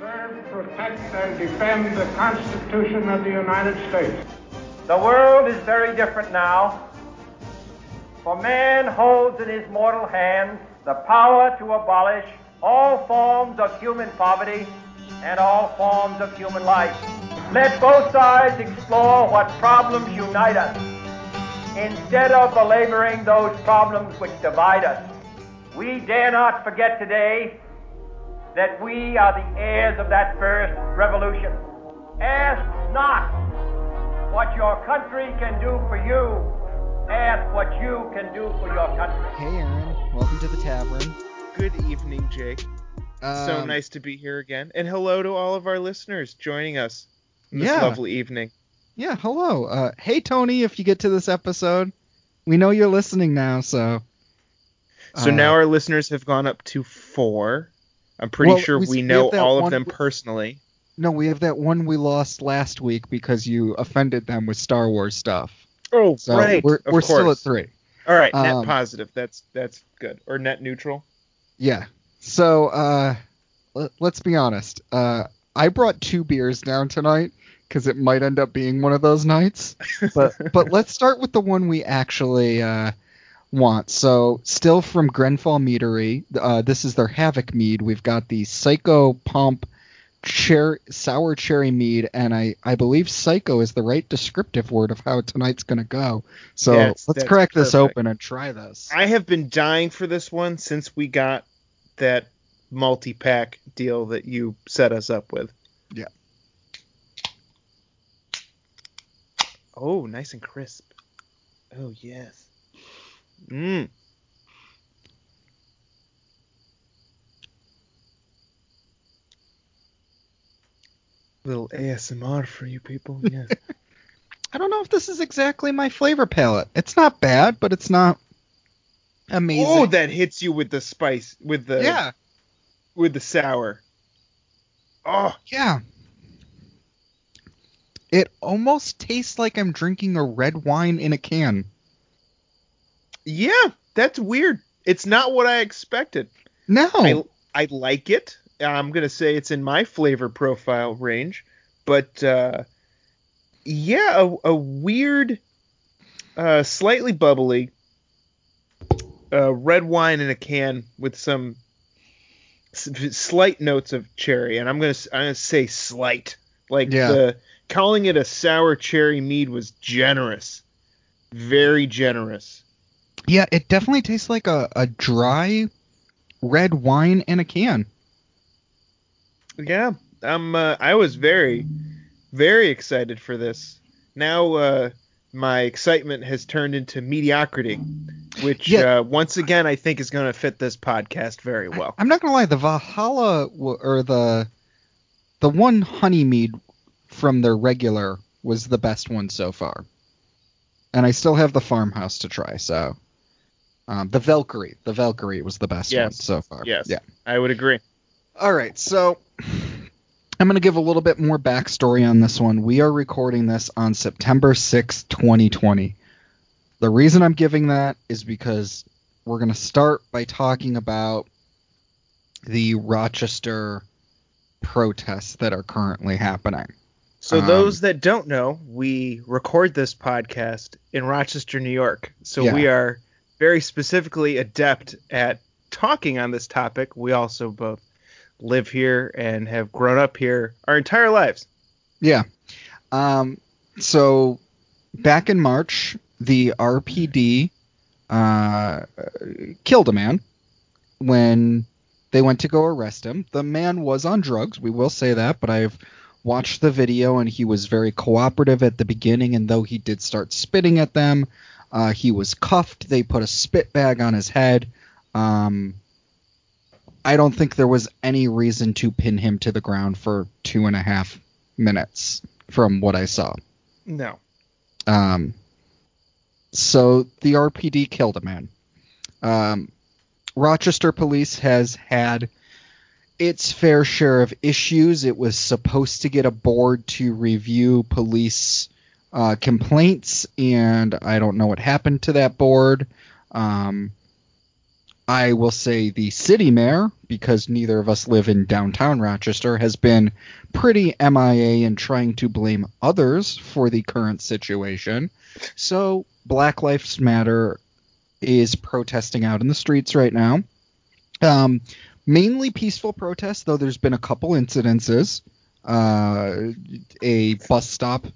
Serve, protect, and defend the Constitution of the United States. The world is very different now, for man holds in his mortal hands the power to abolish all forms of human poverty and all forms of human life. Let both sides explore what problems unite us instead of belaboring those problems which divide us. We dare not forget today that we are the heirs of that first revolution. Ask not what your country can do for you. Ask what you can do for your country. Hey, Aaron. Welcome to the tavern. Good evening, Jake. so Um, nice to be here again. And hello to all of our listeners joining us this Yeah. lovely evening. Yeah, hello. Uh, hey, Tony, if you get to this episode, we know you're listening now, so. So uh, now our listeners have gone up to four. I'm pretty Well, sure we- we, know all of them personally. No, we have that one we lost last week because you offended them with Star Wars stuff. Oh, So right. we're, we're still at three. All right, net Um, positive. That's that's good. Or net neutral. Yeah. So, uh, let, let's be honest. Uh, I brought two beers down tonight because it might end up being one of those nights. But but let's start with the one we actually uh, want. So, still from Grenfell Meadery. Uh, this is their Havoc mead. We've got the Psycho Pump cher- sour cherry mead, and I I believe Psycho is the right descriptive word of how tonight's gonna go. So Yes, let's that's crack this open and try this. I have been dying for this one since we got that multi-pack deal that you set us up with. Yeah. Oh, nice and crisp. Oh yes. Mmm. Little ASMR for you people. Yes. I don't know if this is exactly my flavor palette. It's not bad, but it's not amazing. oh, that hits you with the spice, with the yeah, with the sour. Oh, yeah. It almost tastes like I'm drinking a red wine in a can. Yeah, that's weird. It's not what I expected. No, I I like it. I'm gonna say it's in my flavor profile range, but uh, yeah, a, a weird, uh, slightly bubbly, uh, red wine in a can with some s- slight notes of cherry, and I'm gonna I'm gonna say slight. Like Yeah. the calling it a sour cherry mead was generous, very generous. Yeah, it definitely tastes like a, a dry red wine in a can. Yeah, I'm. Uh, I was very, very excited for this. Now, uh, my excitement has turned into mediocrity, which Yeah. uh, once again I think is going to fit this podcast very well. I'm not gonna lie, the Valhalla w- or the the one honey mead from their regular was the best one so far, and I still have the farmhouse to try. So, um, the Valkyrie, the Valkyrie was the best one so far. Yes, Yeah. I would agree. All right, so I'm going to give a little bit more backstory on this one. We are recording this on September 6th, 2020. The reason I'm giving that is because we're going to start by talking about the Rochester protests that are currently happening. So Um, those that don't know, we record this podcast in Rochester, New York. So Yeah. we are very specifically adept at talking on this topic. We also both live here and have grown up here our entire lives. Yeah. Um, so back in March, the RPD uh, killed a man when they went to go arrest him. The man was on drugs, we will say that, but I've watched the video and he was very cooperative at the beginning. And though he did start spitting at them, uh, he was cuffed. They put a spit bag on his head. Um, I don't think there was any reason to pin him to the ground for two and a half minutes from what I saw. No. Um, so the RPD killed a man. Um, Rochester Police has had its fair share of issues. It was supposed to get a board to review police uh, complaints, and I don't know what happened to that board. Um, I will say the city mayor, because neither of us live in downtown Rochester, has been pretty MIA in trying to blame others for the current situation. So Black Lives Matter is protesting out in the streets right now. Um, mainly peaceful protests, though there's been a couple incidences. Uh, a bus stop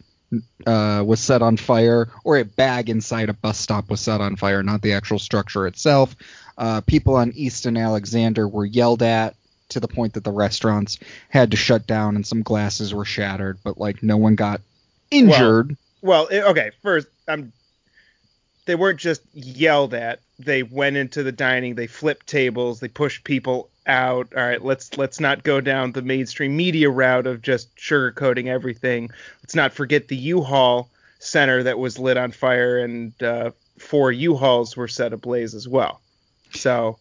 uh, was set on fire, or a bag inside a bus stop was set on fire, not the actual structure itself. Uh, people on East and Alexander were yelled at to the point that the restaurants had to shut down and some glasses were shattered, but like no one got injured. Well, it, okay, first, I'm. They weren't just yelled at. They went into the dining. They flipped tables. They pushed people out. All right, let's let's not go down the mainstream media route of just sugarcoating everything. Let's not forget the U-Haul center that was lit on fire and uh, four U-Hauls were set ablaze as well. So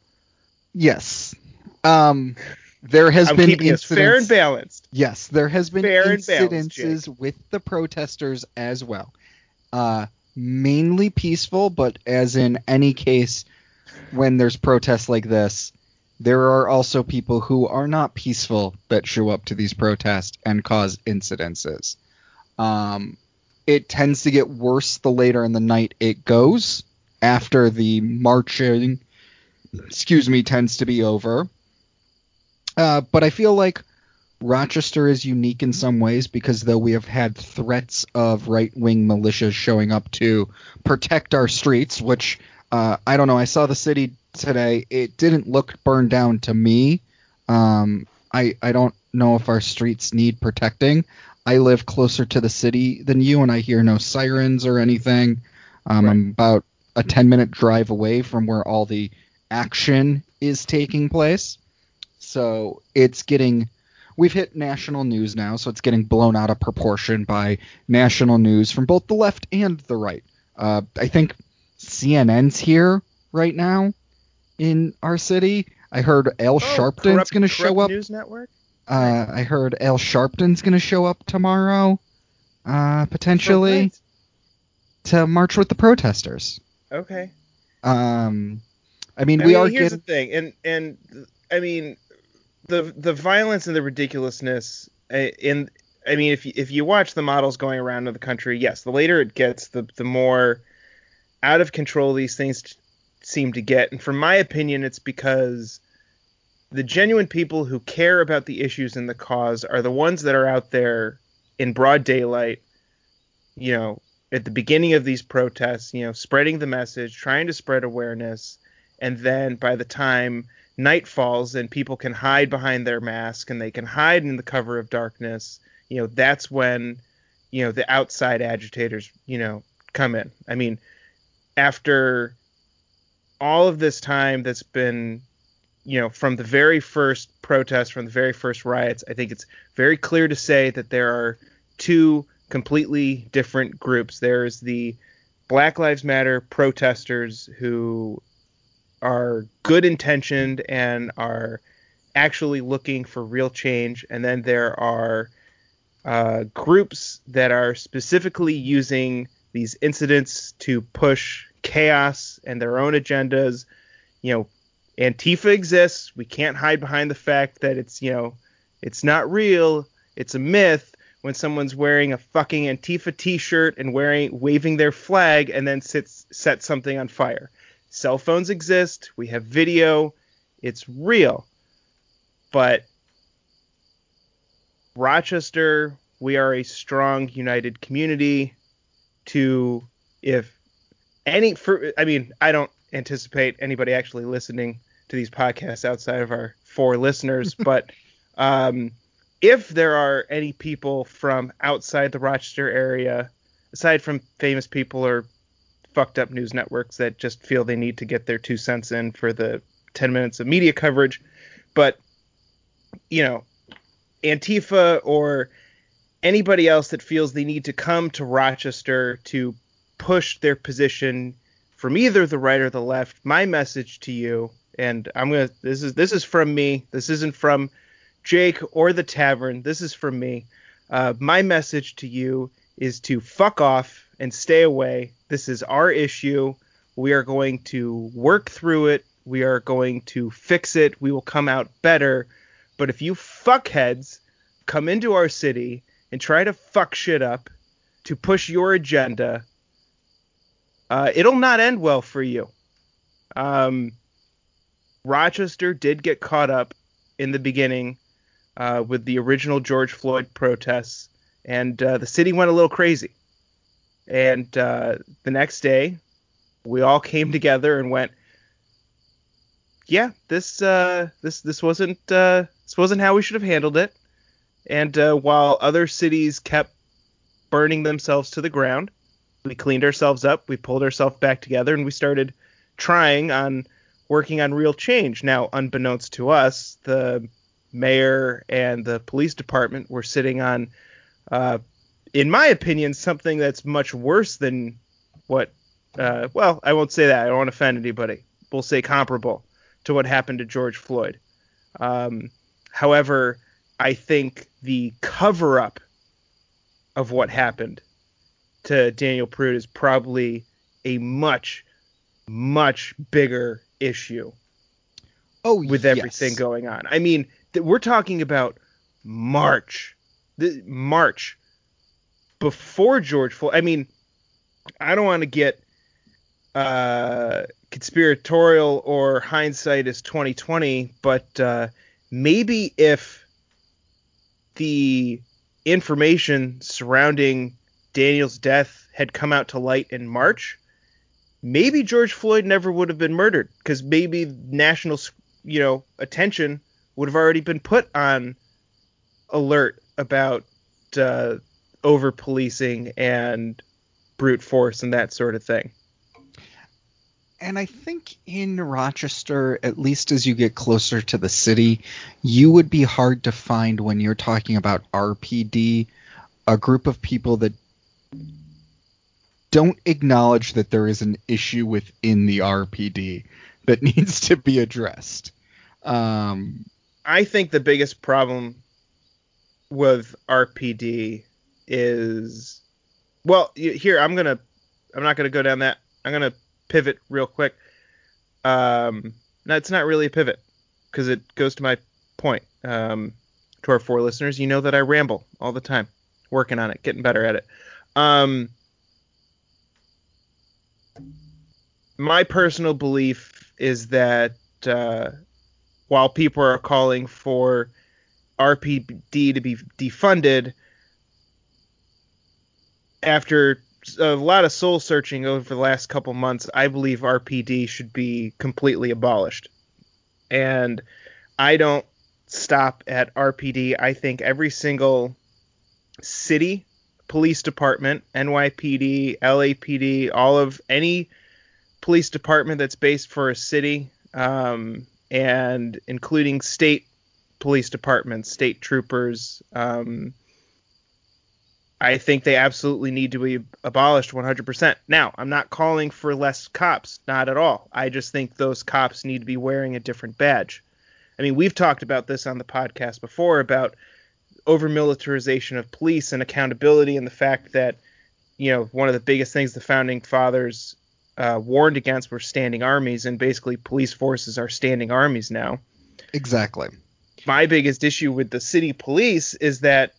yes, um, there has I'm been us fair and incidents. balanced. Yes, there has been Fair balanced, incidences with the protesters as well. Uh, mainly peaceful, but as in any case, when there's protests like this, there are also people who are not peaceful that show up to these protests and cause incidences. Um, it tends to get worse the later in the night it goes after the marching, excuse me, tends to be over. Uh, but I feel like Rochester is unique in some ways because though we have had threats of right wing militias showing up to protect our streets, which uh, I don't know, I saw the city today. It didn't look burned down to me. Um, I I don't know if our streets need protecting. I live closer to the city than you, and I hear no sirens or anything. Um, Right. I'm about a 10 minute drive away from where all the action is taking place. So it's getting. We've hit national news now, so it's getting blown out of proportion by national news from both the left and the right. Uh, I think CNN's here right now in our city. I heard Al Sharpton's Oh, corrupt- going to show corrupt up. News Network. Uh, I heard Al Sharpton's going to show up tomorrow, uh, potentially For to march with the protesters. Okay. Um, I mean, I we mean, are here's getting. the thing, and and I mean, the the violence and the ridiculousness uh, in. I mean, if you, if you watch the models going around in the country, yes, the later it gets, the the more out of control these things seem to get. And from my opinion, it's because the genuine people who care about the issues and the cause are the ones that are out there in broad daylight, you know, at the beginning of these protests, you know, spreading the message, trying to spread awareness, and then by the time night falls and people can hide behind their mask and they can hide in the cover of darkness, you know, that's when, you know, the outside agitators, you know, come in. I mean, after all of this time that's been you know from the very first protests from the very first riots i think it's very clear to say that there are two completely different groups. There's the black lives matter protesters who are good intentioned and are actually looking for real change. And then there are uh, groups that are specifically using these incidents to push chaos and their own agendas. You know, Antifa exists. We can't hide behind the fact that it's, you know, it's not real. It's a myth when someone's wearing a fucking Antifa t-shirt and wearing waving their flag and then sits set something on fire. Cell phones exist. We have video. It's real. But Rochester, we are a strong, united community. To if any, for I mean, I don't anticipate anybody actually listening to these podcasts outside of our four listeners, but um, if there are any people from outside the Rochester area, aside from famous people or fucked up news networks that just feel they need to get their two cents in for the 10 minutes of media coverage, but you know, Antifa or anybody else that feels they need to come to Rochester to push their position from either the right or the left, my message to you, and I'm gonna this is this is from me. This isn't from Jake or the tavern. This is from me. Uh, my message to you is to fuck off and stay away. This is our issue. We are going to work through it We are going to fix it. We will come out better. But if you fuckheads come into our city and try to fuck shit up to push your agenda, uh, it'll not end well for you. Um, Rochester did get caught up in the beginning uh, with the original George Floyd protests, and uh, the city went a little crazy. And uh, the next day, we all came together and went, "Yeah, this uh, this this wasn't uh, this wasn't how we should have handled it." And uh, while other cities kept burning themselves to the ground, we cleaned ourselves up, we pulled ourselves back together, and we started trying on working on real change. Now, unbeknownst to us, the mayor and the police department were sitting on, uh, in my opinion, something that's much worse than what. Uh, well, I won't say that. I don't want to offend anybody. We'll say comparable to what happened to George Floyd. Um, however, I think the cover up of what happened to Daniel Prude is probably a much, much bigger issue Oh, with everything going on. I mean, th- we're talking about March, the, March before George Floyd. I mean, I don't want to get uh, conspiratorial or hindsight is 2020, but uh, maybe if the information surrounding Daniel's death had come out to light in March, maybe George Floyd never would have been murdered because maybe national, you know, attention would have already been put on alert about uh, over policing and brute force and that sort of thing. And I think in Rochester, at least as you get closer to the city, you would be hard to find when you're talking about RPD, a group of people that don't acknowledge that there is an issue within the RPD that needs to be addressed. Um, I think the biggest problem with RPD is well, here I'm gonna I'm not gonna go down that. I'm gonna pivot real quick. Um, no, it's not really a pivot because it goes to my point. Um, to our four listeners, you know that I ramble all the time, working on it, getting better at it. Um, my personal belief is that uh, while people are calling for RPD to be defunded, after a lot of soul searching over the last couple months, I believe RPD should be completely abolished. And I don't stop at RPD. I think every single city police department, NYPD, LAPD, all of any police department that's based for a city, um, and including state police departments, state troopers. Um, I think they absolutely need to be abolished 100%. Now, I'm not calling for less cops, not at all. I just think those cops need to be wearing a different badge. I mean, we've talked about this on the podcast before about over militarization of police and accountability and the fact that, you know, one of the biggest things the founding fathers uh, warned against were standing armies, and basically police forces are standing armies now. exactly. My biggest issue with the city police is that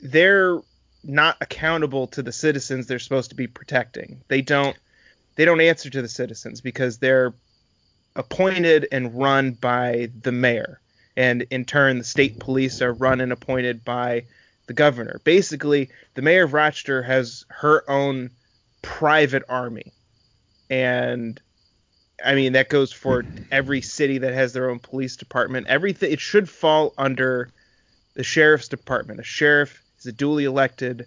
they're not accountable to the citizens they're supposed to be protecting. They don't they don't answer to the citizens because they're appointed and run by the mayor. And in turn the state police are run and appointed by the governor. Basically, the mayor of Rochester has her own private army. And I mean that goes for every city that has their own police department. Everything it should fall under the sheriff's department. A sheriff is a duly elected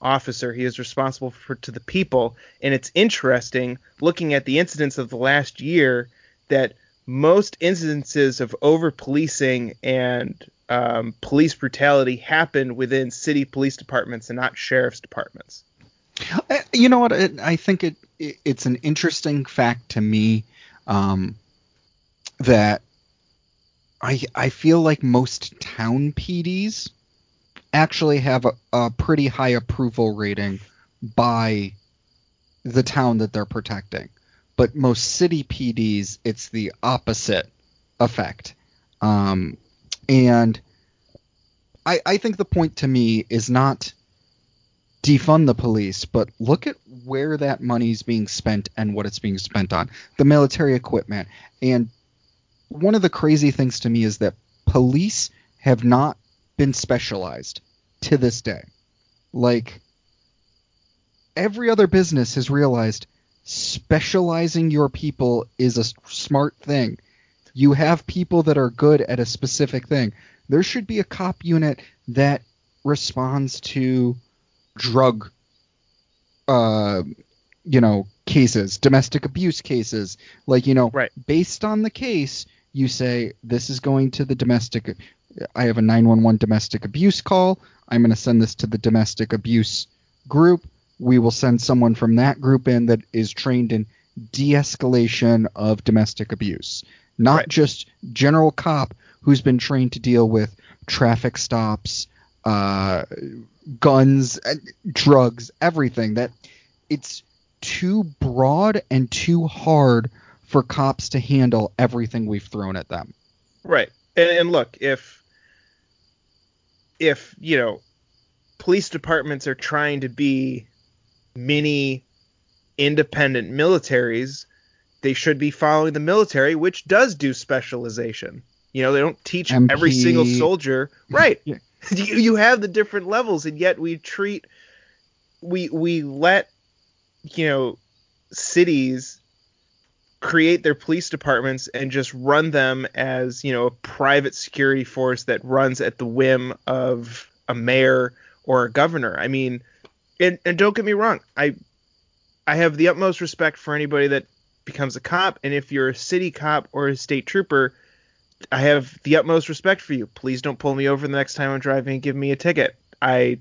officer. He is responsible for to the people. And it's interesting looking at the incidents of the last year that most instances of over policing and um, police brutality happen within city police departments and not sheriff's departments. Uh, You know what? I think it, it it's an interesting fact to me um, that I I feel like most town PDs actually have a, a pretty high approval rating by the town that they're protecting. But most city PDs, it's the opposite effect. Um, and I, I think the point to me is not defund the police, but look at where that money is being spent and what it's being spent on. The military equipment. And one of the crazy things to me is that police have not been specialized to this day. Like every other business has realized specializing your people is a smart thing. You have people that are good at a specific thing. There should be a cop unit that responds to drug uh you know cases domestic abuse cases like you know Right. based on the case you say this is going to the domestic i have a 911 domestic abuse call i'm going to send this to the domestic abuse group we will send someone from that group in that is trained in de-escalation of domestic abuse not Right. just general cop who's been trained to deal with traffic stops uh, guns, drugs, everything. That it's too broad and too hard for cops to handle everything we've thrown at them. Right. And, and look, if if you know, police departments are trying to be mini independent militaries, they should be following the military, which does do specialization. You know, they don't teach MP. every single soldier. Right. Yeah. you, you have the different levels, and yet we treat we we let you know cities create their police departments and just run them as you know a private security force that runs at the whim of a mayor or a governor. I mean, and and don't get me wrong, I I have the utmost respect for anybody that becomes a cop, and if you're a city cop or a state trooper, I have the utmost respect for you. Please don't pull me over the next time I'm driving and give me a ticket. I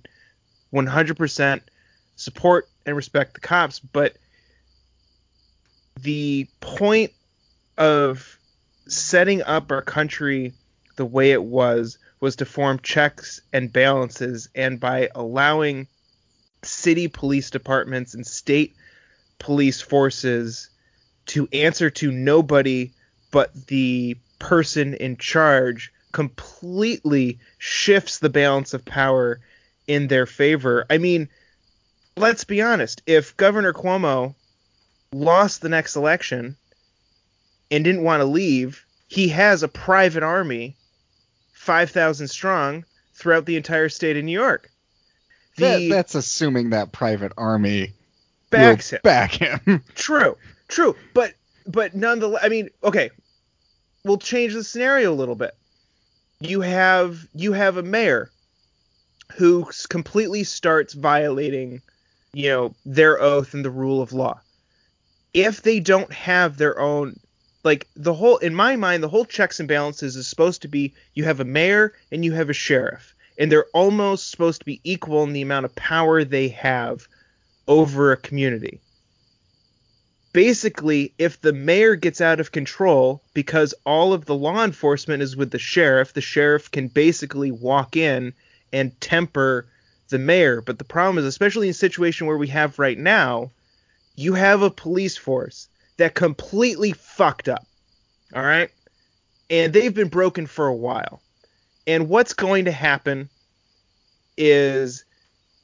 100% support and respect the cops, but the point of setting up our country the way it was was to form checks and balances and by allowing city police departments and state police forces to answer to nobody but the person in charge completely shifts the balance of power in their favor. I mean, let's be honest. If Governor Cuomo lost the next election and didn't want to leave, he has a private army, 5,000 strong, throughout the entire state of New York. That, that's assuming that private army backs him. back him. True, true, but but nonetheless, I mean, okay, we'll change the scenario a little bit. You have you have a mayor who completely starts violating, you know, their oath and the rule of law. If they don't have their own like the whole in my mind the whole checks and balances is supposed to be you have a mayor and you have a sheriff and they're almost supposed to be equal in the amount of power they have over a community basically, if the mayor gets out of control because all of the law enforcement is with the sheriff, the sheriff can basically walk in and temper the mayor. But the problem is, especially in a situation where we have right now, you have a police force that completely fucked up. All right? And they've been broken for a while. And what's going to happen is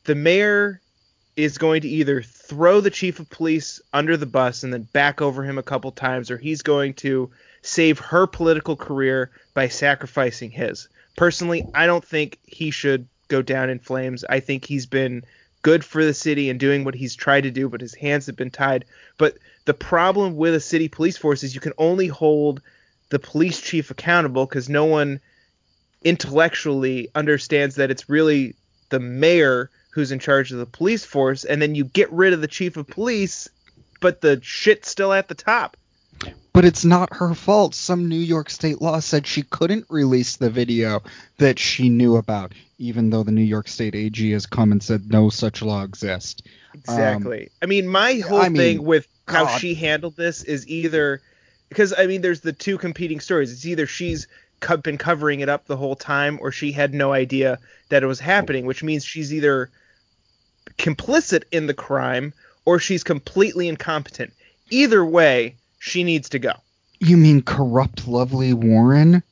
the mayor is going to either throw the chief of police under the bus and then back over him a couple times, or he's going to save her political career by sacrificing his. Personally, I don't think he should go down in flames. I think he's been good for the city and doing what he's tried to do, but his hands have been tied. But the problem with a city police force is you can only hold the police chief accountable because no one intellectually understands that it's really the mayor who's in charge of the police force, and then you get rid of the chief of police, but the shit's still at the top. But it's not her fault. Some New York state law said she couldn't release the video that she knew about, even though the New York state AG has come and said no such law exists. Exactly. Um, I mean, my whole I mean, thing with how God. she handled this is either because I mean, there's the two competing stories. It's either she's been covering it up the whole time, or she had no idea that it was happening, which means she's either complicit in the crime or she's completely incompetent. Either way, she needs to go. You mean corrupt Lovely Warren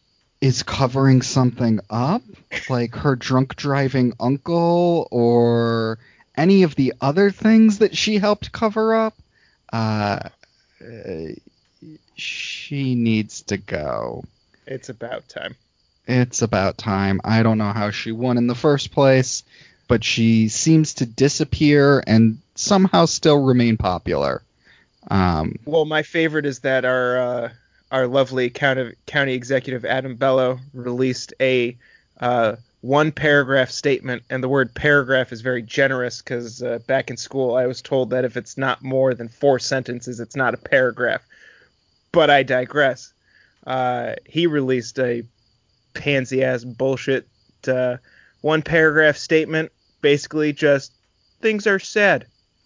is covering something up? Like her drunk driving uncle or any of the other things that she helped cover up? Uh, uh, she needs to go. It's about time. It's about time. I don't know how she won in the first place, but she seems to disappear and somehow still remain popular. Um, Well, my favorite is that our uh, our lovely county county executive Adam Bello released a uh, one paragraph statement, and the word paragraph is very generous because uh, back in school I was told that if it's not more than four sentences, it's not a paragraph. But I digress. Uh, he released a pansy ass bullshit uh, one paragraph statement, basically just things are sad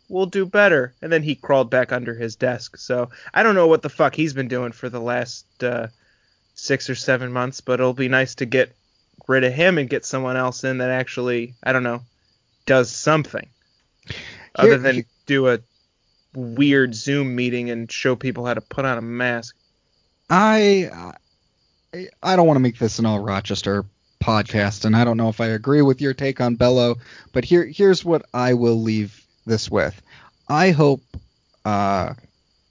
we'll do better. And then he crawled back under his desk. So I don't know what the fuck he's been doing for the last uh, six or seven months, but it'll be nice to get rid of him and get someone else in that actually, I don't know, does something other than do a weird Zoom meeting and show people how to put on a mask. I I- don't want to make this an all Rochester podcast, and I don't know if I agree with your take on Bello, but here here's what I will leave this with. I hope uh,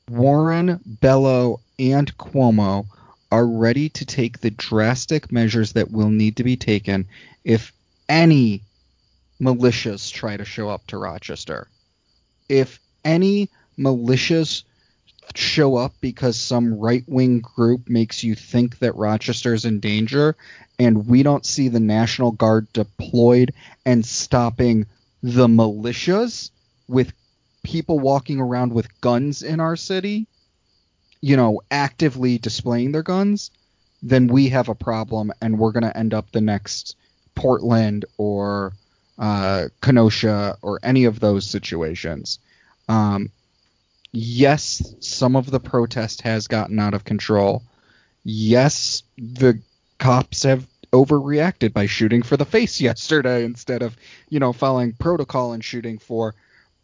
Warren, Bello, and Cuomo are ready to take the drastic measures that will need to be taken if any militias try to show up to Rochester. If any militias show up because some right wing group makes you think that Rochester's in danger, and we don't see the National Guard deployed and stopping the militias with people walking around with guns in our city, you know, actively displaying their guns, then we have a problem and we're going to end up the next Portland or uh, Kenosha or any of those situations. Um, yes, some of the protest has gotten out of control. Yes, the cops have overreacted by shooting for the face yesterday instead of, you know, following protocol and shooting for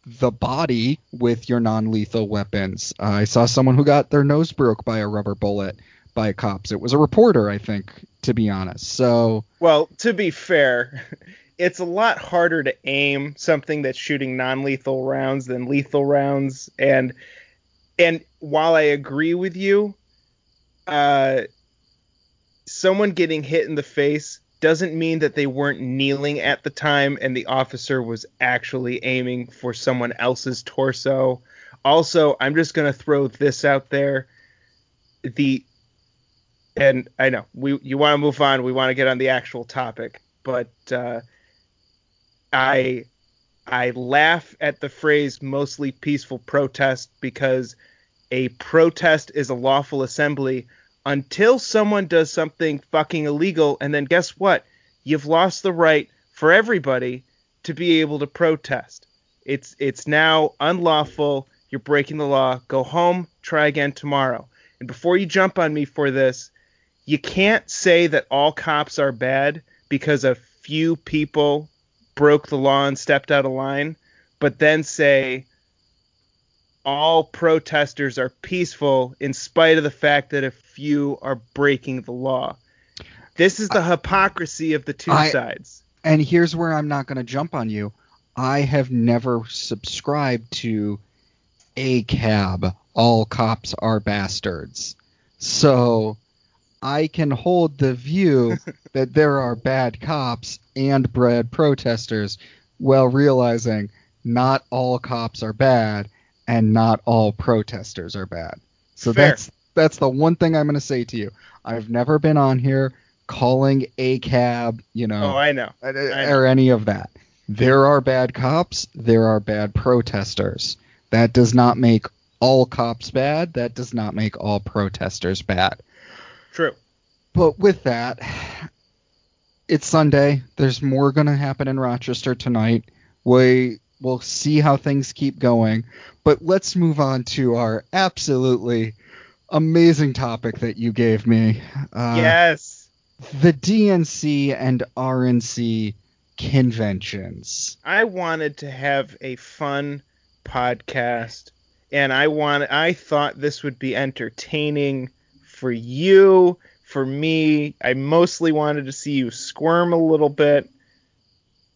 the body with your non-lethal weapons. Uh, I saw someone who got their nose broke by a rubber bullet by cops. It was a reporter, I think, to be honest. So, Well, to be fair, it's a lot harder to aim something that's shooting non-lethal rounds than lethal rounds and and while I agree with you, uh someone getting hit in the face doesn't mean that they weren't kneeling at the time and the officer was actually aiming for someone else's torso. Also, I'm just going to throw this out there. The and I know we you want to move on, we want to get on the actual topic, but uh, I I laugh at the phrase mostly peaceful protest because a protest is a lawful assembly until someone does something fucking illegal and then guess what? You've lost the right for everybody to be able to protest. It's it's now unlawful. You're breaking the law. Go home, try again tomorrow. And before you jump on me for this, you can't say that all cops are bad because a few people broke the law and stepped out of line, but then say all protesters are peaceful in spite of the fact that a few are breaking the law. This is the hypocrisy of the two I- sides. and here's where I'm not going to jump on you. I have never subscribed to ACAB. All cops are bastards. So I can hold the view that there are bad cops and bad protesters while realizing not all cops are bad and not all protesters are bad. So Fair. that's that's the one thing I'm going to say to you. I've never been on here calling ACAB, you know, Oh, I know. I or any of that. There are bad cops, there are bad protesters. That does not make all cops bad, that does not make all protesters bad. True. But with that, it's Sunday. There's more going to happen in Rochester tonight. We will see how things keep going. But let's move on to our absolutely amazing topic that you gave me. Uh, yes. The DNC and RNC conventions. I wanted to have a fun podcast and I want I thought this would be entertaining for you, for me. I mostly wanted to see you squirm a little bit.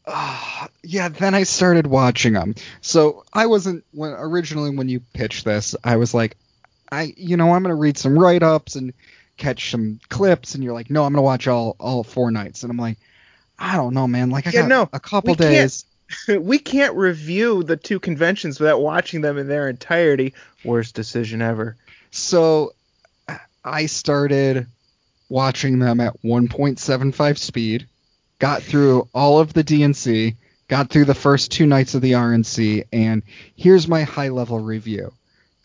Ah, yeah, then I started watching them. So I wasn't when originally when you pitched this, I was like, I you know I'm gonna read some write ups and catch some clips, and you're like, no, I'm gonna watch all all four nights, and I'm like, I don't know, man. Like I Yeah, got no, a couple we can't- days. we can't review the two conventions without watching them in their entirety. Worst decision ever. So I started watching them at 1.75 speed, got through all of the DNC, got through the first two nights of the RNC, and here's my high level review.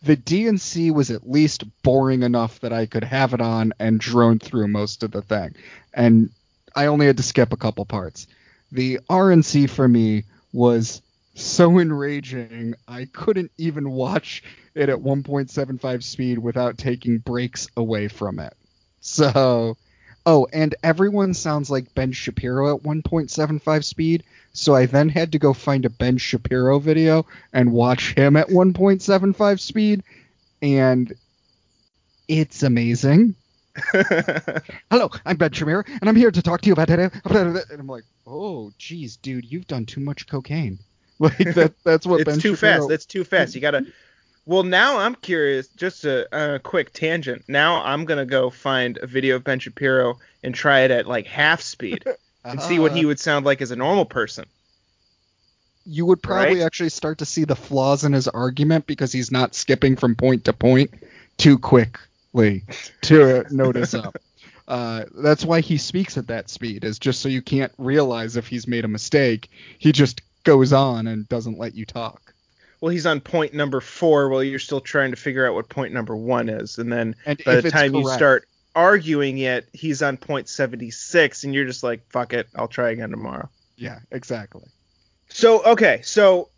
The DNC was at least boring enough that I could have it on and drone through most of the thing. And I only had to skip a couple parts. The RNC for me was so enraging, I couldn't even watch it at 1.75 speed without taking breaks away from it. So, oh, and everyone sounds like Ben Shapiro at 1.75 speed. So I then had to go find a Ben Shapiro video and watch him at 1.75 speed, and it's amazing. Hello, I'm Ben Shapiro, and I'm here to talk to you about it. And I'm like, oh, geez, dude, you've done too much cocaine. Like that. That's what it's Ben too Shapiro. fast. That's too fast. You gotta. Well, now I'm curious. Just a, a quick tangent. Now I'm gonna go find a video of Ben Shapiro and try it at like half speed and see what he Uh, would sound like as a normal person. you would probably Right? actually start to see the flaws in his argument because he's not skipping from point to point too quickly to notice up. Uh, that's why he speaks at that speed, is just so you can't realize if he's made a mistake. He just goes on and doesn't let you talk. Well, he's on point number four while you're still trying to figure out what point number one is, and then And by the time you start arguing it, he's on point 76, and you're just like, fuck it, I'll try again tomorrow. Yeah, exactly. So okay, so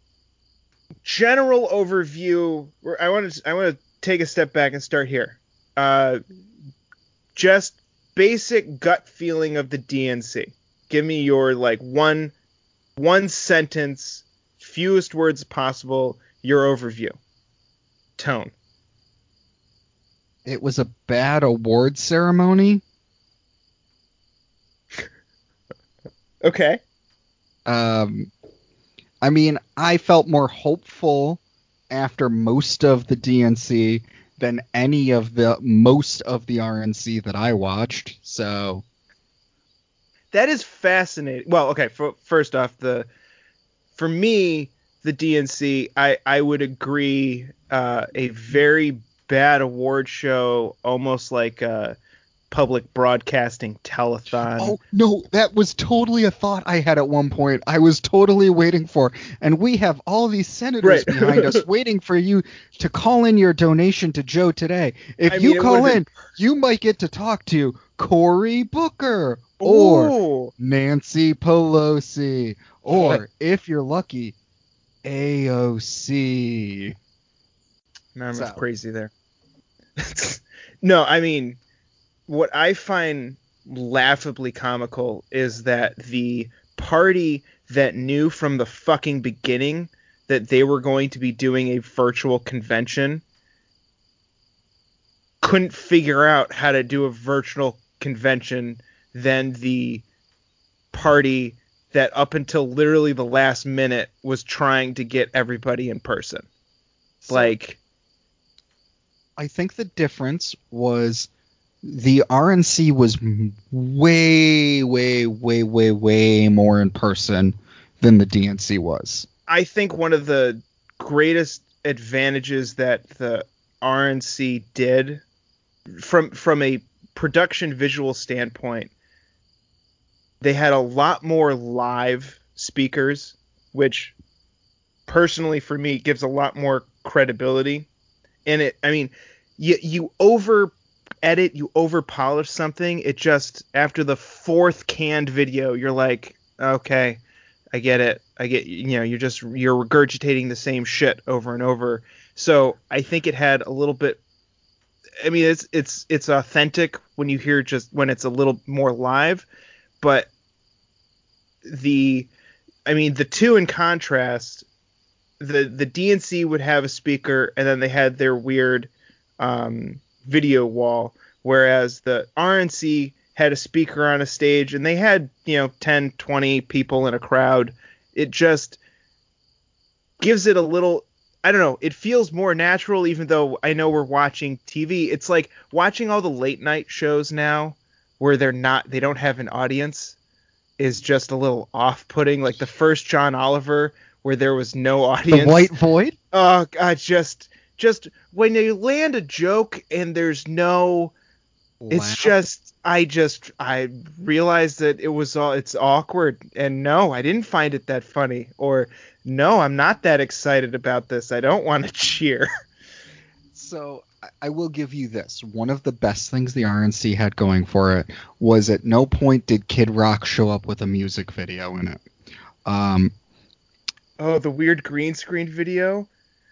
general overview. I want to I want to take a step back and start here. Uh, just basic gut feeling of the DNC. Give me your like one one sentence, fewest words possible. Your overview. Tone. It was a bad award ceremony. Okay. Um, I mean, I felt more hopeful after most of the DNC than any of the most of the RNC that I watched. So That is fascinating. Well, okay. For, first off, the for me, the DNC, I I would agree. Uh, a very bad award show, almost like a public broadcasting telethon. Oh no, that was totally a thought I had at one point. I was totally waiting for, and we have all these senators Right. behind us waiting for you to call in your donation to Joe today. If I you it call in, you might get to talk to Cory Booker or Ooh. Nancy Pelosi, or if you're lucky, AOC. I'm So- crazy there. no, I mean, what I find laughably comical is that the party that knew from the fucking beginning that they were going to be doing a virtual convention couldn't figure out how to do a virtual convention than the party that up until literally the last minute was trying to get everybody in person. So- like I think the difference was the RNC was way, way, way, way, way more in person than the DNC was. I think one of the greatest advantages that the RNC did from from a production visual standpoint, they had a lot more live speakers, which personally for me gives a lot more credibility. And it I mean, you you over edit, you over polish something, it just after the fourth canned video, you're like, okay, I get it. I get you know, you're just you're regurgitating the same shit over and over. So I think it had a little bit I mean it's it's it's authentic when you hear just when it's a little more live, but the I mean the two in contrast the the DNC would have a speaker, and then they had their weird um, video wall, whereas the RNC had a speaker on a stage, and they had you know 10, 20 people in a crowd. It just gives it a little I don't know, it feels more natural even though I know we're watching TV. It's like watching all the late night shows now where they're not they don't have an audience is just a little off-putting like the first John Oliver where there was no audience. The White Void? Oh god, just just when you land a joke and there's no it's Wow. just I just I realized that it was all it's awkward and no, I didn't find it that funny or no, I'm not that excited about this. I don't want to cheer. So I- will give you this. One of the best things the RNC had going for it was at no point did Kid Rock show up with a music video in it. Um, Oh, the weird green screen video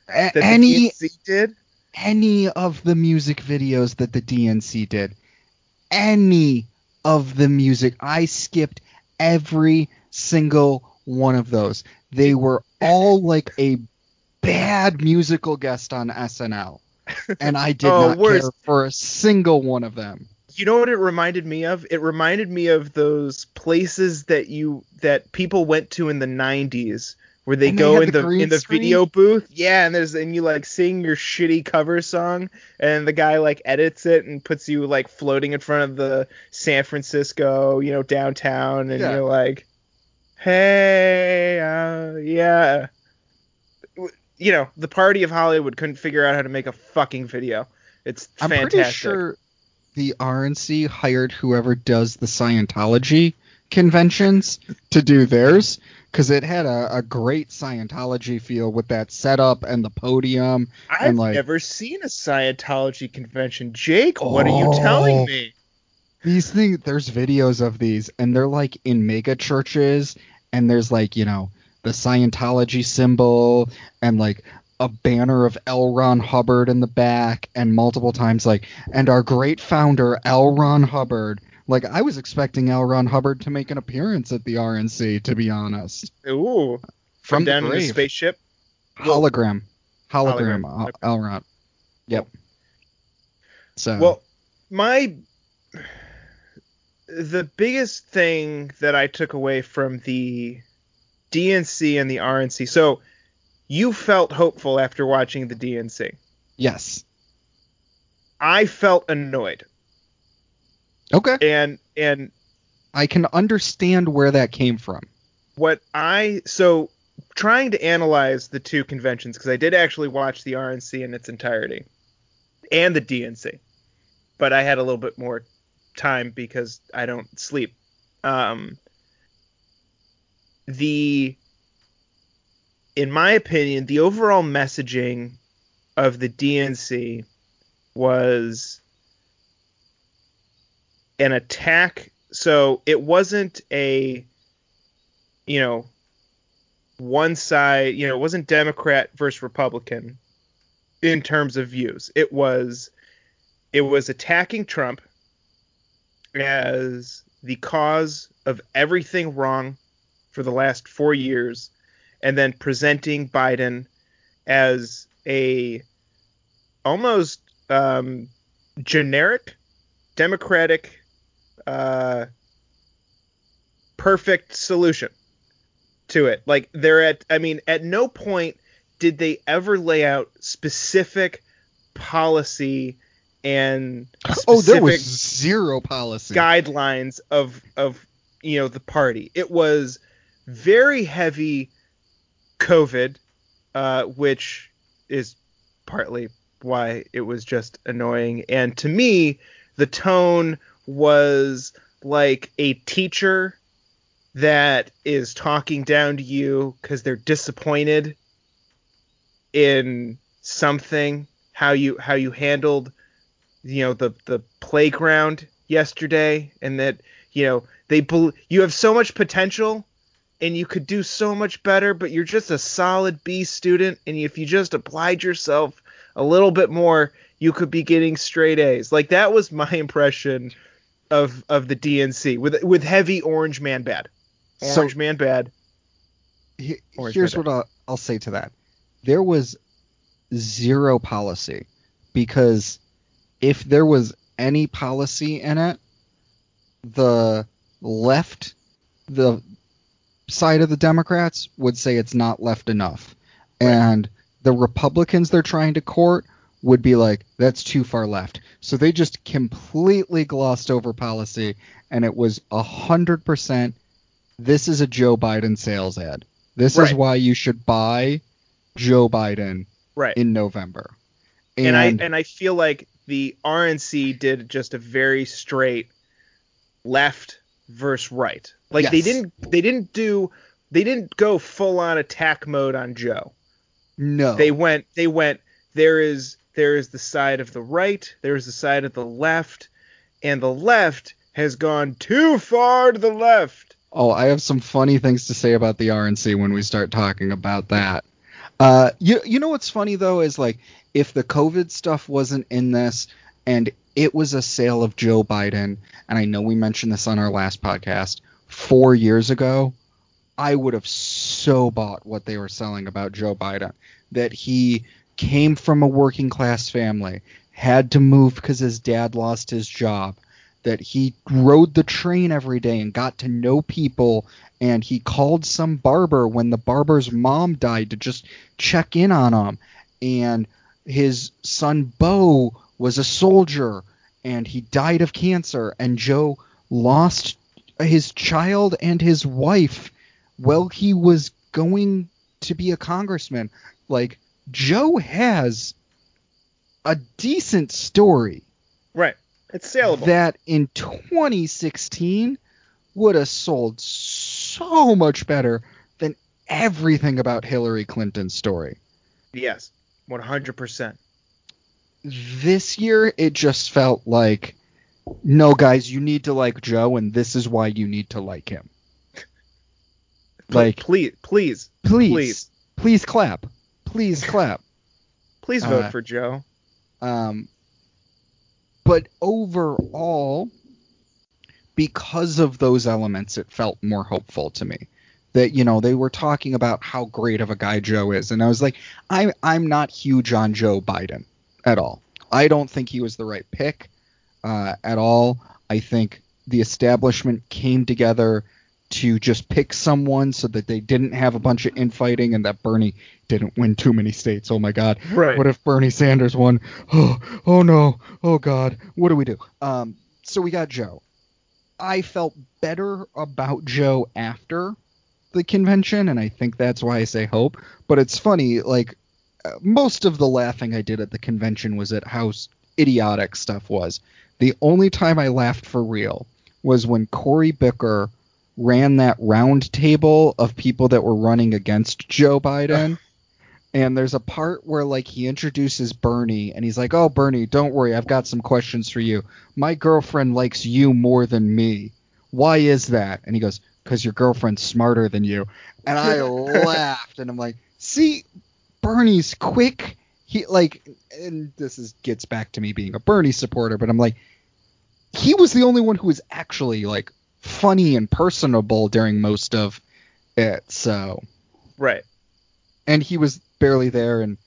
that any did. any of the music videos that the DNC did, any of the music, I skipped every single one of those. They were all like a bad musical guest on SNL, and I did Oh, not worse. care for a single one of them. You know what it reminded me of? It reminded me of those places that you that people went to in the 90s where they And go had in the the, in the screen? video booth. Yeah, and there's and you like sing your shitty cover song and the guy like edits it and puts you like floating in front of the San Francisco, you know, downtown and Yeah. you're like, "Hey, uh, yeah." You know, the party of Hollywood couldn't figure out how to make a fucking video. It's I'm fantastic. pretty sure the RNC hired whoever does the Scientology conventions to do theirs because it had a, a great Scientology feel with that setup and the podium. I've and, like- never seen a Scientology convention. Jake, what are you oh. telling Oh. me? These things, there's videos of these, and they're like in mega churches, and there's like you know the Scientology symbol and like a banner of L. Ron Hubbard in the back, and multiple times like and our great founder L. Ron Hubbard. Like I was expecting L. Ron Hubbard to make an appearance at the RNC, to be honest. Ooh, From down in the spaceship. Hologram, hologram, Hologram, uh, L. Ron. Yep. So Well, my the biggest thing that I took away from the DNC and the RNC. So you felt hopeful after watching the DNC. yes, I felt annoyed, okay, and and I can understand where that came from. what I so trying to analyze the two conventions because I did actually watch the RNC in its entirety and the DNC, but I had a little bit more time because I don't sleep. Um, the in my opinion, the overall messaging of the DNC was an attack. So it wasn't a you know, one side, you know, it wasn't Democrat versus Republican in terms of views. It was it was attacking Trump as the cause of everything wrong for the last 4 years and then presenting Biden as a almost um, generic democratic uh, perfect solution to it. Like they're at I mean at no point did they ever lay out specific policy and Oh, there was zero policy. guidelines of of you know the party. It was very heavy COVID, uh, which is partly why it was just annoying. And to me, the tone was like a teacher that is talking down to you because they're disappointed in something how you how you handled you know the the playground yesterday and that you know they bel you have so much potential and you could do so much better but you're just a solid B student and if you just applied yourself a little bit more you could be getting straight A's. Like that was my impression of of the DNC with with heavy orange man bad So- orange man bad He- Orange here's Panda. what I'll, I'll say to that. there was zero policy because if there was any policy in it, the left, the side of the Democrats would say it's not left enough. And the Republicans they're trying to court would be like, that's too far left. So they just completely glossed over policy, and it was a hundred percent. This is a Joe Biden sales ad. This is why you should buy Joe Biden Right. in November. and, I and I feel like the RNC did just a very straight left versus right. Like they didn't they didn't do they didn't go full on attack mode on Joe. no, They went they went there is there is the side of the right, there is the side of the left, and the left has gone too far to the left. Oh, I have some funny things to say about the RNC when we start talking about that. Uh, you you know what's funny though is like if the COVID stuff wasn't in this and it was a sale of Joe Biden, and I know we mentioned this on our last podcast four years ago, I would have so bought what they were selling about Joe Biden. That he came from a working class family, had to move because his dad lost his job, that he rode the train every day and got to know people and he called some barber when the barber's mom died to just check in on him. And his son Bo was a soldier and he died of cancer. And Joe lost his child and his wife while he was going to be a congressman. Like Joe has a decent story Right. It's saleable. that in 2016 would have sold so much better than everything about Hillary Clinton's story. yes. 100%. This year, it just felt like, no, guys, you need to like Joe, and this is why you need to like him. Like, please please please, please. please, clap, please clap. please vote Uh, for Joe. Um, but overall, because of those elements, it felt more hopeful to me. That you know they were talking about how great of a guy Joe is, and I was like, I'm I'm not huge on Joe Biden at all. I don't think he was the right pick uh, at all. I think the establishment came together to just pick someone so that they didn't have a bunch of infighting and that Bernie didn't win too many states. Oh my God. Right. What if Bernie Sanders won? Oh, oh no. Oh God. What do we do? Um, so we got Joe. I felt better about Joe after the convention, and I think that's why I say hope. But it's funny, like uh, most of the laughing I did at the convention was at how idiotic stuff was. The only time I laughed for real was when Cory Booker ran that round table of people that were running against Joe Biden. And there's a part where like he introduces Bernie and he's like, "Oh Bernie, don't worry, I've got some questions for you. My girlfriend likes you more than me. Why is that?" And he goes, "Cuz your girlfriend's smarter than you." And I laughed and I'm like, "See, Bernie's quick. He like and this is gets back to me being a Bernie supporter, but I'm like he was the only one who was actually like funny and personable during most of it. So, Right. and he was barely there and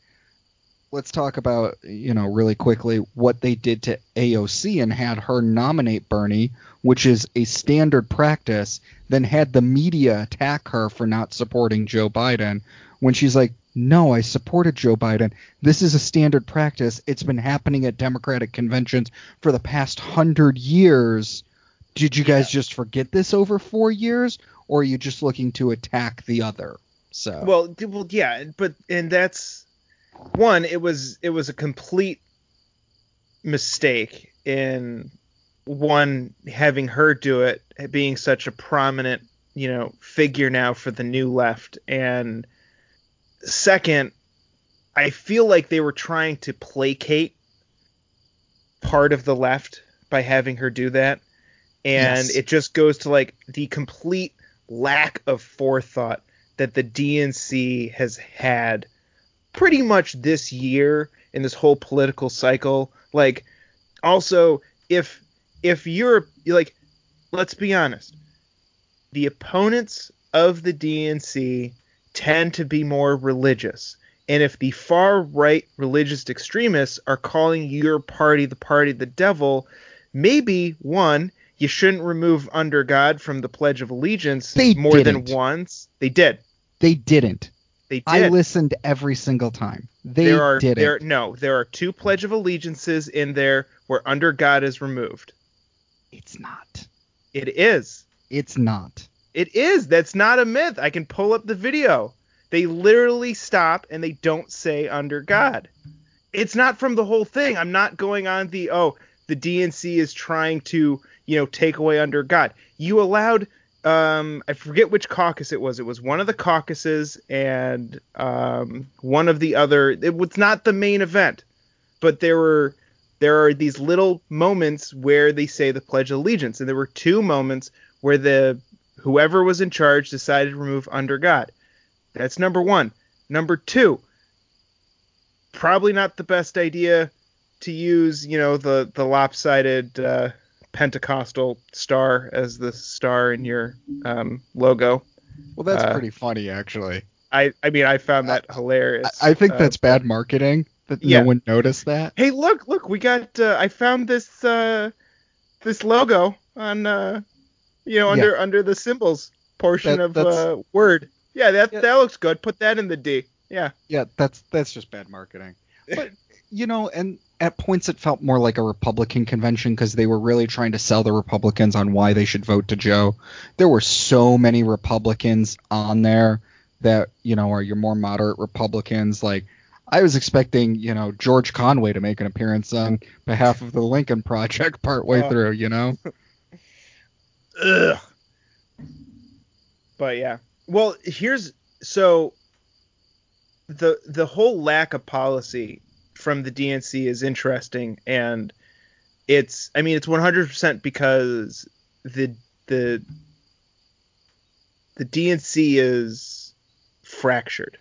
let's talk about you know really quickly what they did to AOC and had her nominate Bernie which is a standard practice then had the media attack her for not supporting Joe Biden when she's like no I supported Joe Biden this is a standard practice it's been happening at democratic conventions for the past 100 years did you guys just forget this over 4 years or are you just looking to attack the other so Well, well, yeah, but and that's one. It was it was a complete mistake in one having her do it, being such a prominent you know figure now for the new left, and second, I feel like they were trying to placate part of the left by having her do that, and Yes. it just goes to like the complete lack of forethought that the DNC has had pretty much this year in this whole political cycle. Like, also, if if you're like, let's be honest, the opponents of the DNC tend to be more religious, And if the far right religious extremists are calling your party the party of the devil, maybe one, you shouldn't remove under God from the Pledge of Allegiance They more didn't. than once. They did. They didn't. They did. I listened every single time. They there are didn't. there no, there are two Pledge of Allegiances in there where under God is removed. It's not. It is. It's not. It is. That's not a myth. I can pull up the video. They literally stop and they don't say under God. It's not from the whole thing. I'm not going on the oh, the DNC is trying to, you know, take away under God. You allowed um I forget which caucus it was. It was one of the caucuses and um one of the other it was not the main event. But there were there are these little moments where they say the pledge of allegiance and there were two moments where the whoever was in charge decided to remove under God. That's number 1. Number 2, probably not the best idea to use, you know, the the lopsided uh, Pentecostal star as the star in your um, logo. Well, that's Uh, pretty funny, actually. I I mean I found that hilarious. I, I think Uh, that's bad marketing that yeah. no one noticed that. Hey, look, look, we got uh, I found this uh this logo on uh you know under under the symbols portion That- of uh word. Yeah, that Yeah. that looks good. Put that in the D. Yeah. Yeah, that's that's just bad marketing. But you know, and at points it felt more like a Republican convention because they were really trying to sell the Republicans on why they should vote to Joe. There were so many Republicans on there that you know are your more moderate Republicans. Like I was expecting, you know, George Conway to make an appearance on behalf of the Lincoln Project partway Oh. through. You know, Ugh. But yeah. Well, here's so the the whole lack of policy from the DNC is interesting and it's I mean it's 100% because the the the DNC is fractured.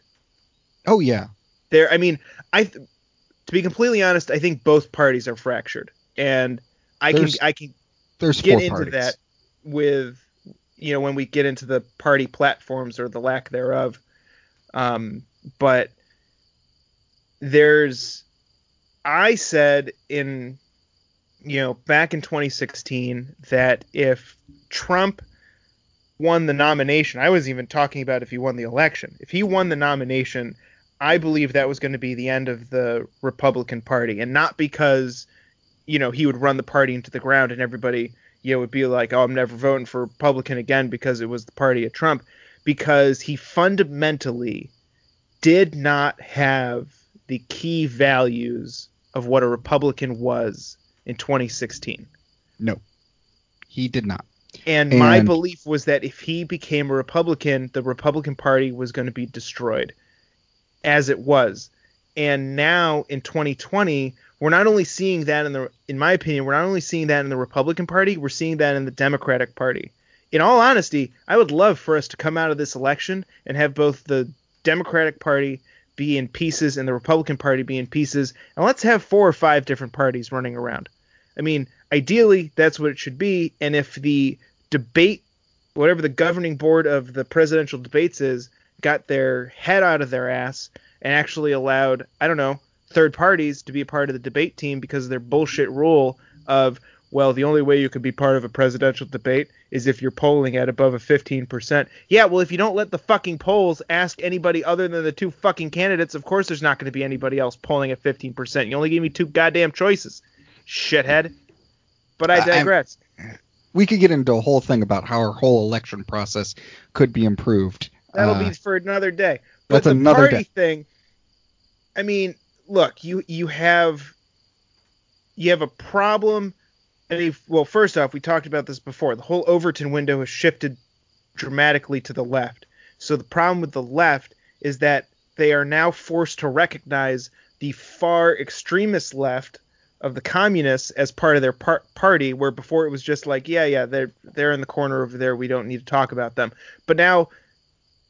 oh yeah, There I mean I to be completely honest, I think both parties are fractured and I There's can I can get into parties. that with you know when we get into the party platforms or the lack thereof um, but there's i said in you know back in 2016 that if trump won the nomination i was even talking about if he won the election. If he won the nomination i believe that was going to be the end of the republican party and not because you know he would run the party into the ground and everybody you know would be like oh i'm never voting for republican again because it was the party of trump because he fundamentally did not have the key values of what a republican was in 2016 No, he did not. and, my belief was that if he became a Republican, the Republican Party was going to be destroyed, as it was. And now in 2020, we're not only seeing that in the, in my opinion, we're not only seeing that in the Republican Party, we're seeing that in the Democratic Party. In all honesty, I would love for us to come out of this election and have both the Democratic Party be in pieces and the Republican Party be in pieces, and let's have four or five different parties running around. I mean, ideally, that's what it should be. And if the debate, whatever the governing board of the presidential debates is, got their head out of their ass and actually allowed, I don't know, third parties to be a part of the debate team because of their bullshit rule of, well, the only way you could be part of a presidential debate is if you're polling at above a 15%. Yeah, well, if you don't let the fucking polls ask anybody other than the two fucking candidates, of course there's not going to be anybody else polling at 15%. You only gave me two goddamn choices, shithead. But I I'm- digress. We could get into a whole thing about how our whole election process could be improved. That'll Uh, be for another day. But that's the another party day. thing, I mean, look, you you have you have a problem. Mean, well, first off, we talked about this before. The whole Overton window has shifted dramatically to the left. So the problem with the left is that they are now forced to recognize the far extremist left of the communists as part of their par- party, where before it was just like, yeah, yeah, they're they're in the corner over there. We don't need to talk about them. But now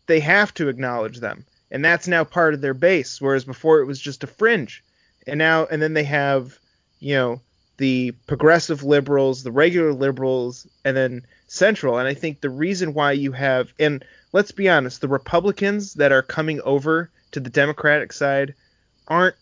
they have to acknowledge them, and that's now part of their base. Whereas before it was just a fringe, and now and then they have, you know, the progressive liberals, the regular liberals, and then central. And I think the reason why you have, and let's be honest, the Republicans that are coming over to the Democratic side aren't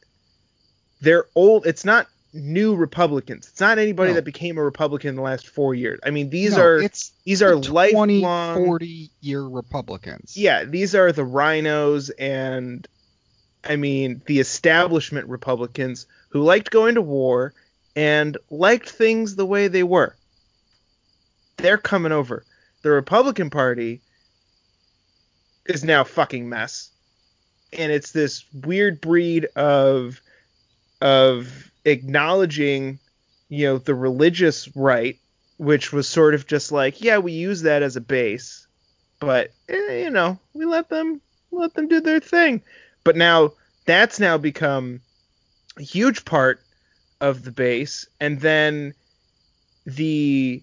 they're old. It's not new Republicans. It's not anybody No. that became a Republican in the last four years. I mean, these No, are it's these are 20, lifelong. 40 year Republicans. Yeah, these are the rhinos and I mean the establishment Republicans who liked going to war and liked things the way they were. They're coming over. The Republican Party is now fucking mess. And it's this weird breed of of acknowledging, you know, the religious right, which was sort of just like, yeah, we use that as a base, but eh, you know, we let them let them do their thing. But now that's now become a huge part of the base, and then the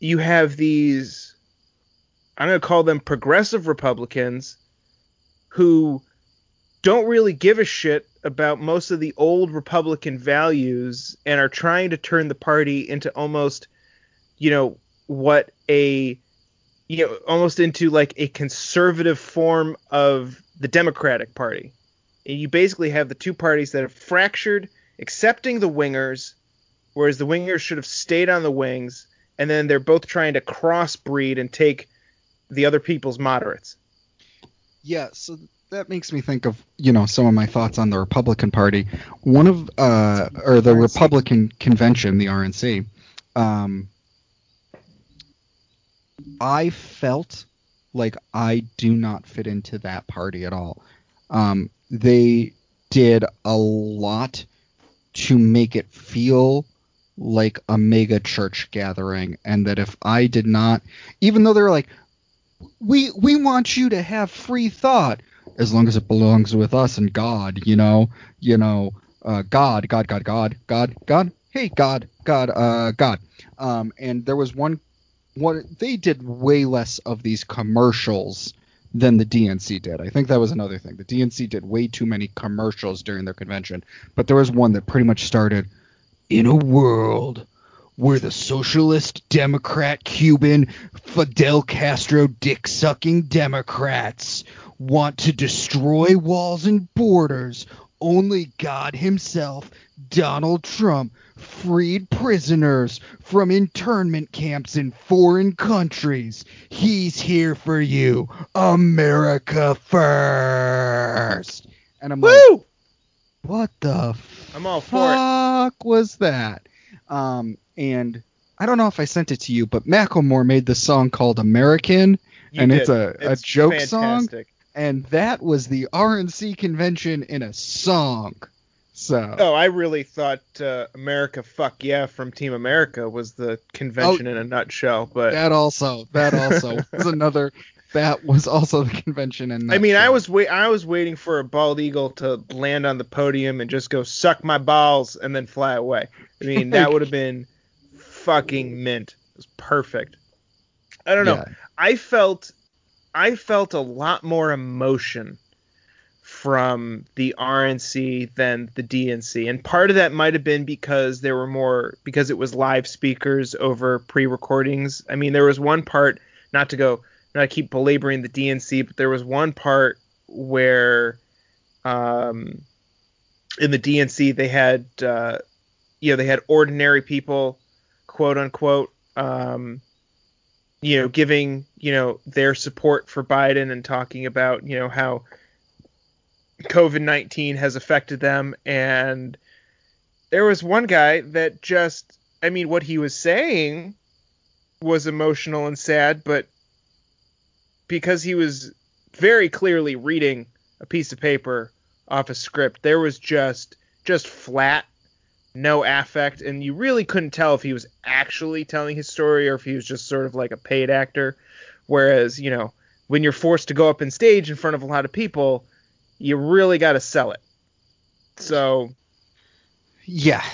you have these I'm going to call them progressive Republicans who don't really give a shit about most of the old Republican values and are trying to turn the party into almost, you know, what a, you know, almost into like a conservative form of the Democratic Party. And you basically have the two parties that have fractured, accepting the wingers, whereas the wingers should have stayed on the wings, and then they're both trying to crossbreed and take the other people's moderates. Yeah, so that makes me think of you know some of my thoughts on the Republican Party. One of uh, or the. Republican convention, the RNC. Um, I felt like I do not fit into that party at all. Um, they did a lot to make it feel like a mega church gathering, and that if I did not, even though they're like, we we want you to have free thought as long as it belongs with us and God, you know, you know, uh, God, God, God, God, God, God, hey, God, God, uh, God. Um, and there was one, one they did way less of these commercials than the DNC did. I think that was another thing. The DNC did way too many commercials during their convention, but there was one that pretty much started in a world where the socialist, Democrat, Cuban, Fidel Castro dick sucking Democrats want to destroy walls and borders. Only God Himself, Donald Trump, freed prisoners from internment camps in foreign countries. He's here for you. America first. And I'm like, what the I'm all for it. fuck was that? Um, and I don't know if I sent it to you, but Macklemore made this song called American, You and it's did. a, a joke song, fantastic. And that was the RNC convention in a song. So Oh, I really thought uh, America Fuck Yeah from Team America was the convention in a nutshell, but that also that also was another that was also the convention and I mean, I was wait I was waiting for a bald eagle to land on the podium and just go suck my balls and then fly away. I mean, that would have been fucking mint. It was perfect. I don't know. Yeah. I felt I felt a lot more emotion from the RNC than the DNC. And part of that might have been because there were more because it was live speakers over pre-recordings. I mean, there was one part not to go not to keep belaboring the DNC, but there was one part where um in the DNC they had uh you know, they had ordinary people quote unquote um you know, giving, you know, their support for Biden and talking about, you know, how COVID 19 has affected them. And there was one guy that just, I mean, what he was saying was emotional and sad, but because he was very clearly reading a piece of paper off a script, there was just, just flat, no affect, and you really couldn't tell if he was actually telling his story or if he was just sort of like a paid actor. Whereas, you know, when you're forced to go up in stage in front of a lot of people, you really got to sell it. So, Yeah,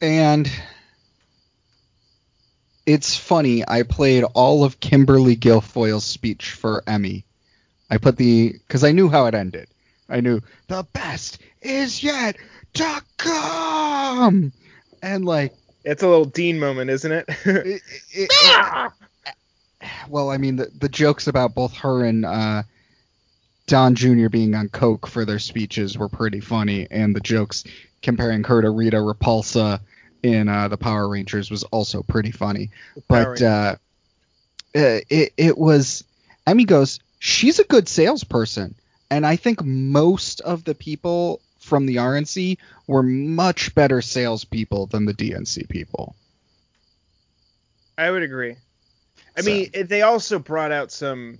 and it's funny. I played all of Kimberly Guilfoyle's speech for Emmy. I put the because I knew how it ended. I knew the best is yet to come, and like, it's a little Dean moment, isn't it? it, it, it- well, I mean, the the jokes about both her and uh, Don Jr. being on coke for their speeches were pretty funny, and the jokes comparing her to Rita Repulsa in uh, the Power Rangers was also pretty funny. But uh, uh, it it was Emmy goes, she's a good salesperson, and I think most of the people from the RNC were much better salespeople than the DNC people. I would agree. I So- mean, they also brought out some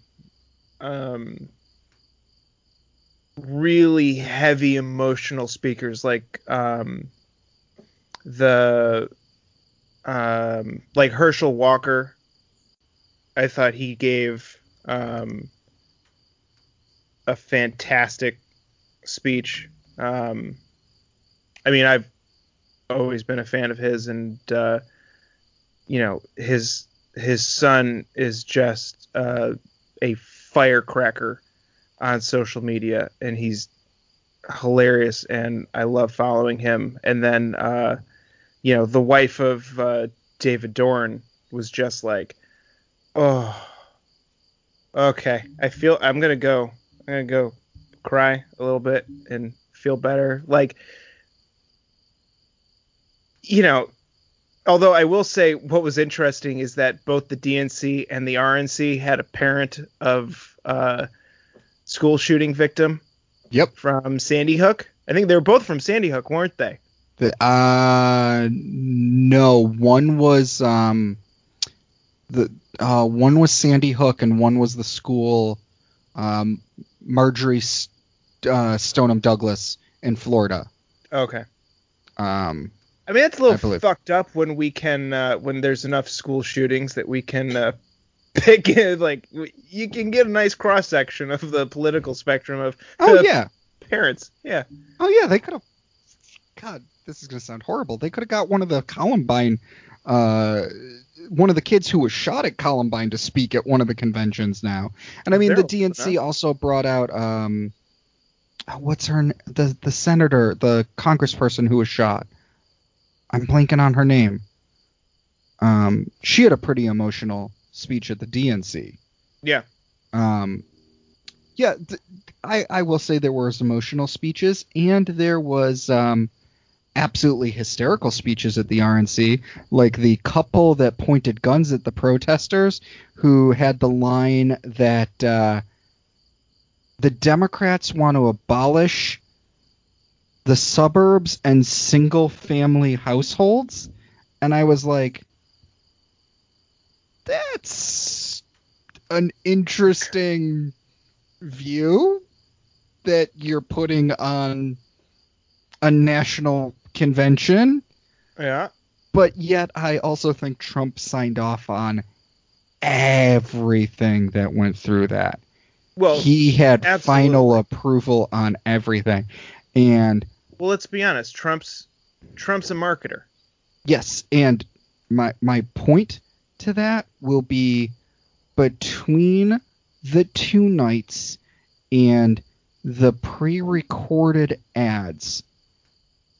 um, really heavy emotional speakers, like um, the um, like Herschel Walker. I thought he gave um, a fantastic speech. Um, I mean, I've always been a fan of his, and uh, you know his his son is just uh, a firecracker on social media, and he's hilarious, and I love following him. And then, uh, you know, the wife of uh, David Dorn was just like, oh, okay, I feel I'm gonna go, I'm gonna go cry a little bit and feel better, like. You know, although I will say what was interesting is that both the DNC and the RNC had a parent of uh, school shooting victim Yep. from Sandy Hook. I think they were both from Sandy Hook, weren't they? The, uh, no, one was um, the uh, one was Sandy Hook and one was the school, um, Marjory St- uh, Stoneman Douglas in Florida. Okay. Um, I mean that's a little fucked up when we can uh, when there's enough school shootings that we can uh, pick it like you can get a nice cross section of the political spectrum of oh yeah, parents. Yeah. oh yeah, they could have. God, this is gonna sound horrible. They could have got one of the Columbine, uh, one of the kids who was shot at Columbine to speak at one of the conventions now. And I mean, the They're DNC also brought out um, what's her the the senator, the congressperson who was shot. I'm blanking on her name. Um, she had a pretty emotional speech at the DNC. Yeah. Um, yeah, th- I I will say there was emotional speeches and there was um absolutely hysterical speeches at the RNC, like the couple that pointed guns at the protesters who had the line that uh, the Democrats want to abolish the suburbs and single family households. And I was like, that's an interesting view that you're putting on a national convention, Yeah. but yet I also think Trump signed off on everything that went through that. Well, he had absolutely. final approval on everything. And well, let's be honest. Trump's Trump's a marketer. yes, and my my point to that will be between the two nights and the pre-recorded ads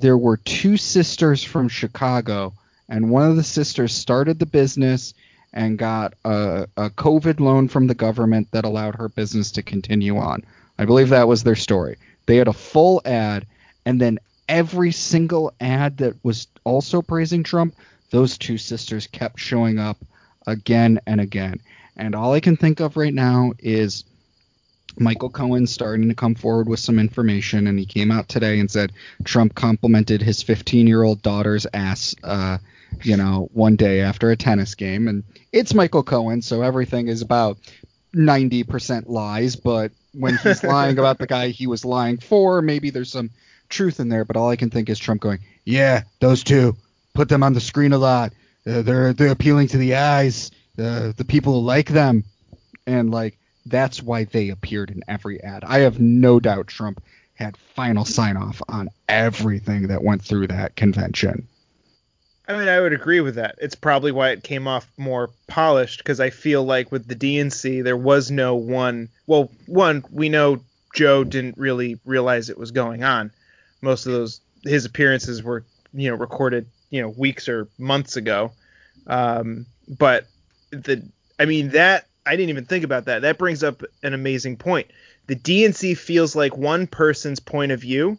there were two sisters from Chicago and one of the sisters started the business and got a, a COVID loan from the government that allowed her business to continue on. I believe that was their story. They had a full ad, and then every single ad that was also praising Trump, those two sisters kept showing up again and again. And all I can think of right now is Michael Cohen starting to come forward with some information, and he came out today and said Trump complimented his 15 year old daughter's ass, uh, you know, one day after a tennis game. And it's Michael Cohen, so everything is about 90% lies, but when he's lying about the guy he was lying for, maybe there's some truth in there. But all I can think is Trump going, yeah, those two, put them on the screen a lot. Uh, they're they're appealing to the eyes, uh, the people who like them, and like that's why they appeared in every ad. I have no doubt Trump had final sign off on everything that went through that convention. I mean, I would agree with that. It's probably why it came off more polished because I feel like with the DNC there was no one. Well, one we know Joe didn't really realize it was going on. Most of those his appearances were you know recorded you know weeks or months ago. Um, but the I mean that I didn't even think about that. That brings up an amazing point. the DNC feels like one person's point of view,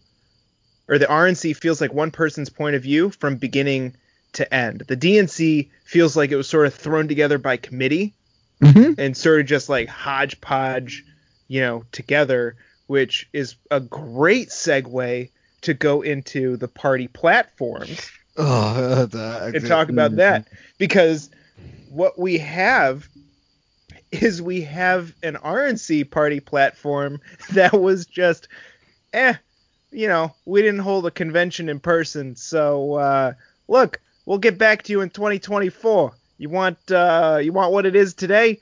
or the RNC feels like one person's point of view from beginning to end. The DNC feels like it was sort of thrown together by committee Mhm. and sort of just like hodgepodge, you know, together, which is a great segue to go into the party platforms Oh, the, and talk about that because what we have is we have an RNC party platform that was just eh you know we didn't hold a convention in person so uh, look we'll get back to you in 2024 you want uh, you want what it is today?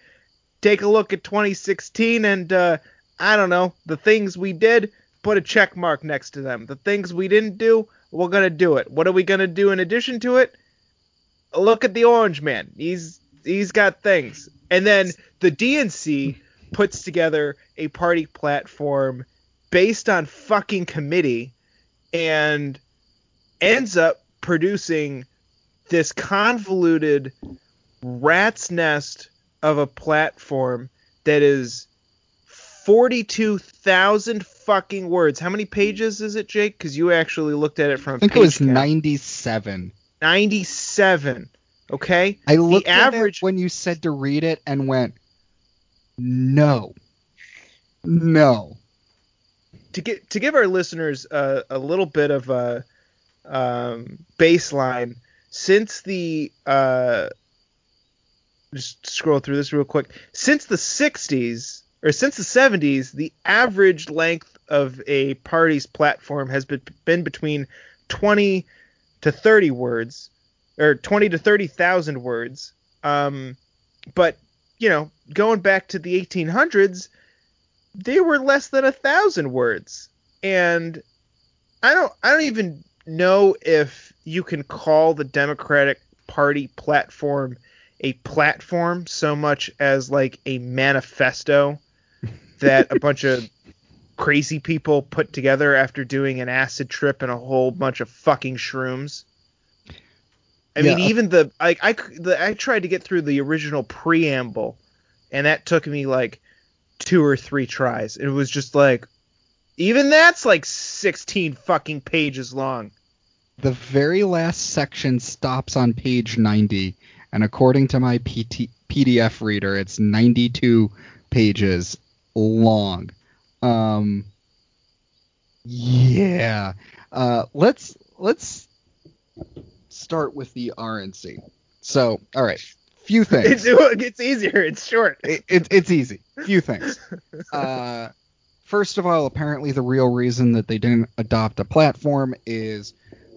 Take a look at 2016 and uh, I don't know the things we did put a check mark next to them. The things we didn't do we're gonna do it. What are we gonna do in addition to it? Look at the orange man. He's he's got things. And then the dnc puts together a party platform based on fucking committee and ends up producing this convoluted rat's nest of a platform that is 42,000 fucking words. How many pages is it, Jake? Because you actually looked at it from I think it was count. 97. 97. Okay? I looked average- at it when you said to read it and went, no, no. to get to give our listeners a, a little bit of a um, baseline, since the uh, just scroll through this real quick. Since the 60s or since the 70s, the average length of a party's platform has been, been between 20 to 30 words, or 20 to 30,000 words. Um, but you know, going back to the 1800s, they were less than a thousand words, and I don't, I don't even know if you can call the Democratic Party platform a platform so much as like a manifesto that a bunch of crazy people put together after doing an acid trip and a whole bunch of fucking shrooms. I mean, even the like I the, I tried to get through the original preamble, and that took me like two or three tries. It was just like, even that's like sixteen fucking pages long. The very last section stops on page 90, and according to my PT, PDF reader, it's 92 pages long. Um, yeah. Uh, let's let's start with the RNC. So, all right, few things. It's, it gets easier. It's short. it, it, it's easy. Few things. Uh, first of all, apparently the real reason that they didn't adopt a platform is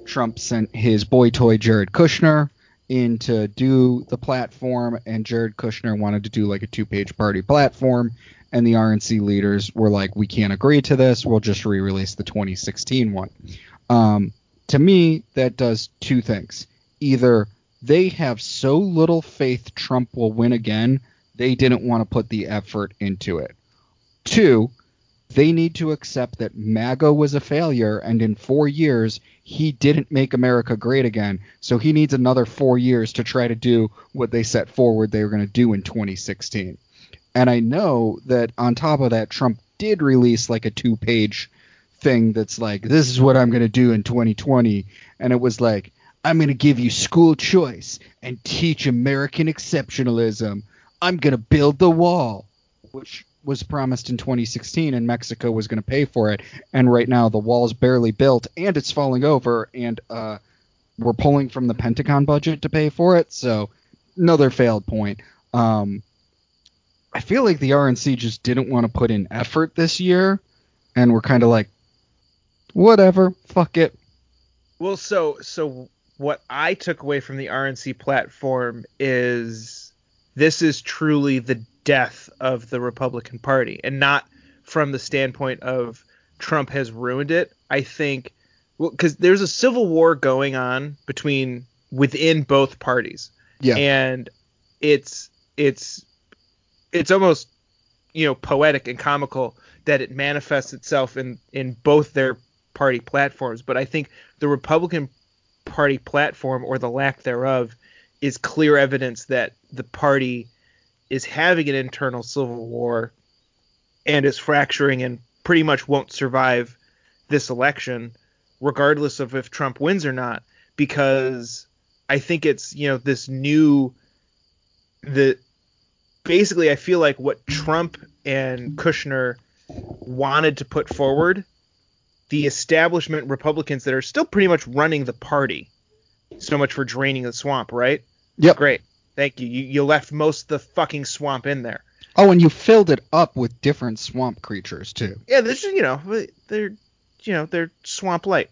Trump sent his boy toy Jared Kushner in to do the platform, and Jared Kushner wanted to do like a two-page party platform, and the RNC leaders were like, "We can't agree to this. We'll just re-release the 2016 one." Um, to me, that does two things. Either they have so little faith Trump will win again, they didn't want to put the effort into it. Two, they need to accept that MAGA was a failure, and in four years, he didn't make America great again. So he needs another four years to try to do what they set forward they were going to do in 2016. And I know that on top of that, Trump did release like a two page thing that's like, this is what I'm going to do in 2020. And it was like, I'm going to give you school choice and teach American exceptionalism. I'm going to build the wall, which was promised in 2016, and Mexico was going to pay for it. And right now, the wall's barely built, and it's falling over, and uh, we're pulling from the Pentagon budget to pay for it. So, another failed point. Um, I feel like the RNC just didn't want to put in effort this year, and we're kind of like, whatever, fuck it. Well, so so what I took away from the RNC platform is this is truly the death of the Republican Party, and not from the standpoint of Trump has ruined it. I think well because there's a civil war going on between within both parties, Yeah. and it's it's it's almost you know poetic and comical that it manifests itself in in both their party platforms but i think the republican party platform or the lack thereof is clear evidence that the party is having an internal civil war and is fracturing and pretty much won't survive this election, regardless of if Trump wins or not, because I think it's you know this new the basically I feel like what Trump and Kushner wanted to put forward, the establishment Republicans that are still pretty much running the party. So much for draining the swamp, right? Yep. Great. Thank you. You, you left most of the fucking swamp in there. Oh, and you filled it up with different swamp creatures too. Yeah, this is you know they're you know they're swamp light.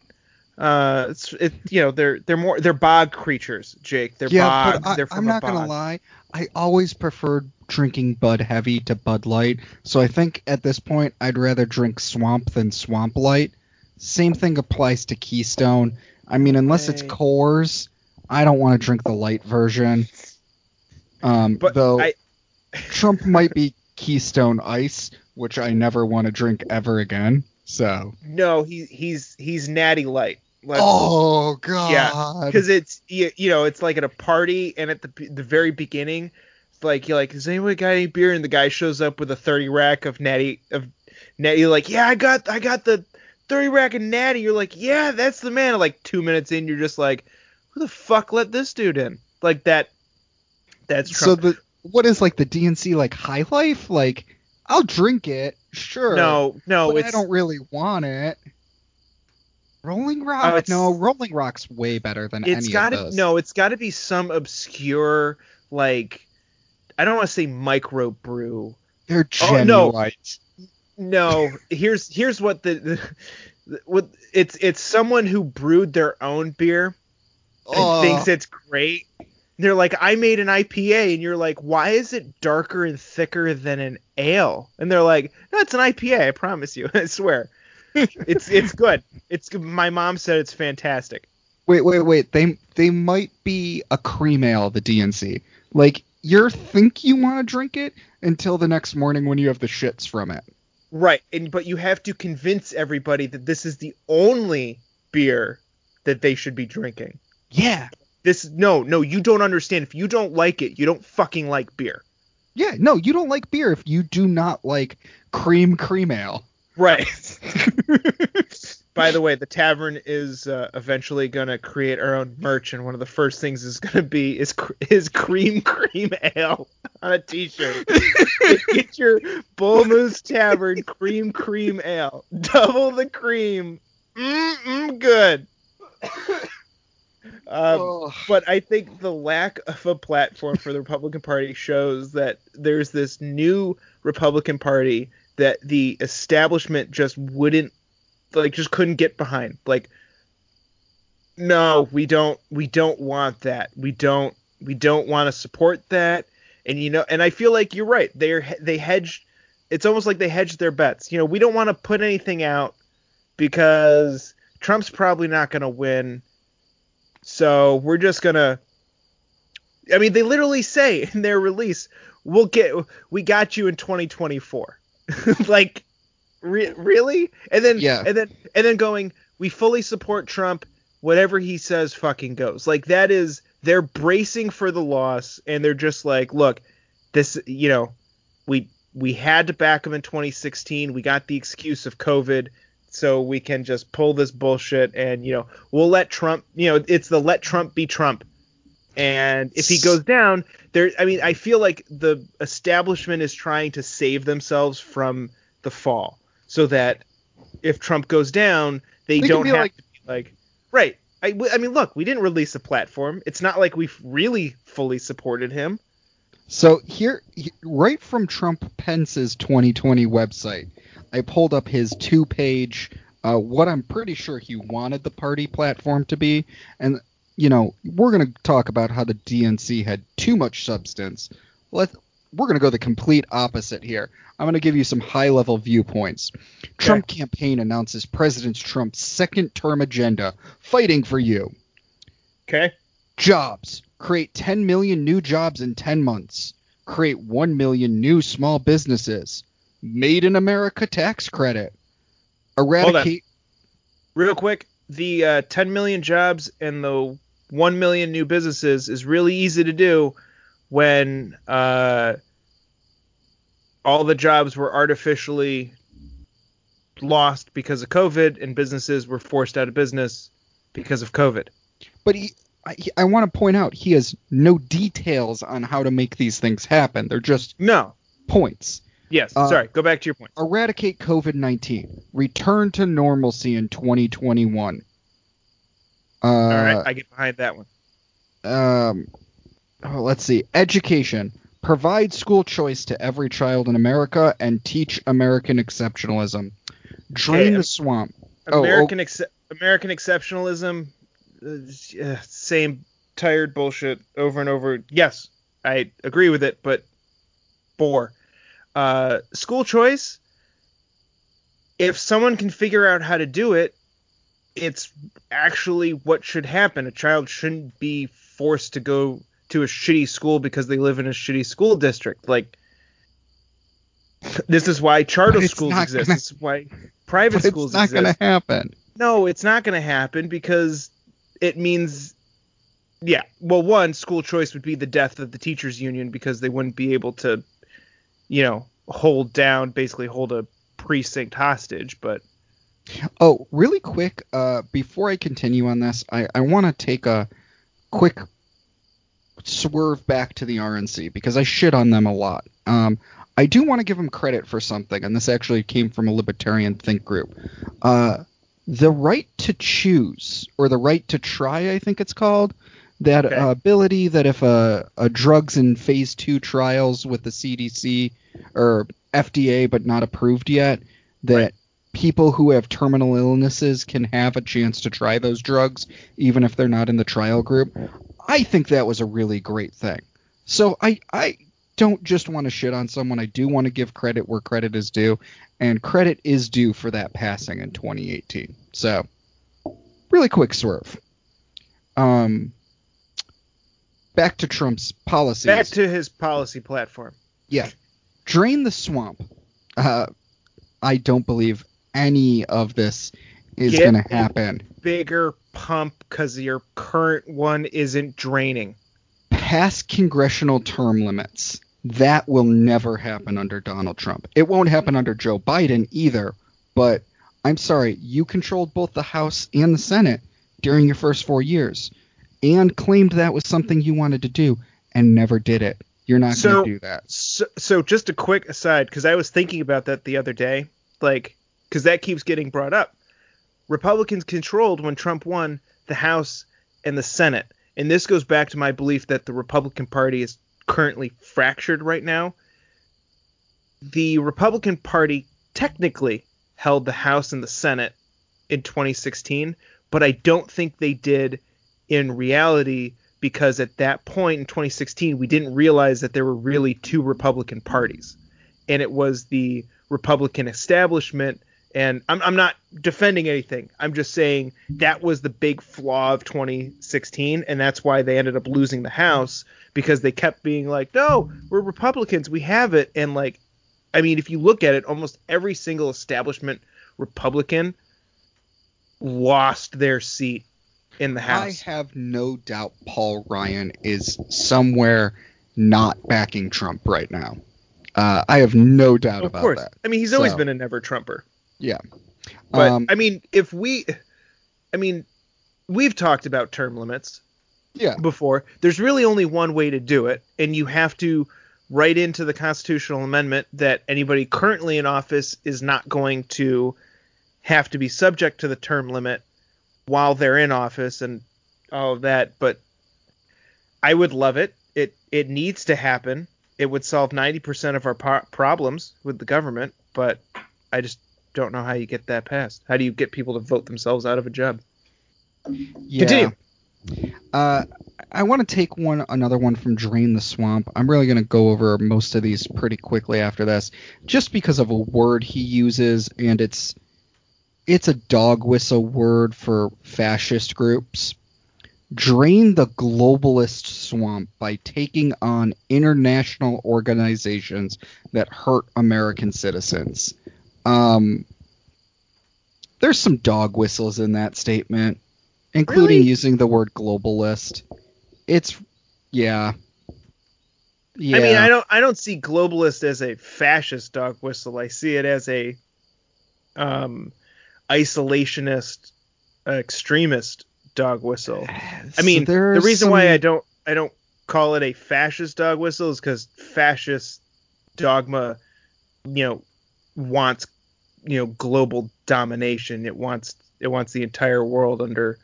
Uh, it's it you know they're they're more they're bog creatures, Jake. They're yeah, bog. but I, they're from I'm not gonna bog. lie. I always preferred drinking Bud Heavy to Bud Light, so I think at this point I'd rather drink Swamp than Swamp Light. Same thing applies to Keystone. I mean, unless it's. Coors, I don't want to drink the light version. Um, But though I Trump might be Keystone Ice, which I never want to drink ever again. So. no, he he's he's natty light. Let's- Oh God. Yeah, because it's you, you know it's like at a party and at the the very beginning, it's like you're like, has anyone got any beer? And the guy shows up with a thirty rack of natty of natty. You're like, yeah, I got I got the thirty rack of natty. You're like, yeah, that's the man. Like two minutes in, you're just like, who the fuck let this dude in? Like that. That's So the what is like the DNC like High Life? Like I'll drink it, sure. no, no, I don't really want it. Rolling Rock? Oh, no, Rolling Rock's way better than it's any got of those. no, it's got to be some obscure like. I don't want to say micro brew. they're Oh, no. No, here's here's what the, the what it's it's someone who brewed their own beer and Oh. thinks it's great. They're like, I made an IPA, and you're like, why is it darker and thicker than an ale? And they're like, no, it's an IPA. I promise you, I swear. it's it's good. It's my mom said it's fantastic. Wait, wait, wait. They they might be a cream ale, the DNC. Like you think you want to drink it until the next morning when you have the shits from it. Right, and but you have to convince everybody that this is the only beer that they should be drinking. Yeah. This no, no, you don't understand. If you don't like it, you don't fucking like beer. Yeah, no, you don't like beer if you do not like cream cream ale. Right. By the way, the tavern is uh, eventually gonna create our own merch, and one of the first things is gonna be is cr- is cream cream ale on a T-shirt. Get your Bull Moose Tavern cream cream ale, double the cream, mm mm good. Um, but I think the lack of a platform for the Republican Party shows that there's this new Republican Party that the establishment just wouldn't like just couldn't get behind. Like no, we don't we don't want that. We don't we don't want to support that. And you know, and I feel like you're right. They're they hedged it's almost like they hedged their bets. You know, we don't want to put anything out because Trump's probably not going to win. So we're just gonna. I mean, they literally say in their release, "We'll get, we got you in 2024." like, re- really? And then, Yeah. and then, and then going, "We fully support Trump. Whatever he says, fucking goes." Like that is they're bracing for the loss, and they're just like, "Look, this, you know, we we had to back him in 2016. We got the excuse of COVID." So we can just pull this bullshit and you know we'll let Trump you know it's the let Trump be Trump. And if he goes down there I mean I feel like the establishment is trying to save themselves from the fall so that if Trump goes down they, They don't be have like- to be like right. I, w- I mean look we didn't release a platform. It's not like we've really fully supported him. So here, right from Trump Pence's 2020 website, I pulled up his two-page, uh, what I'm pretty sure he wanted the party platform to be, and you know we're gonna talk about how the DNC had too much substance. Let we're gonna go the complete opposite here. I'm gonna give you some high-level viewpoints. Trump campaign announces President Trump's second-term agenda: fighting for you. okay Jobs. Create 10 million new jobs in 10 months. Create 1 million new small businesses. Made in America tax credit. Eradicate. real quick the uh, 10 million jobs and the 1 million new businesses is really easy to do when uh, all the jobs were artificially lost because of COVID, and businesses were forced out of business because of COVID. But he, I, I want to point out he has no details on how to make these things happen. They're just No. points. Yes. Uh, sorry. Go back to your point. Eradicate COVID 19. Return to normalcy in 2021. Uh, All right. I get behind that one. um, oh, let's see. Education. Provide school choice to every child in America and teach American exceptionalism. Drain Okay, the swamp. Oh, oh. American ex- American exceptionalism, uh, same tired bullshit over and over. Yes, I agree with it, but bore. Uh, school choice. If someone can figure out how to do it, it's actually what should happen. A child shouldn't be forced to go to a shitty school because they live in a shitty school district. Like, this is why charter schools exist. gonna- This is why private schools it's not going to happen. No, it's not going to happen because it means, yeah. Well, one, school choice would be the death of the teachers' union because they wouldn't be able to, you know, hold down, basically hold a precinct hostage. But Oh, really quick, uh, before I continue on this, I, I want to take a quick swerve back to the RNC because I shit on them a lot. Um, I do want to give them credit for something, and this actually came from a libertarian think group. Uh, the right to choose, or the right to try, I think it's called, that Okay. ability that if a, a drug's in phase two trials with the CDC or FDA but not approved yet, that Right. people who have terminal illnesses can have a chance to try those drugs even if they're not in the trial group. I think that was a really great thing. So I I don't just want to shit on someone. I do want to give credit where credit is due, and credit is due for that passing in 2018. So really quick swerve. Um back to Trump's policies. back to his policy platform. Yeah. Drain the swamp. Uh, I don't believe any of this is going to happen. Bigger pump because your current one isn't draining. Pass congressional term limits. That will never happen under Donald Trump. It won't happen under Joe Biden either. But I'm sorry, you controlled both the House and the Senate during your first four years and claimed that was something you wanted to do and never did it. You're not So- going to do that. So, so just a quick aside, because I was thinking about that the other day, like, because that keeps getting brought up. Republicans controlled when Trump won the House and the Senate, and this goes back to my belief that the Republican Party is currently fractured right now. The Republican Party technically held the House and the Senate in 2016, but I don't think they did in reality because at that point in 2016 we didn't realize that there were really two Republican parties, and it was the Republican establishment. And I'm, I'm not defending anything. I'm just saying that was the big flaw of 2016, and that's why they ended up losing the House because they kept being like, "No, we're Republicans, we have it." And like, I mean, if you look at it, almost every single establishment Republican lost their seat in the House. I have no doubt Paul Ryan is somewhere not backing Trump right now. Uh, I have no doubt of about course. that. I mean, he's always So- been a never Trumper. Yeah. But Um, I mean, if we, I mean, we've talked about term limits yeah. before. There's really only one way to do it, and you have to write into the constitutional amendment that anybody currently in office is not going to have to be subject to the term limit while they're in office and all of that. But I would love it. It it needs to happen. It would solve 90% of our po- problems with the government, but I just don't know how you get that passed. How do you get people to vote themselves out of a job? Yeah. Continue. Uh, I want to take one another one from Drain the Swamp. I'm really going to go over most of these pretty quickly after this, just because of a word he uses, and it's it's a dog whistle word for fascist groups. Drain the globalist swamp by taking on international organizations that hurt American citizens. Um, there's some dog whistles in that statement, including Really? using the word globalist. It's yeah. Yeah. I mean, I don't I don't see globalist as a fascist dog whistle. I see it as a um isolationist uh, extremist dog whistle. I mean, the reason why I don't I don't call it a fascist dog whistle is cuz fascist dogma you know wants you know global domination. It wants it wants the entire world under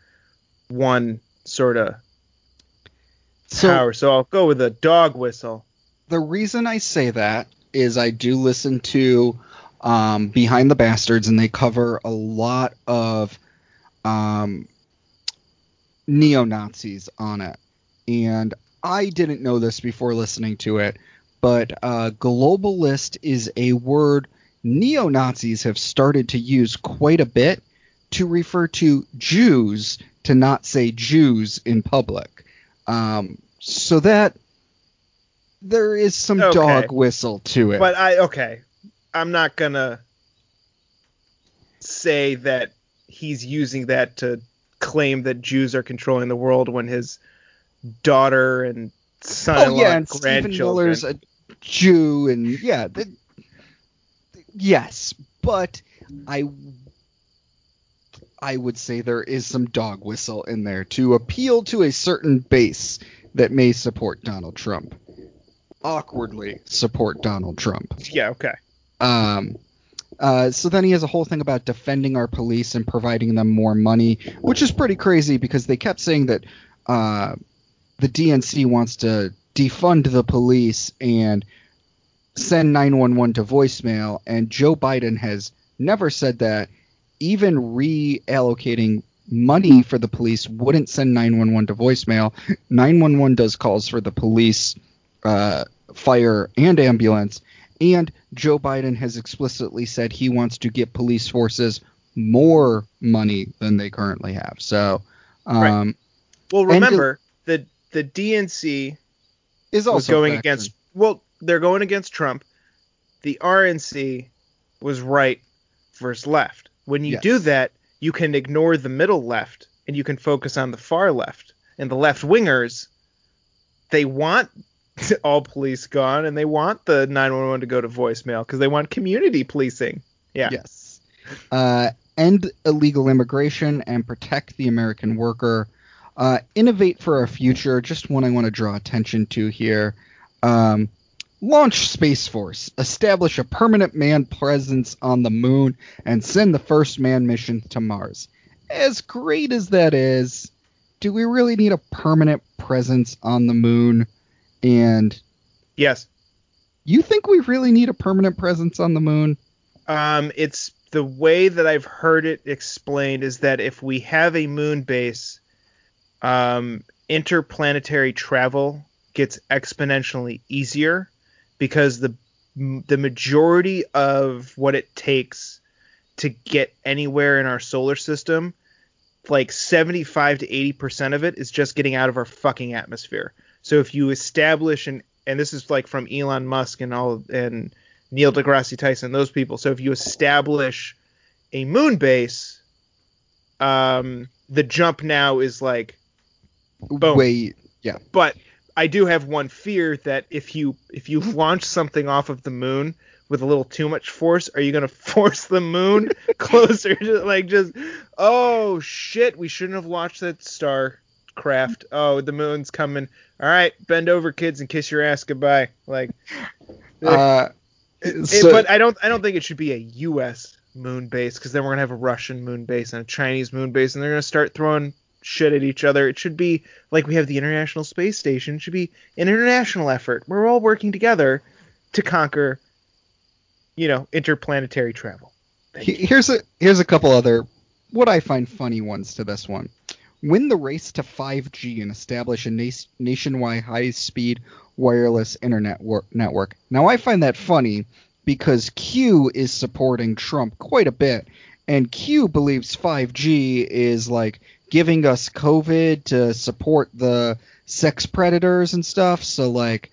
one sort of so, power. So I'll go with a dog whistle. The reason I say that is I do listen to um, Behind the Bastards, and they cover a lot of um, neo Nazis on it. And I didn't know this before listening to it, but uh, globalist is a word neo Nazis have started to use quite a bit to refer to Jews to not say Jews in public. Um, so that there is some Okay. dog whistle to it. But I okay, I'm not gonna say that he's using that to claim that Jews are controlling the world when his daughter and son-in-law oh yeah, and and Stephen. Miller's a Jew, and yeah, the, yes, but I I would say there is some dog whistle in there to appeal to a certain base that may support Donald Trump, awkwardly support Donald Trump. yeah, okay. Um, uh, so then he has a whole thing about defending our police and providing them more money, which is pretty crazy because they kept saying that uh, the DNC wants to defund the police and send 911 to voicemail, and Joe Biden has never said that. Even reallocating money for the police wouldn't send 911 to voicemail. 911 does calls for the police, uh, fire, and ambulance. And Joe Biden has explicitly said he wants to get police forces more money than they currently have. So, um, Well, remember the the DNC is also going against well, they're going against Trump. The RNC was right versus left. When you Yes. do that, you can ignore the middle left and you can focus on the far left. And the left wingers, they want all police gone and they want the 911 to go to voicemail because they want community policing. Yeah. Yes. Uh, end illegal immigration and protect the American worker. Uh, innovate for our future. Just one I want to draw attention to here. Um, launch Space Force. Establish a permanent man presence on the moon and send the first man mission to Mars. As great as that is, do we really need a permanent presence on the moon? And Yes. you think we really need a permanent presence on the moon? Um, it's the way that I've heard it explained is that if we have a moon base, um, interplanetary travel gets exponentially easier because the the majority of what it takes to get anywhere in our solar system, like 75 to 80 percent of it, is just getting out of our fucking atmosphere. So if you establish an and this is like from Elon Musk and all and Neil deGrasse Tyson, those people. So if you establish a moon base, um, the jump now is like, Boom. Wait, but I do have one fear that if you if you launch something off of the moon with a little too much force, are you gonna force the moon closer to like just oh shit, we shouldn't have launched that star craft. Oh, the moon's coming. All right, bend over, kids, and kiss your ass goodbye. Like, uh, it- so- but I don't I don't think it should be a U.S. moon base because then we're gonna have a Russian moon base and a Chinese moon base, and they're gonna start throwing shit at each other. It should be like we have the International Space Station. It should be an international effort. We're all working together to conquer, you know, interplanetary travel. He- Here's a here's a couple other what I find funny ones to this one. Win the race to 5G and establish a nas- nationwide high-speed wireless internet wor- network. Now I find that funny because Q is supporting Trump quite a bit, and Q believes 5G is like giving us COVID to support the sex predators and stuff. So like,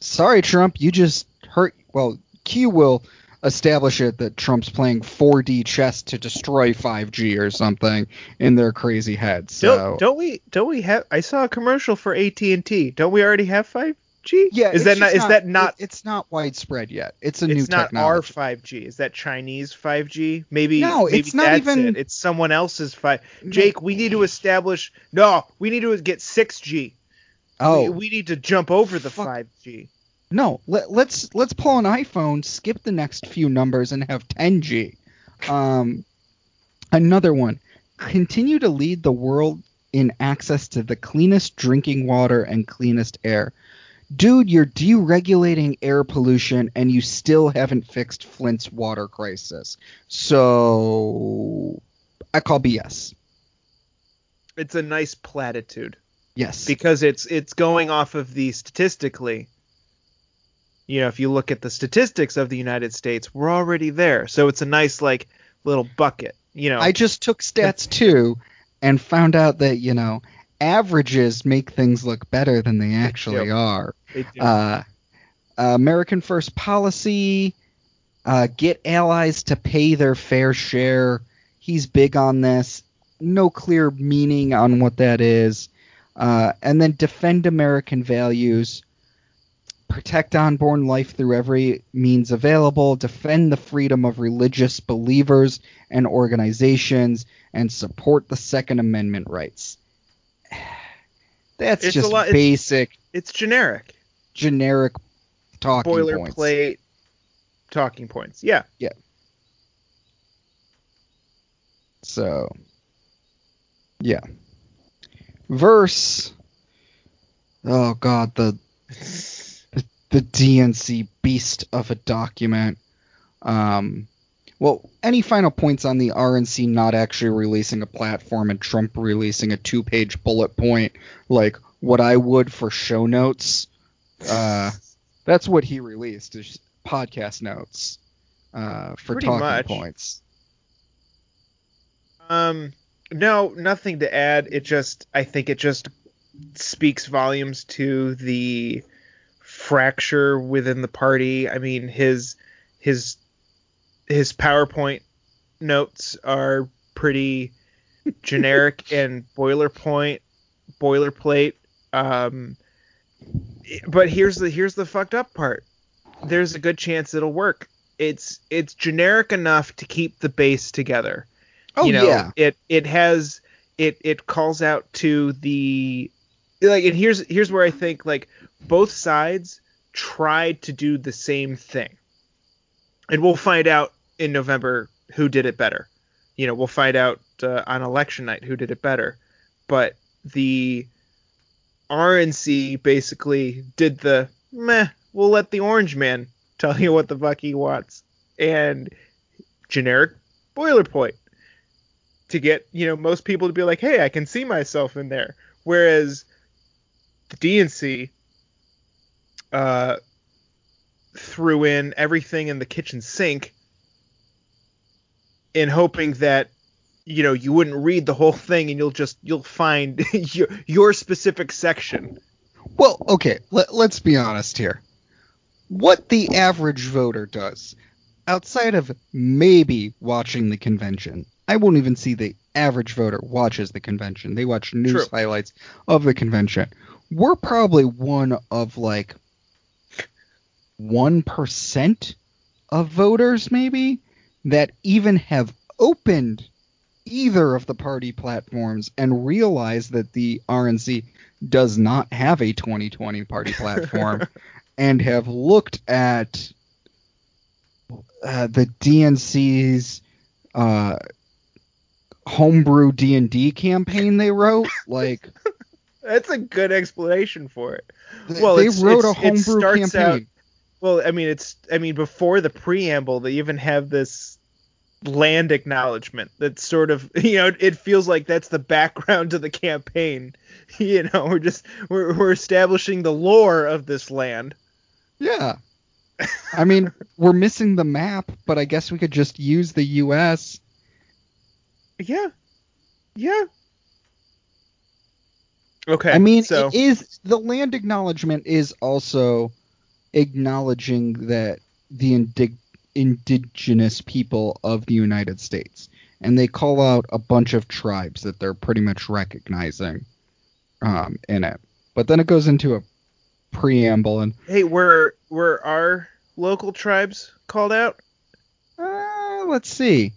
sorry Trump, you just hurt. Well, Q will establish it that Trump's playing 4D chess to destroy 5G or something in their crazy heads. So Don't don't we don't we have? I saw a commercial for AT and T. Don't we already have five 5G? Yeah, Is that not? just Is that not? it- it's not widespread yet. It's a new it's not our 5G. Is that Chinese 5G? Maybe. No, maybe it's not even- It. It's someone else's 5. Jake, we need to establish. No, we need to get 6G. oh we, we need to jump over the Fuck. 5G. No, let, let's let's pull an iPhone, skip the next few numbers, and have 10G. Um, another one. Continue to lead the world in access to the cleanest drinking water and cleanest air. Dude, you're deregulating air pollution and you still haven't fixed Flint's water crisis. So I call BS. It's a nice platitude Yes. because it's it's going off of the statistically. You know, if you look at the statistics of the United States, we're already there. So it's a nice like little bucket. You know, I just took stats too and found out that, you know, averages make things look better than they actually do. are. They. Uh, American First Policy, uh, get allies to pay their fair share. He's big on this. No clear meaning on what that is. Uh, and then defend American values. Protect unborn life through every means available. Defend the freedom of religious believers and organizations. And support the Second Amendment rights. That's It's a just lot- basic, it's generic. generic talking points. boilerplate talking points. Yeah. Yeah. So, yeah. Verse. Oh God, the the, DNC beast of a document. Um, well, any final points on the RNC not actually releasing a platform and Trump releasing a two-page bullet point like what I would for show notes? Uh, that's what he released is podcast notes uh, for Pretty talking much. points. Um no, nothing to add. It just I think it just speaks volumes to the fracture within the party. I mean, his his his PowerPoint notes are pretty generic and boilerpoint boilerplate. Um but here's the here's the fucked up part. There's a good chance it'll work. It's it's generic enough to keep the base together Oh you know yeah. it it has it it calls out to the like and here's here's where i think like both sides tried to do the same thing. And we'll find out in november who did it better. You know we'll find out uh, on election night who did it better. But the rnc basically did the meh we'll let the orange man tell you what the fuck he wants. And generic boilerplate to get you know most people to be like, hey, I can see myself in there. Whereas the DNC uh, threw in everything in the kitchen sink in hoping that you know you wouldn't read the whole thing and you'll just you'll find your, your specific section. Well, okay, let, let's be honest here. What the average voter does, outside of maybe watching the convention, I won't even see the average voter watches the convention. They watch news True. highlights of the convention. We're probably one of like 1% of voters, maybe, that even have opened either of the party platforms and realize that the RNC does not have a 2020 party platform and have looked at uh, the DNC's uh, homebrew D&D campaign they wrote. Like, That's a good explanation for it. Well, they wrote a homebrew campaign. out- Well, I mean, it's I mean before the preamble, they even have this land acknowledgement that's sort of you know it feels like that's the background to the campaign. You know, we're just we're we're establishing the lore of this land. Yeah. I mean, we're missing the map, but I guess we could just use the U.S. Yeah, yeah. Okay. I mean, so it is the land acknowledgement is also acknowledging that the indig- indigenous people of the United States, and they call out a bunch of tribes that they're pretty much recognizing um, in it. But then it goes into a preamble and Hey, were were our local tribes called out? uh, let's see.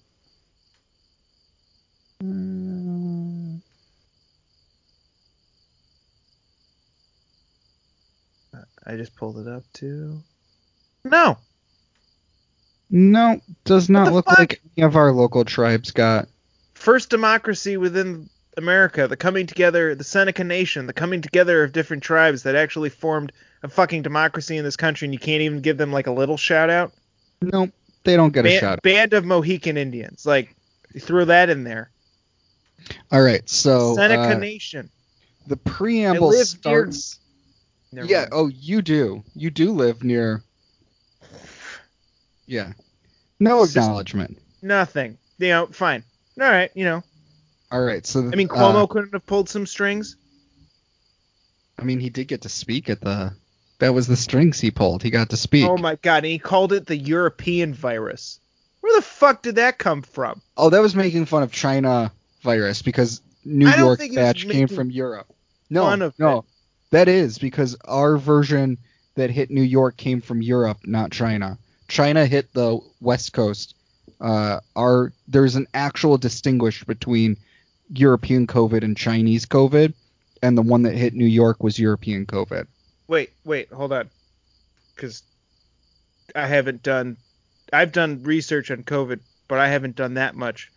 Mm, I just pulled it up too. No. No, does not look fuck? like any of our local tribes got. First democracy within America, the coming together, the Seneca Nation, the coming together of different tribes that actually formed a fucking democracy in this country, and you can't even give them like a little shout out. Nope, they don't get a Ban- shout. Band of Mohican Indians, like throw that in there. All right, so Seneca uh, Nation. the preamble near. Never Yeah. mind. Oh, you do. You do live near. Yeah. No acknowledgement. Nothing. You know, fine. All right. You know, All right. So I mean, uh, Cuomo couldn't have pulled some strings. I mean, he did get to speak at the. That was the strings he pulled. He got to speak. Oh my god! And he called it the European virus. Where the fuck did that come from? Oh, that was making fun of China virus because New York think he was batch came from Europe. No, no, it. That is because our version that hit New York came from Europe, not China. China hit the West Coast. Uh, our there's an actual distinguish between European COVID and Chinese COVID, and the one that hit New York was European COVID. Wait, wait, hold on, because I haven't done. I've done research on COVID, but I haven't done that much.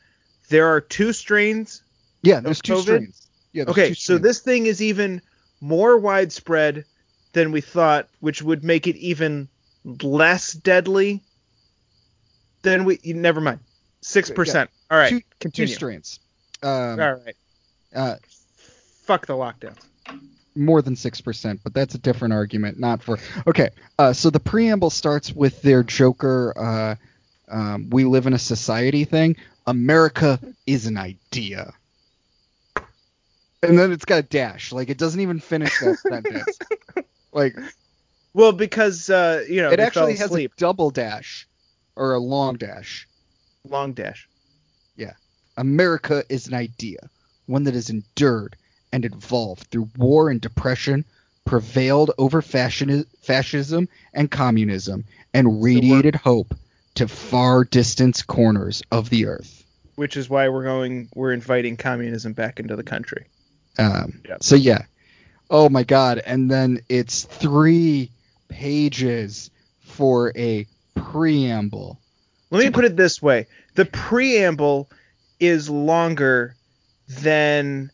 There are two strains. Yeah, there's two COVID? strains. Yeah, Okay, two so this thing is even more widespread than we thought, which would make it even less deadly than we. Never mind. Six percent. All right, two, two strains. Um, All right. uh, Fuck the lockdown. more than 6%, but that's a different argument, not for. Okay, uh, so the preamble starts with their Joker, uh, um, we live in a society thing. America is an idea. And then it's got a dash. Like, it doesn't even finish that sentence. Like, Well, because uh, you know it actually has a double dash or a long dash. long dash. Yeah. America is an idea, one that has endured and evolved through war and depression, prevailed over fashion, fascism and communism, and radiated hope to far distant corners of the earth. which is why we're going we're inviting communism back into the country. Um. So yeah, oh my god, and then it's three pages for a preamble. Let me put it this way. The preamble is longer than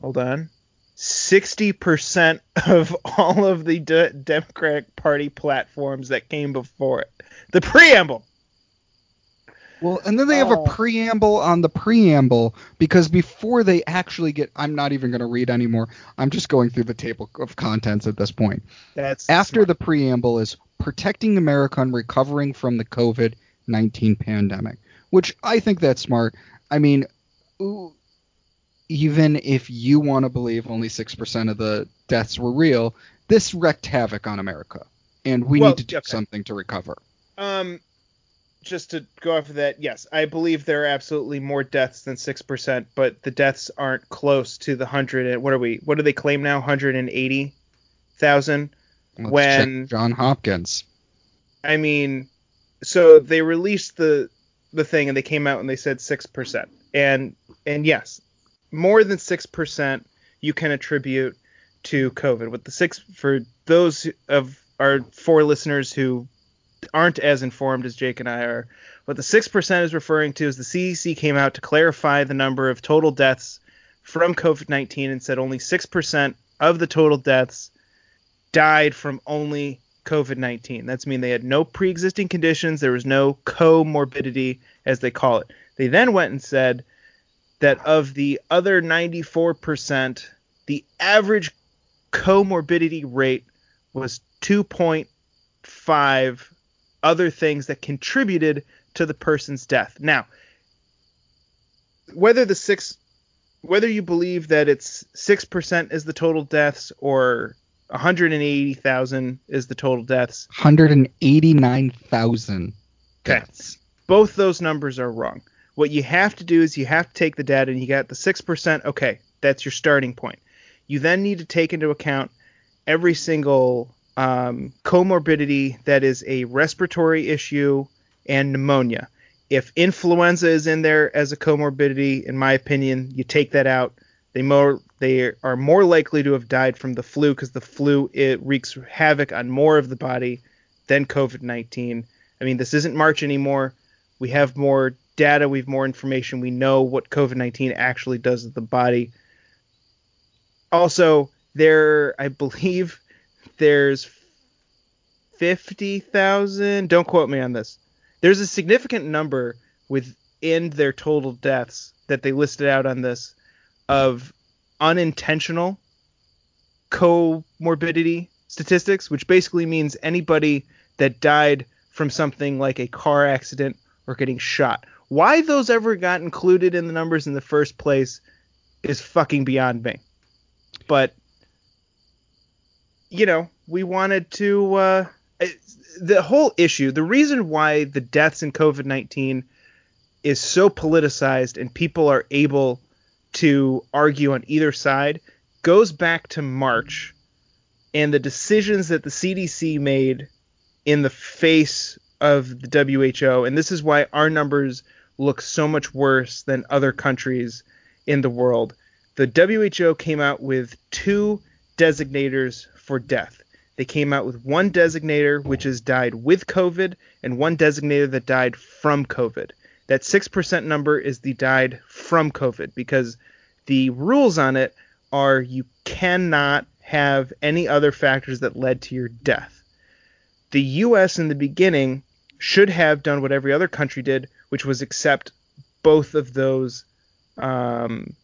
hold on. 60% of all of the de- Democratic Party platforms that came before it. The preamble. Well, and then they have Oh. a preamble on the preamble because before they actually get, I'm not even going to read anymore. I'm just going through the table of contents at this point. That's After smart. the preamble is protecting America and recovering from the COVID 19 pandemic, which I think that's smart. I mean, even if you want to believe only 6% of the deaths were real, this wreaked havoc on America. And we Well, need to do okay. something to recover. Um, just to go off of that, yes, I believe there are absolutely more deaths than six percent, but the deaths aren't close to the hundred. and What are we? What do they claim now? Hundred and eighty thousand. When- John Hopkins. I mean, so they released the the thing and they came out and they said six percent, and and yes, more than six percent you can attribute to COVID. With the six for those of our four listeners who aren't as informed as Jake and I are, what the six percent is referring to is the CDC came out to clarify the number of total deaths from COVID nineteen and said only six percent of the total deaths died from only COVID 19. That's mean they had no pre existing conditions, there was no comorbidity, as they call it. They then went and said that of the other 94%, the average comorbidity rate was 2.5 other things that contributed to the person's death. Now, whether the six whether you believe that it's 6% is the total deaths or 180,000 is the total deaths. 189,000 Okay. deaths. Both those numbers are wrong. What you have to do is you have to take the data and you got the 6%. Okay, that's your starting point. You then need to take into account every single um, comorbidity that is a respiratory issue and pneumonia. If influenza is in there as a comorbidity, in my opinion, you take that out. They more they are more likely to have died from the flu because the flu it wreaks havoc on more of the body than COVID-19. I mean, this isn't March anymore. We have more data, we have more information. We know what COVID-19 actually does to the body. Also, there I believe there's 50,000, don't quote me on this. There's a significant number within their total deaths that they listed out on this of unintentional comorbidity statistics, which basically means anybody that died from something like a car accident or getting shot. Why those ever got included in the numbers in the first place is fucking beyond me. But you know, we wanted to uh, the whole issue, the reason why the deaths in COVID-19 is so politicized and people are able to argue on either side goes back to March and the decisions that the CDC made in the face of the WHO. And this is why our numbers look so much worse than other countries in the world. The WHO came out with two designators for death. They came out with one designator which is died with COVID and one designator that died from COVID. That 6% number is the died from COVID because the rules on it are you cannot have any other factors that led to your death. The US in the beginning should have done what every other country did, which was accept both of those um,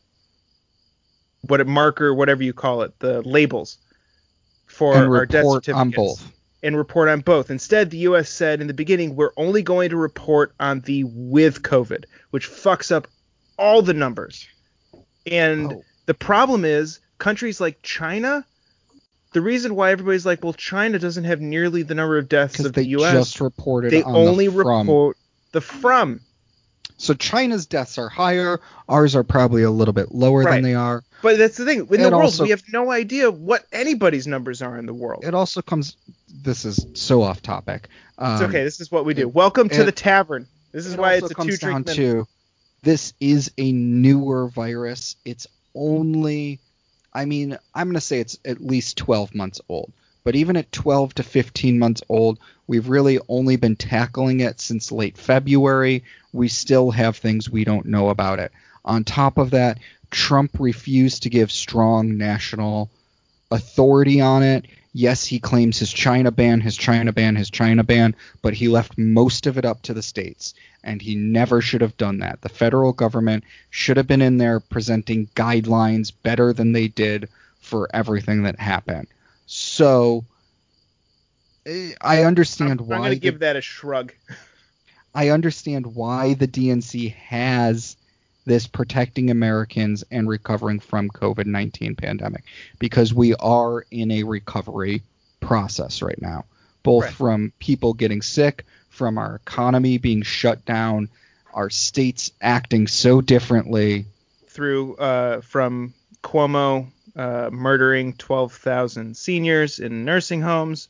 what a marker, whatever you call it, the labels for and our death report certificates on both. and report on both. Instead, the U.S. said in the beginning, we're only going to report on the with COVID, which fucks up all the numbers. And Oh. the problem is, countries like China, the reason why everybody's like, well, China doesn't have nearly the number of deaths of they the U.S. just reported they on only the from. report the from. So China's deaths are higher. Ours are probably a little bit lower Right. than they are. But that's the thing. In the world, also- we have no idea what anybody's numbers are in the world. It also comes. This is so off topic. Um, It's okay. This is what we do. Welcome to it- the tavern. This is it why it's a comes two down drink to this is a newer virus. It's only, I mean, I'm gonna say it's at least 12 months old. But even at 12 to 15 months old, we've really only been tackling it since late February. We still have things we don't know about it. On top of that, Trump refused to give strong national authority on it. Yes, he claims his China ban, his China ban, his China ban, but he left most of it up to the states, and he never should have done that. The federal government should have been in there presenting guidelines better than they did for everything that happened. So eh, I understand I'm, why I'm going to give that a shrug. I understand why the DNC has this protecting Americans and recovering from COVID-19 pandemic because we are in a recovery process right now, both Right. from people getting sick, from our economy being shut down, our states acting so differently. Through uh, from Cuomo uh, murdering 12,000 seniors in nursing homes.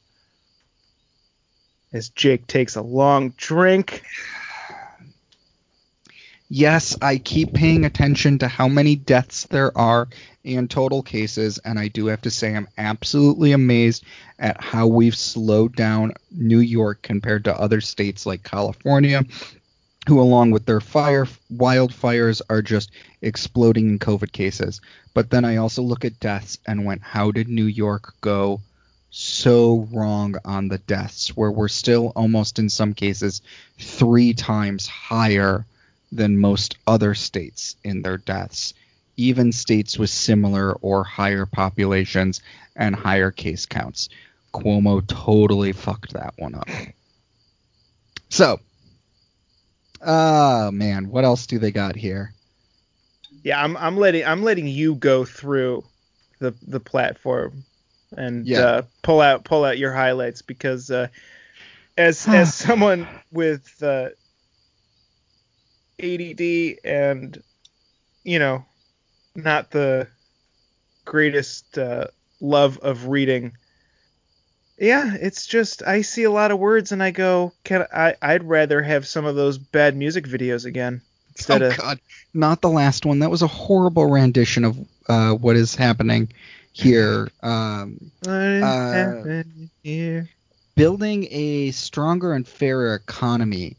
As Jake takes a long drink. Yes, I keep paying attention to how many deaths there are and total cases, and I do have to say I'm absolutely amazed at how we've slowed down New York compared to other states like California, who, along with their fire wildfires, are just exploding in COVID cases. But then I also look at deaths and went, how did New York go so wrong on the deaths, where we're still almost in some cases three times higher than most other states in their deaths, even states with similar or higher populations and higher case counts. Cuomo totally fucked that one up. So, oh man, what else do they got here? Yeah, I'm I'm letting I'm letting you go through the the platform and Yeah. uh, pull out pull out your highlights because uh, as as someone with uh, ADD and you know not the greatest uh, love of reading, Yeah, it's just I see a lot of words and I go, can I? I'd rather have some of those bad music videos again instead oh of. God, not the last one. That was a horrible rendition of uh, what is happening here. Um, What is uh, happening here? building a stronger and fairer economy,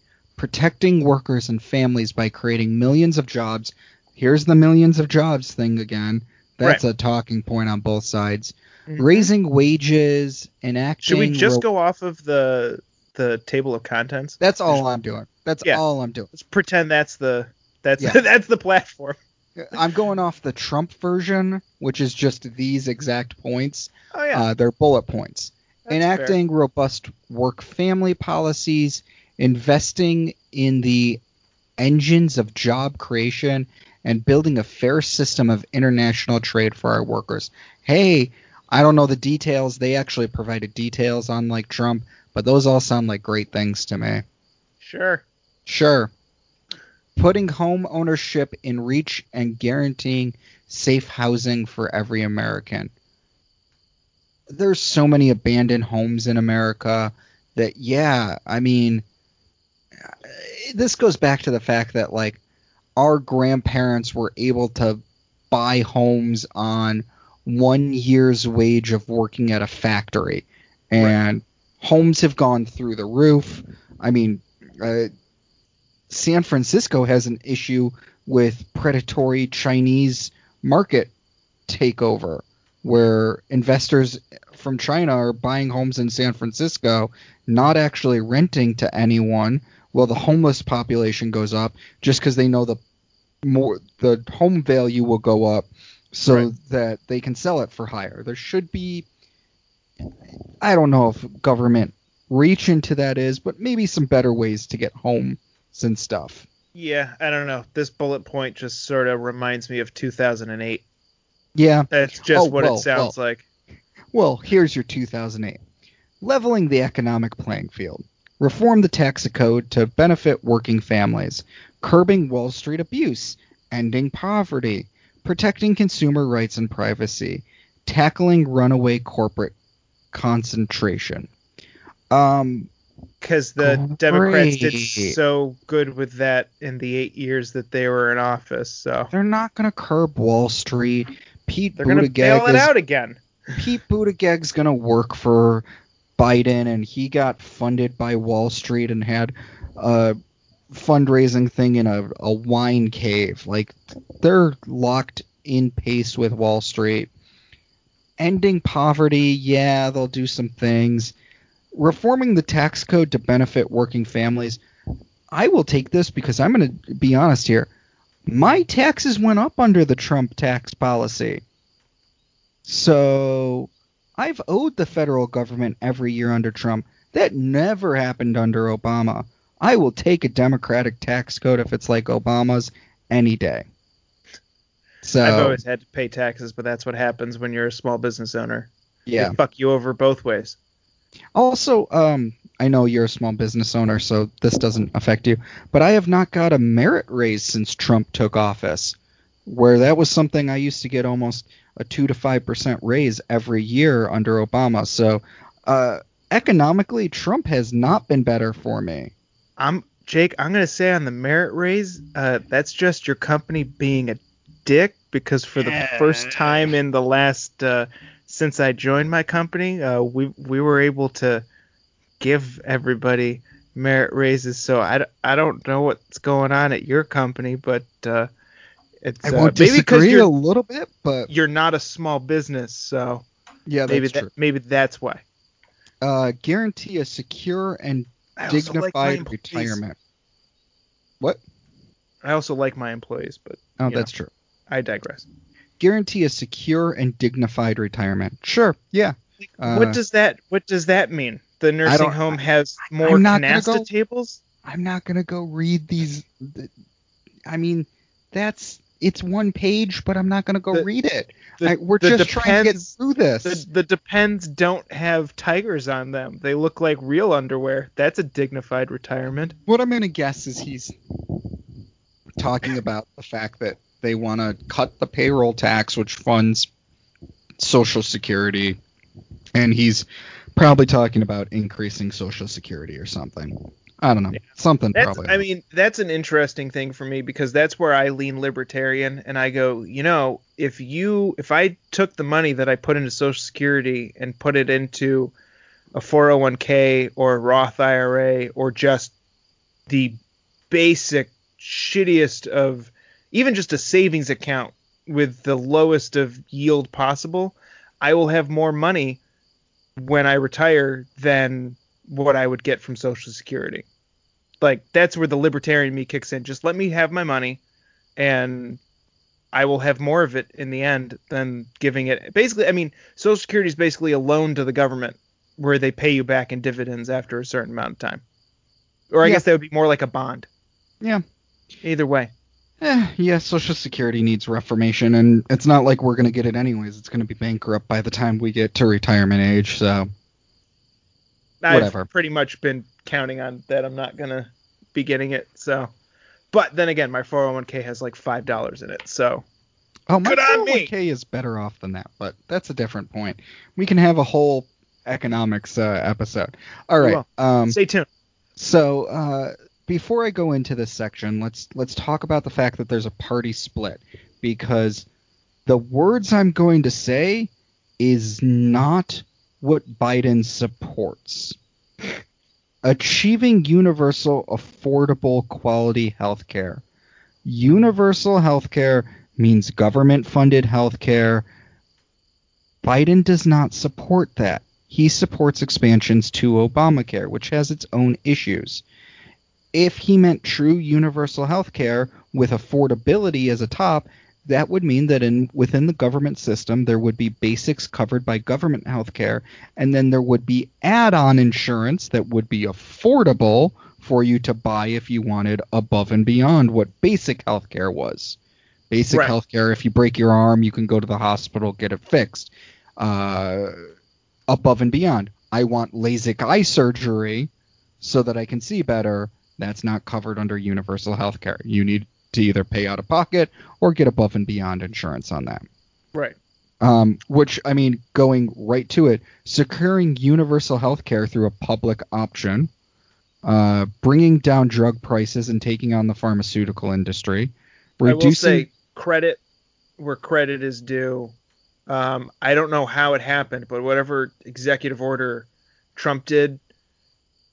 protecting workers and families by creating millions of jobs. Here's the millions of jobs thing again. That's a talking point on both sides. Mhm. Raising wages, enacting. Should we just ro- go off of the the table of contents? That's all I'm doing. That's Yeah. all I'm doing. Let's pretend that's the that's Yeah. that's the platform. I'm going off the Trump version, which is just these exact points. Oh yeah, Uh, they're bullet points. that's enacting robust work family policies, investing in the engines of job creation, and building a fair system of international trade for our workers. Hey, I don't know the details. They actually provided details on like Trump, but those all sound like great things to me. Sure. Sure. Putting home ownership in reach and guaranteeing safe housing for every American. There's so many abandoned homes in America that, yeah, I mean, this goes back to the fact that, like, our grandparents were able to buy homes on one year's wage of working at a factory. And homes have gone through the roof. I mean, uh, San Francisco has an issue with predatory Chinese market takeover, where investors from China are buying homes in San Francisco, not actually renting to anyone. Well, the homeless population goes up just because they know the more the home value will go up, so Right. that they can sell it for higher. There should be, I don't know if government reach into that is, but maybe some better ways to get homes and stuff. Yeah, I don't know. This bullet point just sort of reminds me of 2008. Yeah. That's just Oh, what well, it sounds like. Well, here's your 2008. Leveling the economic playing field. Reform the tax code to benefit working families. Curbing Wall Street abuse. Ending poverty. Protecting consumer rights and privacy. Tackling runaway corporate concentration. Um, Because the Democrats did so good with that in the eight years that they were in office. So they're not going to curb Wall Street. Pete they're going to Buttigieg bail it is out again. Pete Buttigieg's gonna work for Biden, and he got funded by Wall Street and had a fundraising thing in a, a wine cave. Like they're locked in pace with Wall Street. Ending poverty, yeah, they'll do some things. Reforming the tax code to benefit working families. I will take this because I'm going to be honest here. My taxes went up under the Trump tax policy. So I've owed the federal government every year under Trump. That never happened under Obama. I will take a Democratic tax code if it's like Obama's any day. So I've always had to pay taxes, but that's what happens when you're a small business owner. yeah. They fuck you over both ways. Also, um, I know you're a small business owner, so this doesn't affect you, but I have not got a merit raise since Trump took office. Where that was something I used to get almost a two to five percent raise every year under Obama. So, uh, economically, Trump has not been better for me. I'm Jake. I'm gonna say on the merit raise, uh, that's just your company being a dick because for the first time in the last uh, since I joined my company, uh, we we were able to give everybody merit raises. So I, I don't know what's going on at your company, but uh, it's I uh, won't because disagree a little bit, but you're not a small business, so yeah, maybe that's that true. maybe that's why. Uh, guarantee a secure and also like dignified retirement. What? I also like my employees, but Oh, that's true. I digress. Guarantee a secure and dignified retirement. Sure, yeah. Uh, what does that What does that mean? The nursing home has more I'm not gonna canasta go- tables. I'm not gonna go read these. I mean, that's it's one page, but I'm not gonna go The- read it. The, I, we're just trying to get through this. The, the depends don't have tigers on them. They look like real underwear. That's a dignified retirement. what I'm gonna guess is he's talking about the fact that they want to cut the payroll tax, which funds Social Security, and he's Probably talking about increasing Social Security or something. I don't know. Something That's, probably. I mean, that's an interesting thing for me because that's where I lean libertarian and I go, you know, if you if I took the money that I put into Social Security and put it into a 401k or a Roth IRA or just the basic shittiest of even just a savings account with the lowest of yield possible, I will have more money when I retire than what I would get from Social Security. Like that's where the libertarian me kicks in. Just let me have my money and I will have more of it in the end than giving it. Basically, I mean, Social Security is basically a loan to the government where they pay you back in dividends after a certain amount of time. Or I Yeah. guess that would be more like a bond. yeah. Either way. Eh, yeah, Social Security needs reformation, and it's not like we're going to get it anyways. It's going to be bankrupt by the time we get to retirement age, so. Whatever. I've pretty much been counting on that I'm not gonna be getting it. So, but then again, my 401k has like five dollars in it. So Oh, my Good on me. 401k is better off than that, but that's a different point. We can have a whole economics uh, episode. All right. Um, stay tuned. So uh, before I go into this section, let's let's talk about the fact that there's a party split because the words I'm going to say is not what Biden supports. Achieving universal, affordable, quality health care. Universal health care means government funded health care. Biden does not support that. He supports expansions to Obamacare, which has its own issues. If he meant true universal health care with affordability as a top, that would mean that in within the government system there would be basics covered by government health care and then there would be add-on insurance that would be affordable for you to buy if you wanted above and beyond what basic health care was. Basic Right. health care, if you break your arm, you can go to the hospital, get it fixed. Uh, above and beyond. I want LASIK eye surgery so that I can see better. That's not covered under universal health care. You need to either pay out of pocket or get above and beyond insurance on that. Right. Um, which, I mean, going right to it, securing universal health care through a public option, uh, bringing down drug prices and taking on the pharmaceutical industry, I will reducing. say credit where credit is due. Um, I don't know how it happened, but whatever executive order Trump did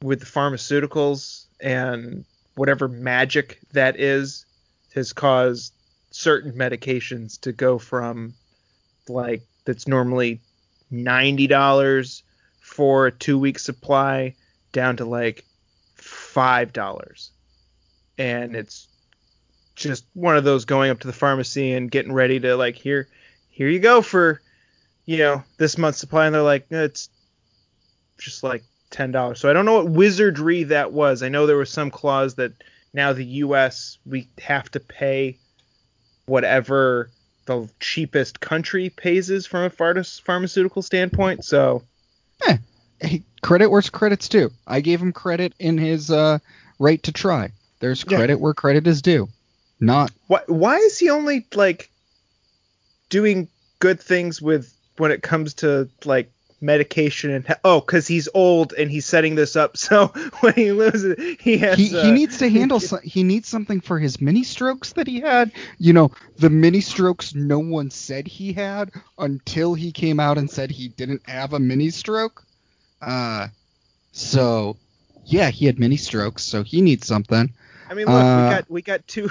with the pharmaceuticals and whatever magic that is has caused certain medications to go from like that's normally ninety dollars for a two week supply down to like five dollars. And it's just one of those going up to the pharmacy and getting ready to like here here you go for you know this month's supply. And they're like it's just like ten dollars. So i don't know what wizardry that was. I know there was some clause that now the us we have to pay whatever the cheapest country pays is from a pharma- pharmaceutical standpoint so hey, credit where's credit's due. I gave him credit in his uh, right to try. There's Yeah. credit where credit is due. Not why why is he only like doing good things with when it comes to like medication and oh because he's old and he's setting this up so when he loses he has he, uh, he needs to handle some, he needs something for his mini strokes that he had. You know, the mini strokes no one said he had until he came out and said he didn't have a mini stroke. Uh so yeah, he had mini strokes, so he needs something. I mean look uh, we got we got two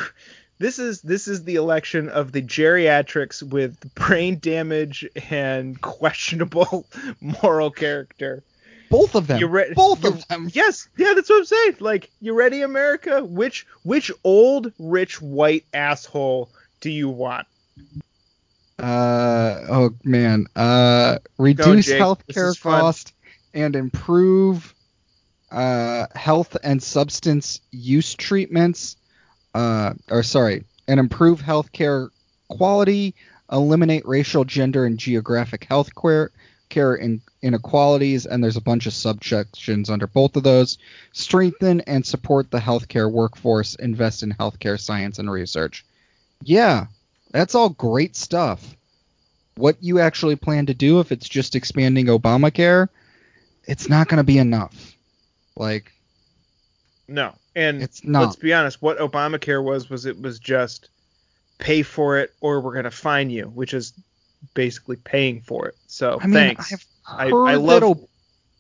this is this is the election of the geriatrics with brain damage and questionable moral character Both of them. Re- both of them. Yes, yeah, that's what I'm saying. Like, you ready, America? Which which old rich white asshole do you want? Uh oh man. Uh reduce Jake. healthcare This is fun. cost and improve uh health and substance use treatments. Uh or sorry, and improve healthcare quality, eliminate racial, gender, and geographic health care in, inequalities, and there's a bunch of subsections under both of those. Strengthen and support the healthcare workforce, invest in healthcare science and research. Yeah, that's all great stuff. What you actually plan to do if it's just expanding Obamacare, it's not going to be enough. Like No. And It's not. let's be honest, what Obamacare was was it was just pay for it or we're gonna fine you, which is basically paying for it. So I mean, thanks. I, heard love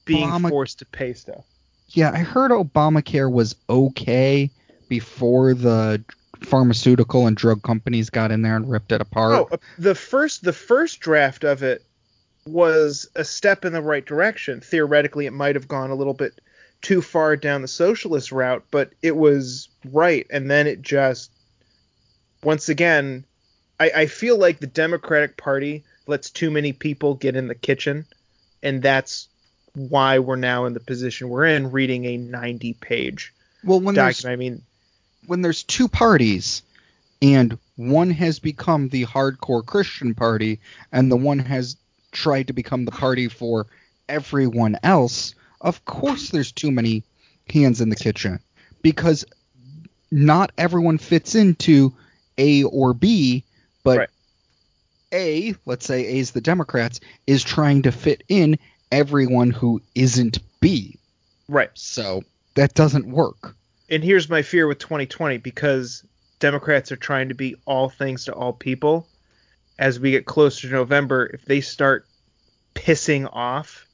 being forced to pay stuff. yeah, I heard Obamacare was okay before the pharmaceutical and drug companies got in there and ripped it apart. Oh, uh, the first the first draft of it was a step in the right direction. Theoretically, it might have gone a little bit too far down the socialist route, but it was right. And then it just, once again, I, I feel like the Democratic Party lets too many people get in the kitchen, and that's why we're now in the position we're in, reading a 90-page well, when document. I mean, when there's two parties and one has become the hardcore Christian party and the one has tried to become the party for everyone else, of course there's too many hands in the kitchen because not everyone fits into A or B, but Right. A, let's say A is the Democrats, is trying to fit in everyone who isn't B. right. So that doesn't work. and here's my fear with 2020 because Democrats are trying to be all things to all people. As we get closer to November, if they start pissing off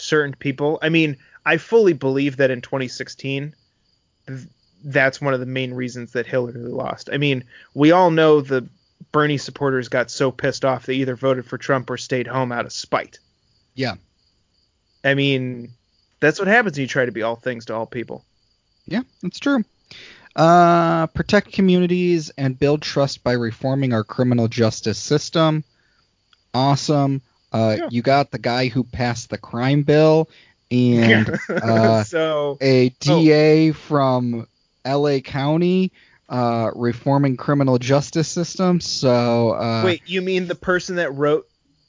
certain people, I mean, I fully believe that in 2016, th- that's one of the main reasons that Hillary lost. I mean, we all know the Bernie supporters got so pissed off they either voted for Trump or stayed home out of spite. Yeah. I mean, that's what happens when you try to be all things to all people. Yeah, that's true. Uh, protect communities and build trust by reforming our criminal justice system. Awesome. Uh, Yeah. You got the guy who passed the crime bill and uh, so a DA from LA County uh, reforming criminal justice system. So uh, Wait, you mean the person that wrote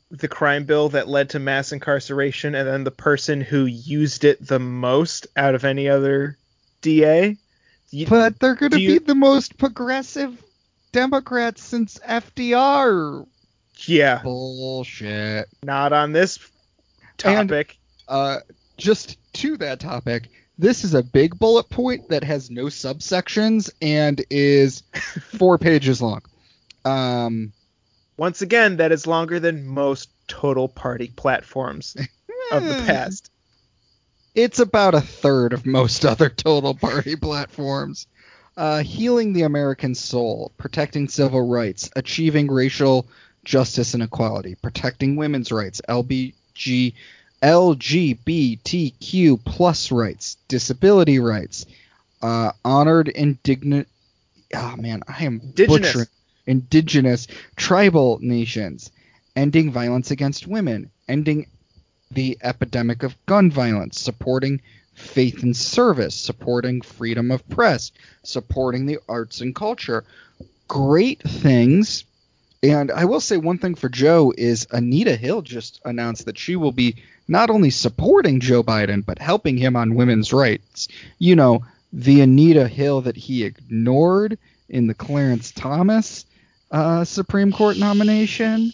the crime bill that led to mass incarceration and then the person who used it the most out of any other DA? You- but they're going to do you- be the most progressive Democrats since FDR. Yeah, Bullshit. not on this And- topic. uh, just to that topic, this is a big bullet point that has no subsections and is four pages long. Um, Once again, that is longer than most total party platforms of the eh, past. It's about a third of most other total party platforms. Uh, healing the American soul, protecting civil rights, achieving racial justice and equality, protecting women's rights, LBG, LGBTQ plus rights, disability rights, uh, honored indignant. Oh man, I am Indigenous. butchering indigenous tribal nations, ending violence against women, ending the epidemic of gun violence, supporting faith and service, supporting freedom of press, supporting the arts and culture. Great things. And I will say one thing for Joe is Anita Hill just announced that she will be not only supporting Joe Biden, but helping him on women's rights. You know, the Anita Hill that he ignored in the Clarence Thomas uh, Supreme Court nomination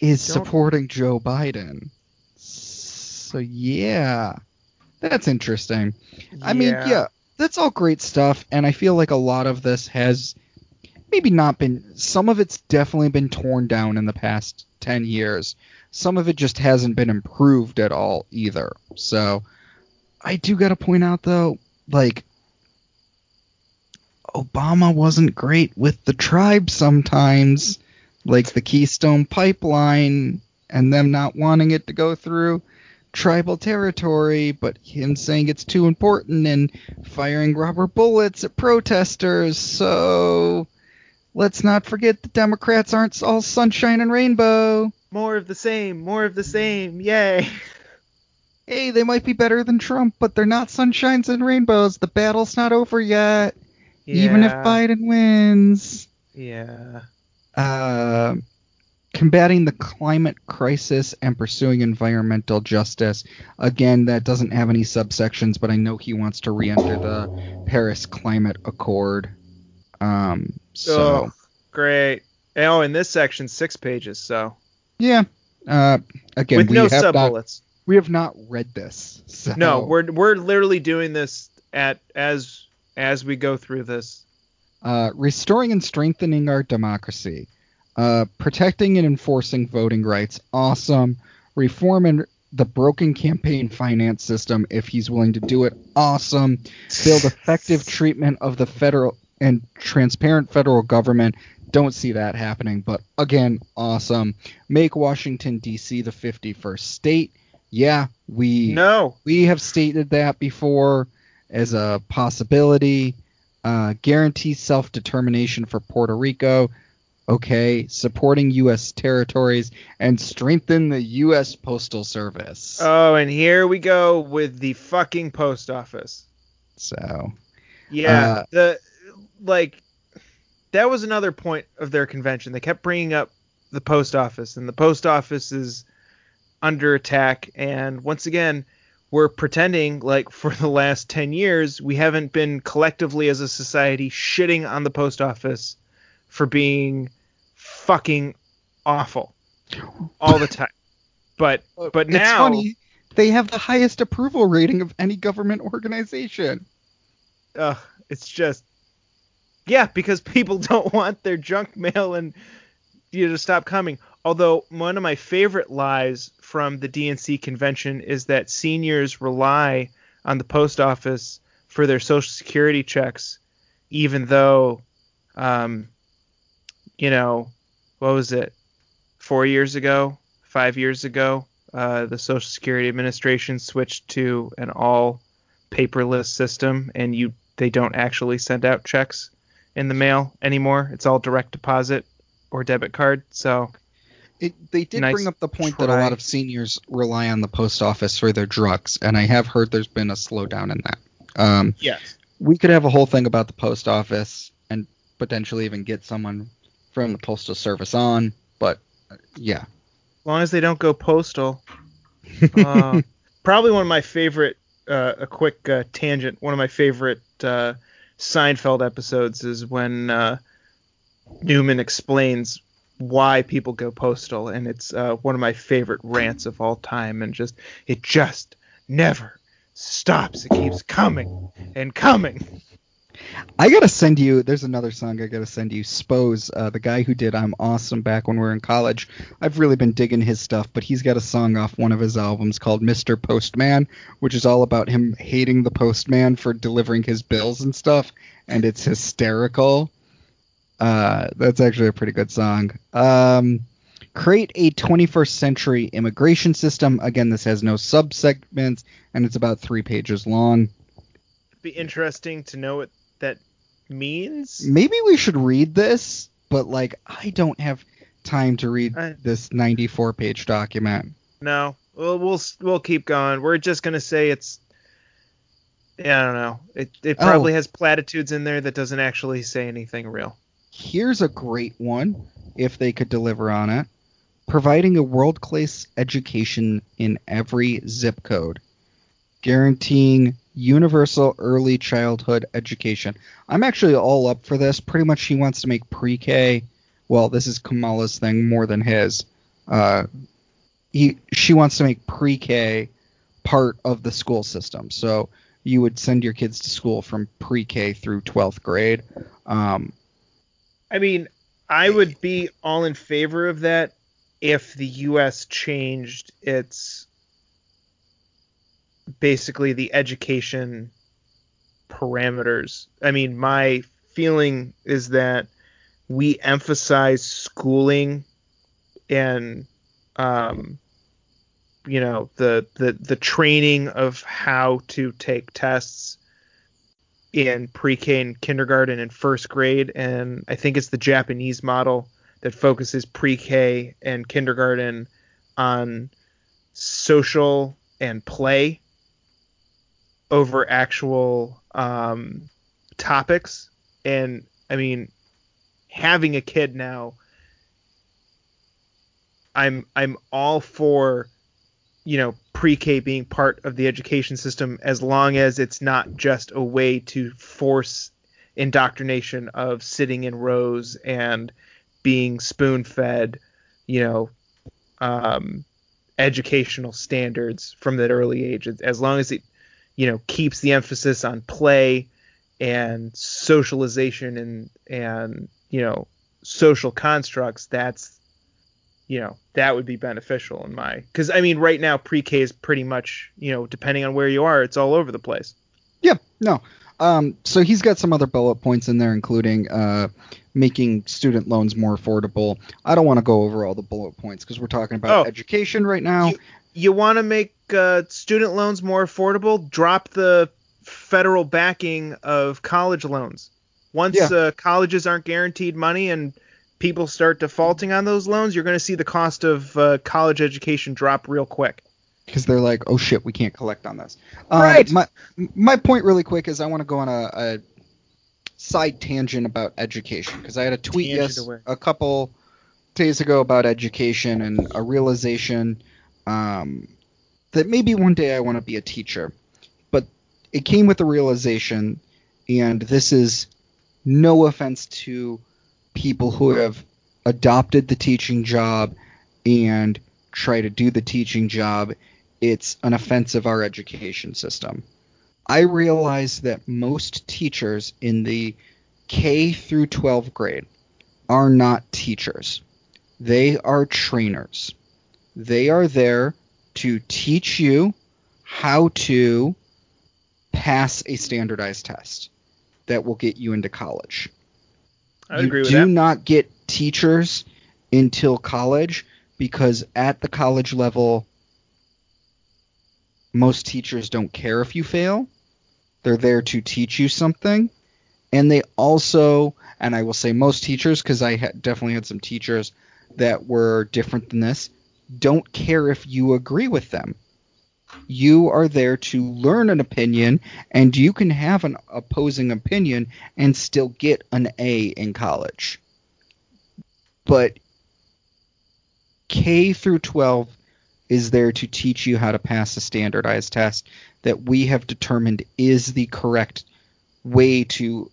is Don't- supporting Joe Biden. So yeah, that's interesting. I mean, yeah, that's all great stuff, and I feel like a lot of this has maybe not been. Some of it's definitely been torn down in the past ten years. Some of it just hasn't been improved at all either. So I do got to point out though, like Obama wasn't great with the tribe sometimes, like the Keystone Pipeline and them not wanting it to go through tribal territory, but him saying it's too important and firing rubber bullets at protesters. So let's not forget the Democrats aren't all sunshine and rainbow. more of the same, more of the same. Yay. Hey, they might be better than Trump, but they're not sunshines and rainbows. The battle's not over yet, even if Yeah. Biden wins. Yeah. uh, combating the climate crisis and pursuing environmental justice. Again, that doesn't have any subsections, but I know he wants to re-enter the Paris Climate Accord. Um, so Oh, great. Oh, in this section, six pages. So yeah. Uh, again, with we no have sub not bullets. We have not read this. So. No, we're we're literally doing this at as as we go through this. uh, restoring and strengthening our democracy, uh, protecting and enforcing voting rights, awesome. Reforming the broken campaign finance system, if he's willing to do it, awesome. Build effective treatment of the federal and transparent federal government. Don't see that happening, but again, awesome. Make Washington D.C. the 51st state. Yeah, we No. we have stated that before as a possibility. Uh, guarantee self determination for Puerto Rico. Okay. Supporting U.S. territories and strengthen the U.S. Postal Service. Oh, and here we go with the fucking post office. so, Yeah, Uh, the like that was another point of their convention. They kept bringing up the post office, and the post office is under attack. And once again, we're pretending like for the last ten years we haven't been collectively as a society shitting on the post office for being fucking awful all the time. But but it's now funny. They have the highest approval rating of any government organization. Ugh, it's just yeah, because people don't want their junk mail and you to stop coming. Although one of my favorite lies from the DNC convention is that seniors rely on the post office for their social security checks, even though, um, you know, what was it, four years ago, five years ago, uh, the Social Security Administration switched to an all paperless system, and you they don't actually send out checks in the mail anymore. It's all direct deposit or debit card. So It, they did Nice bring up the point that a lot of seniors rely on the post office for their drugs, and I have heard there's been a slowdown in that. Um, yes, we could have a whole thing about the post office and potentially even get someone from the postal service on, but uh, yeah. as long as they don't go postal. Uh, probably one of my favorite. Uh, a quick uh, tangent. One of my favorite uh, Seinfeld episodes is when uh, Newman explains why people go postal, and it's uh, one of my favorite rants of all time. And just it just never stops. It keeps coming and coming. I gotta send you. There's another song I gotta send you. Spose, uh, the guy who did "I'm Awesome" back when we were in college. I've really been digging his stuff, but he's got a song off one of his albums called "Mr. Postman," which is all about him hating the postman for delivering his bills and stuff, and it's hysterical. Uh, that's actually a pretty good song. Um, create a 21st century immigration system. Again, this has no subsegments, and it's about three pages long. Be interesting to know what that means. maybe we should read this, but like I don't have time to read I- this 94 page document. No, we'll we'll we'll keep going. We're just gonna say it's. Yeah, I don't know. It it oh. probably Oh. has platitudes in there that doesn't actually say anything real. Here's a great one if they could deliver on it. Providing a world class education in every zip code, guaranteeing universal early childhood education. I'm actually all up for this. Pretty much, he wants to make pre K. Well, this is Kamala's thing more than his. Uh, he she wants to make pre K part of the school system. So you would send your kids to school from pre K through 12th grade. Um, I mean, I would be all in favor of that if the U.S. changed its basically the education parameters. I mean, my feeling is that we emphasize schooling and um, you know the, the the training of how to take tests in pre-K and kindergarten and first grade, and I think it's the Japanese model that focuses pre-K and kindergarten on social and play over actual um, topics. And I mean, having a kid now, I'm I'm all for you know pre-K being part of the education system as long as it's not just a way to force indoctrination of sitting in rows and being spoon-fed, you know, um, educational standards from that early age. As long as it, you know, keeps the emphasis on play and socialization and and you know social constructs, that's you know that would be beneficial in my because I mean right now pre-K is pretty much you know depending on where you are, it's all over the place. Yeah, no. Um, so he's got some other bullet points in there, including uh, making student loans more affordable. I don't want to go over all the bullet points because we're talking about Oh. education right now. You, you want to make uh, student loans more affordable? Drop the federal backing of college loans. Once Yeah. uh, colleges aren't guaranteed money and people start defaulting on those loans, you're going to see the cost of uh, college education drop real quick. because they're like, oh shit, we can't collect on this. Um, Right. My my point really quick is I want to go on a, a side tangent about education because I had a tweet yes away. a couple days ago about education and a realization um, that maybe one day I want to be a teacher, but it came with the realization, and this is no offense to people who have adopted the teaching job and try to do the teaching job it's an offense of our education system. I realize that most teachers in the K through 12 grade are not teachers. They are trainers. They are there to teach you how to pass a standardized test that will get you into college I you agree with you. do that. not get teachers until college because at the college level most teachers don't care if you fail they're there to teach you something and they also and i will say most teachers because i ha- definitely had some teachers that were different than this don't care if you agree with them you are there to learn an opinion and you can have an opposing opinion and still get an A in college. But K through 12 is there to teach you how to pass a standardized test that we have determined is the correct way to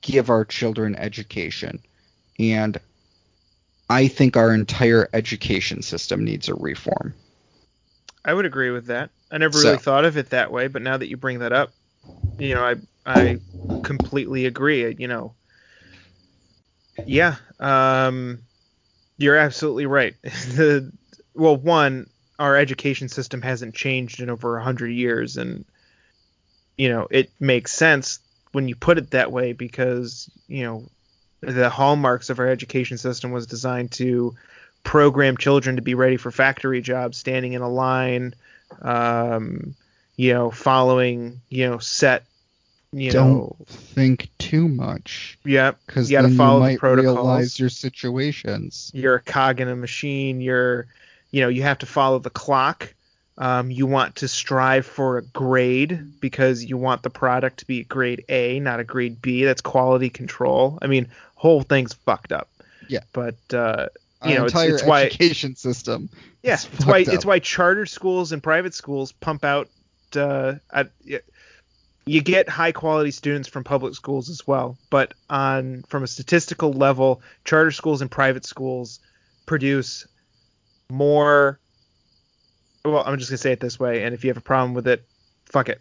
give our children education. And I think our entire education system needs a reform. I would agree with that. I never So- really thought of it that way, but now that you bring that up, you know, I I completely agree. You know, yeah, um, you're absolutely right. the well, one, our education system hasn't changed in over a hundred years, and you know, it makes sense when you put it that way because you know the hallmarks of our education system was designed to program children to be ready for factory jobs, standing in a line, um, you know, following, you know, set, you know, Don't think too much yeah, because You then you follow the might protocols. realize your situations. you're a cog in a machine. You're, you know, you have to follow the clock. Um, you want to strive for a grade because you want the product to be grade A, not a grade B. That's quality control. I mean, whole thing's fucked up. Yeah. But uh, Our you know, it's, entire it's why education system. Yeah, it's why fucked it's why charter schools and private schools pump out. Uh, at, you get high quality students from public schools as well, but on from a statistical level, charter schools and private schools produce more. Well, I'm just gonna say it this way, and if you have a problem with it, fuck it.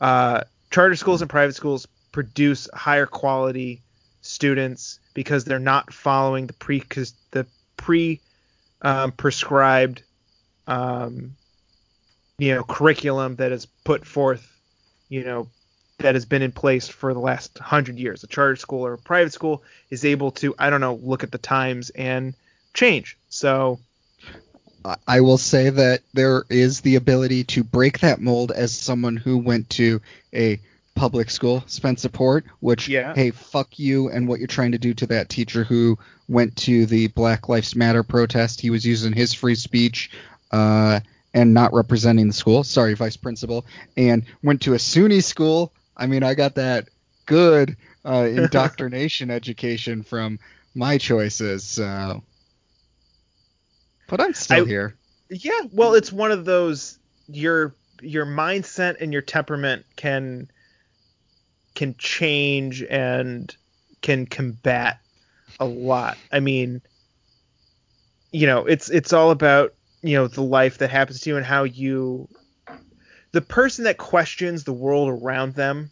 Uh, charter schools and private schools produce higher quality students because they're not following the pre the pre um, prescribed um, you know curriculum that is put forth you know that has been in place for the last hundred years a charter school or a private school is able to i don't know look at the times and change so I- will say that there is the ability to break that mold as someone who went to a public school, spent support, which, Yeah. hey, fuck you and what you're trying to do to that teacher who went to the Black Lives Matter protest. He was using his free speech uh, and not representing the school. Sorry, vice principal. And went to a SUNY school. I mean, I got that good uh, indoctrination education from my choices. So. But I'm still I- here. yeah well it's one of those your your mindset and your temperament can can change and can combat a lot i mean you know it's it's all about you know the life that happens to you and how you the person that questions the world around them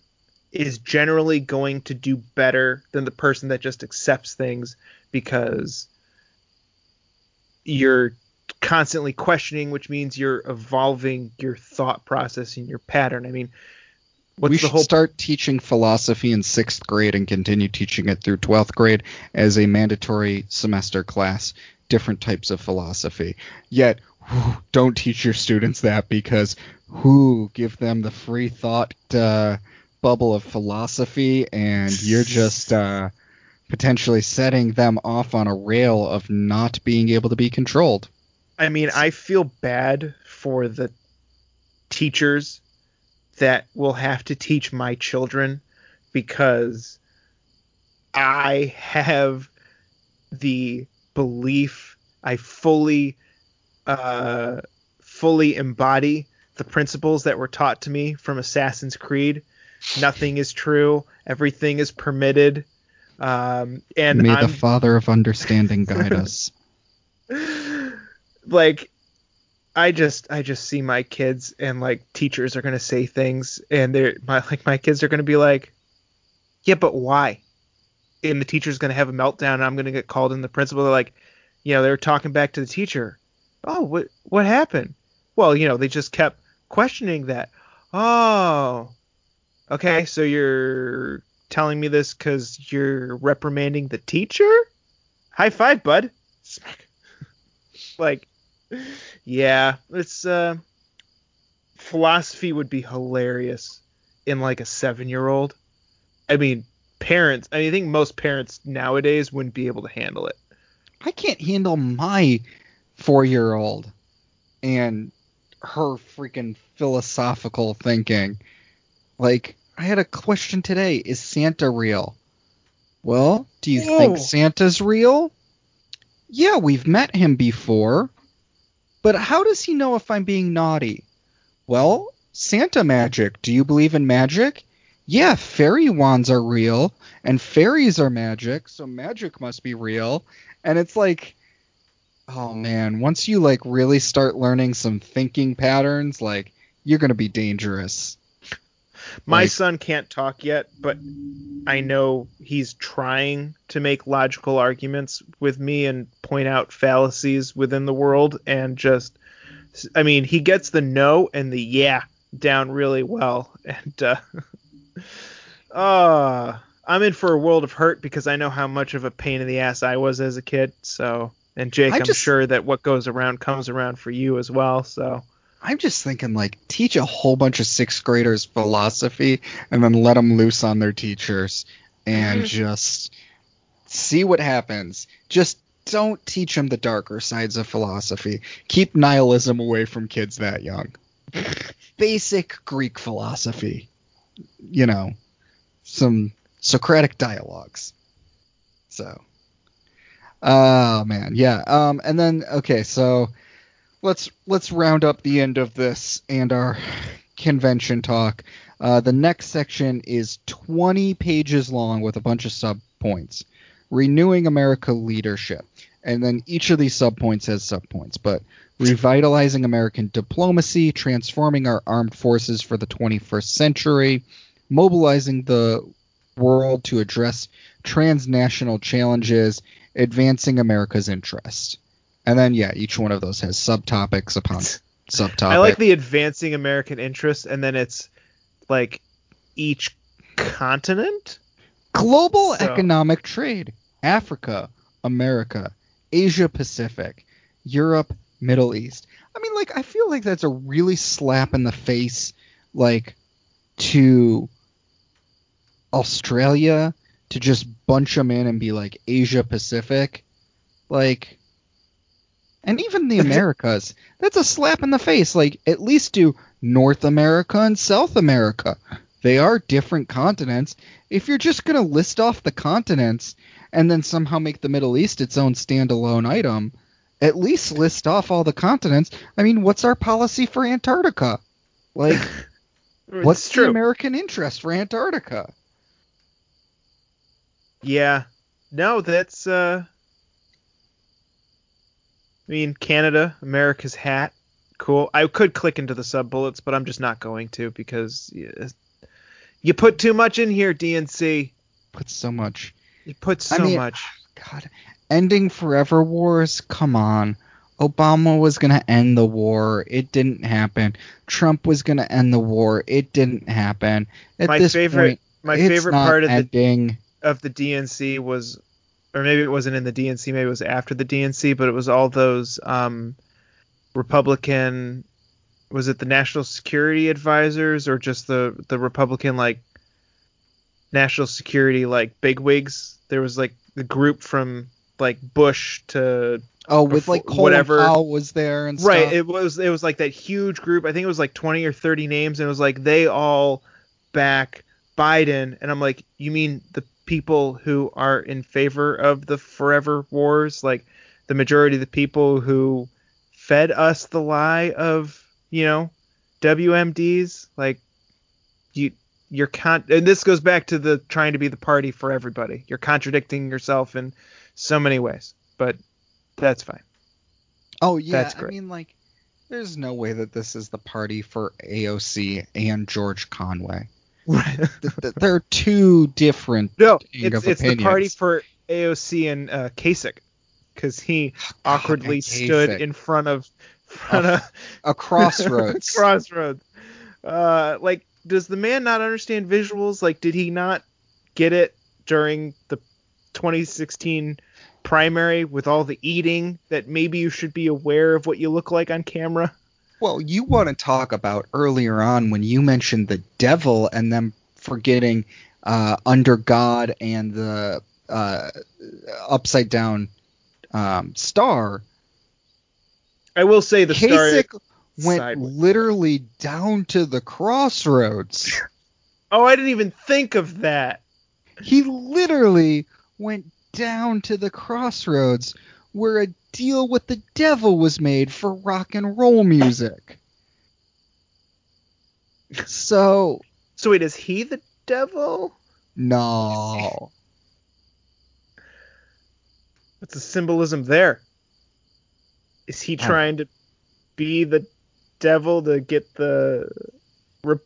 is generally going to do better than the person that just accepts things because you're constantly questioning, which means you're evolving your thought process and your pattern. I mean, what's we the should whole start teaching philosophy in sixth grade and continue teaching it through 12th grade as a mandatory semester class different types of philosophy yet whew, don't teach your students that because who give them the free thought uh, bubble of philosophy and you're just uh, potentially setting them off on a rail of not being able to be controlled I mean, I feel bad for the teachers that will have to teach my children because I have the belief I fully uh, fully embody the principles that were taught to me from Assassin's Creed. Nothing is true. Everything is permitted. Um, and may I'm the father of understanding guide us like I just I just see my kids and like teachers are gonna say things and they're my like my kids are gonna be like, yeah, but why? And the teacher's gonna have a meltdown and I'm gonna get called in the principal. They're like, you know, they were talking back to the teacher. Oh, what what happened? Well, you know, they just kept questioning that. Oh, okay, so you're telling me this because you're reprimanding the teacher? High five, bud. Like yeah, it's uh philosophy would be hilarious in like a 7-year-old. I mean, parents, I, mean, I think most parents nowadays wouldn't be able to handle it. I can't handle my four year old and her freaking philosophical thinking. Like, I had a question today Is Santa real? Well, do you Whoa. think Santa's real? Yeah, we've met him before. But how does he know if I'm being naughty? Well, Santa magic. Do you believe in magic? Yeah, fairy wands are real, and fairies are magic, so magic must be real. And it's like, oh man, once you like really start learning some thinking patterns, like you're gonna be dangerous. My Like- son can't talk yet, but I know he's trying to make logical arguments with me and point out fallacies within the world and just I mean, he gets the no and the yeah down really well. And uh uh I'm in for a world of hurt because I know how much of a pain in the ass I was as a kid, so and Jake, I I'm sure that what goes around comes around for you as well, so I'm just thinking like teach a whole bunch of sixth graders philosophy and then let them loose on their teachers and just see what happens. Just don't teach them the darker sides of philosophy. Keep nihilism away from kids that young. Basic Greek philosophy. You know, some Socratic dialogues. So, oh man, yeah. Um, and then okay, so let's let's round up the end of this and our convention talk. Uh, the next section is 20 pages long with a bunch of sub points. Renewing America leadership, and then each of these sub points has sub points. But revitalizing American diplomacy, transforming our armed forces for the 21st century, mobilizing the world to address transnational challenges, advancing America's interest. And then yeah, each one of those has subtopics upon subtopics. I like the advancing American interest, and then it's like each continent. global So- economic trade. Africa, America, Asia Pacific, Europe, Middle East. I mean like I feel like that's a really slap in the face like to Australia to just bunch them in and be like Asia Pacific. Like and even the Americas. That's a slap in the face. Like at least do North America and South America. They are different continents. If you're just going to list off the continents and then somehow make the Middle East its own standalone item, at least list off all the continents. I mean, what's our policy for Antarctica? Like, what's it's the? American interest for Antarctica? yeah. No, that's uh I mean, Canada, America's hat, cool. I could click into the sub bullets, but I'm just not going to because you, you put too much in here, DNC. Put so much. You put so I mean, much. God, ending forever wars. Come on. Obama was gonna end the war. It didn't happen. Trump was gonna end the war. It didn't happen. At My this favorite- point, My favorite part of the ending. of the DNC was, or maybe it wasn't in the DNC, maybe it was after the DNC, but it was all those um, Republican, was it the National Security Advisors or just the the Republican like national security like bigwigs? There was like the group from like Bush to Oh, with like Colin whatever- Powell was there and right stuff. it was it was like that huge group i think it was like 20 or 30 names and it was like they all back biden and i'm like you mean the people who are in favor of the forever wars like the majority of the people who fed us the lie of you know wmds like you you're con and this goes back to the trying to be the party for everybody. You're contradicting yourself in so many ways but that's fine. Oh yeah, That's I mean like there's no way that this is the party for AOC and George Conway. Right Th- th- They're two different No, it's, it's the party for AOC and uh, Kasich because he awkwardly and stood in front of front of a crossroads. crossroads. Uh, like, does the man not understand visuals? Like, did he not get it during the 2016 primary with all the eating that maybe you should be aware of what you look like on camera? Well, you want to talk about earlier on when you mentioned the devil and them forgetting uh, under God and the uh, upside down um, star. I will say the star. Kasich went sideways. literally down to the crossroads. Oh, I didn't even think of that. he literally went down to the crossroads where a deal with the devil was made for rock and roll music. So, So wait, is he the devil? no. What's the symbolism there? Is he trying to be the devil to get the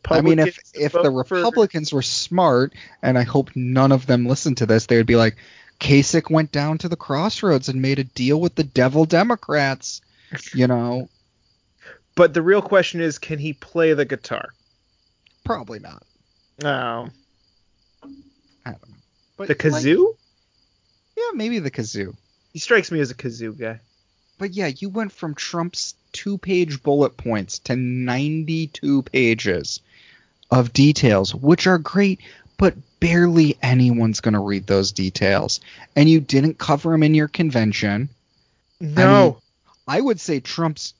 I mean, if if the vote for- Republicans were smart, and I hope none of them listen to this, they would be like, Kasich went down to the crossroads and made a deal with the devil Democrats. You know, But the real question is, can he play the guitar? probably not. No. I don't know. But the like, kazoo? yeah, maybe the kazoo. he strikes me as a kazoo guy. But yeah, you went from Trump's two page bullet points to 92 pages of details, which are great, but barely anyone's going to read those details. And you didn't cover them in your convention. No, I would say Trump's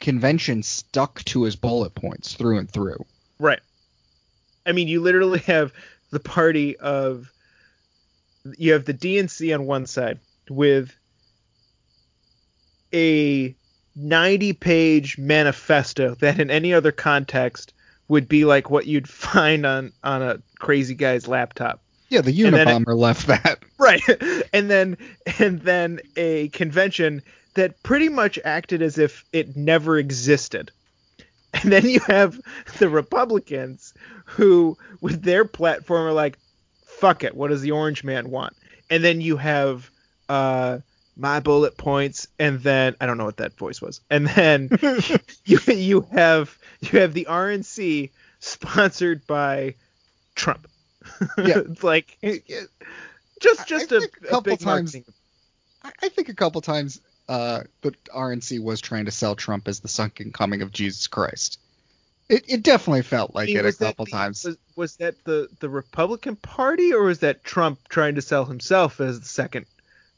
convention stuck to his bullet points through and through. right. I mean, you literally have the party of you have the DNC on one side with a 90 page manifesto that in any other context would be like what you'd find on on a crazy guy's laptop. Yeah, the then it- Unabomber left that. Right. And then and then a convention that pretty much acted as if it never existed. And then you have the Republicans who with their platform are like fuck it, what does the orange man want? And then you have uh my bullet points and then I don't know what that voice was. And then you you have you have the RNC sponsored by Trump. Yeah. it's like just just I a, think a a couple big times- marketing. I, I think a couple times uh, the RNC was trying to sell Trump as the sunken coming of Jesus Christ. It, it definitely felt like I mean, it a couple the- times. Was, was that the the Republican Party or was that Trump trying to sell himself as the second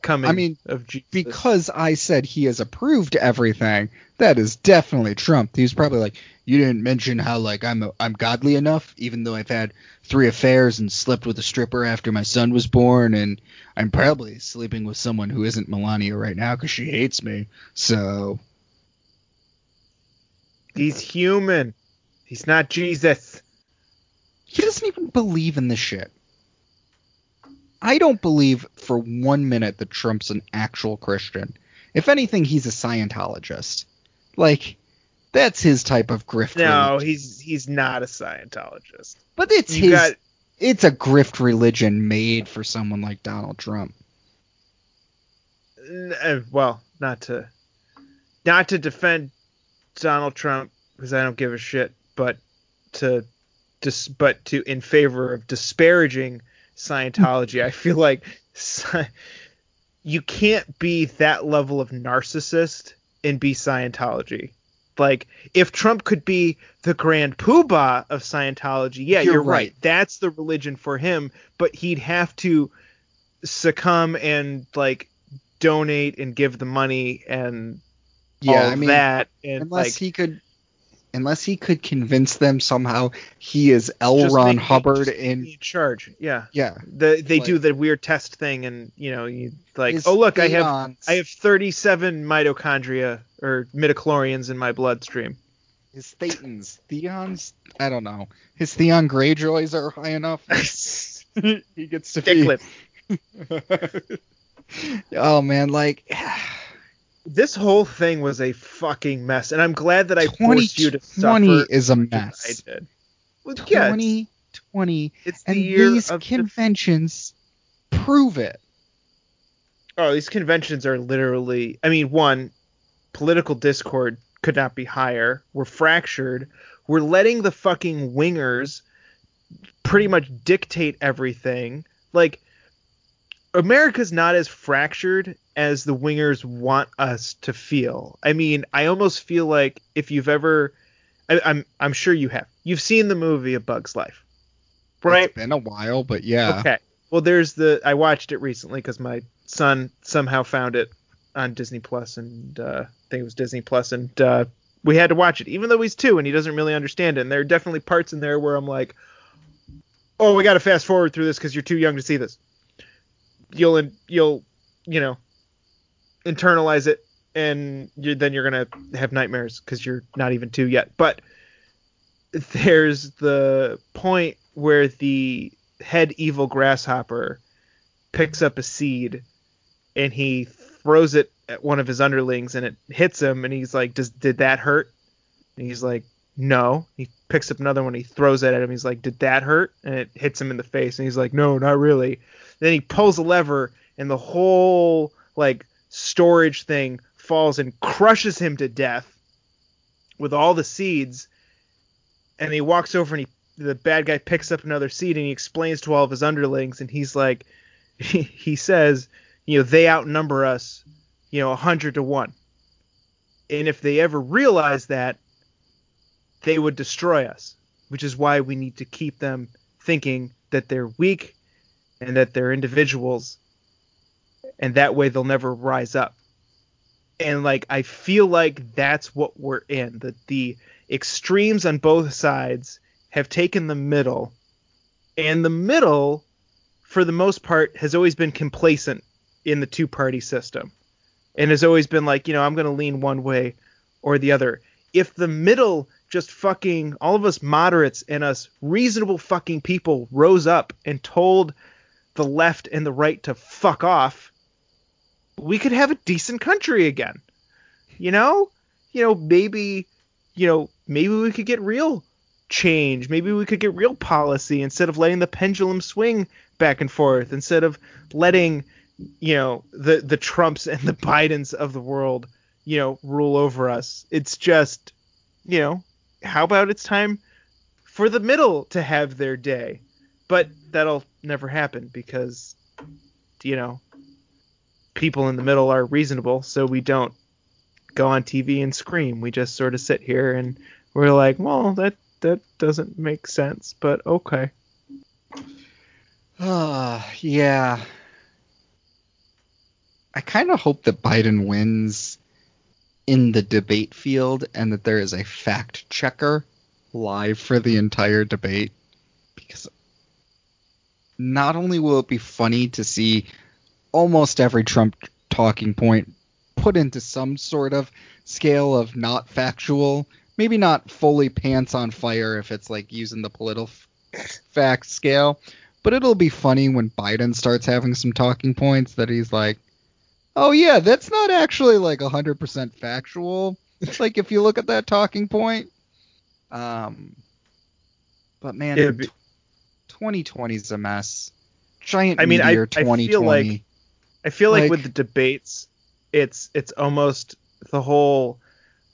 coming I mean, of Jesus? because I said he has approved everything, that is definitely Trump. He was probably like, "You didn't mention how like I'm a, I'm godly enough, even though I've had three affairs and slept with a stripper after my son was born, and I'm probably sleeping with someone who isn't Melania right now because she hates me. So he's human. He's not Jesus. he doesn't even believe in the shit. I don't believe for one minute that Trump's an actual Christian. If anything, he's a Scientologist. Like that's his type of grift. No, religion. he's he's not a Scientologist. but it's You his. got It's a grift religion made for someone like Donald Trump. uh, well, not to not to defend Donald Trump because I don't give a shit, but to dis, but to in favor of disparaging Scientology, I feel like sci- you can't be that level of narcissist and be Scientology. Like if Trump could be the grand poobah of Scientology, yeah, You're you're, right. right. That's the religion for him, but he'd have to succumb and like donate and give the money and Yeah, all I mean, that and unless like he could, unless he could convince them somehow he is L. just Ron make- Hubbard in. charge. Yeah. Yeah, The, they do the weird test thing and you know you like oh look I have I have 37 mitochondria or midichlorians in my bloodstream. his thetans, theons. I don't know. His theon Greyjoys are high enough. he gets to Dick be. oh man, like This whole thing was a fucking mess, and I'm glad that I forced you to 2020 suffer. is a as I mess. did. Well, it's, 2020, it's the and year these of the conventions prove it. Oh, these conventions are literally. I mean, one, political discord could not be higher. We're fractured. We're letting the fucking wingers pretty much dictate everything. Like, America's not as fractured as the wingers want us to feel. I mean, I almost feel like if you've ever, I, I'm I'm sure you have. You've seen the movie A Bug's Life, right? It's been a while, but yeah. Okay. Well, there's the I watched it recently because my son somehow found it on Disney Plus, and uh, I think it was Disney Plus, and uh, we had to watch it, even though he's two and he doesn't really understand it. And there are definitely parts in there where I'm like, "Oh, we got to fast forward through this because you're too young to see this." You'll you'll you know internalize it, and you then you're gonna have nightmares because you're not even two yet. But there's the point where the head evil grasshopper picks up a seed and he throws it at one of his underlings and it hits him and he's like does did that hurt? And he's like no. He picks up another one he throws it at him he's like did that hurt? And it hits him in the face and he's like no not really. Then he pulls a lever and the whole like storage thing falls and crushes him to death with all the seeds. And he walks over and he the bad guy picks up another seed and he explains to all of his underlings and he's like he, he says you know they outnumber us you know a 100 to 1 and if they ever realize that they would destroy us which is why we need to keep them thinking that they're weak and that they're individuals and that way they'll never rise up. And like i feel like that's what we're in that the extremes on both sides have taken the middle. And the middle for the most part has always been complacent in the two party system. And has always been like you know i'm going to lean one way or the other. If the middle just fucking all of us moderates and us reasonable fucking people rose up and told the left and the right to fuck off we could have a decent country again. You know? You know maybe you know maybe we could get real change. Maybe we could get real policy instead of letting the pendulum swing back and forth instead of letting you know the the trumps and the bidens of the world you know rule over us. It's just you know how about it's time for the middle to have their day? But that'll never happen because you know people in the middle are reasonable so we don't go on TV and scream we just sort of sit here and we're like well that that doesn't make sense but okay Uh, yeah. I kind of hope that Biden wins in the debate field and that there is a fact checker live for the entire debate because not only will it be funny to see almost every Trump talking point put into some sort of scale of not factual, maybe not fully pants on fire if it's like using the political fact scale, but it'll be funny when Biden starts having some talking points that he's like, oh yeah, that's not actually like 100% factual. like if you look at that talking point. Um, but man, It'd be- 2020 is a mess. Giant I mean, I- I feel 2020. like- I feel like, Like- with the debates, it's it's almost the whole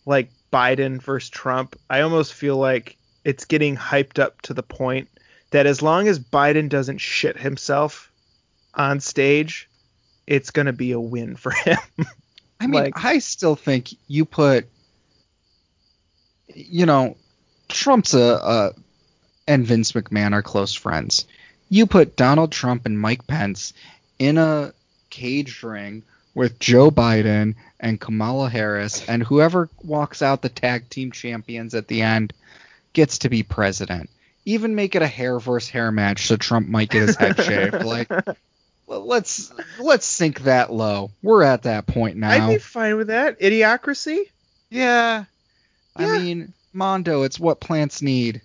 like Biden versus Trump. I almost feel like it's getting hyped up to the point that as long as Biden doesn't shit himself on stage, it's gonna be a win for him. I mean, like- I still think you put, you know, Trump's a, a and Vince McMahon are close friends. You put Donald Trump and Mike Pence in a cage ring with Joe Biden and Kamala Harris, and whoever walks out the tag team champions at the end gets to be president. Even make it a hair versus hair match so Trump might get his head shaved. Like, let's let's sink that low. We're at that point now. I'd be fine with that. Idiocracy. Yeah. Yeah. I mean, Brawndo, it's what plants need.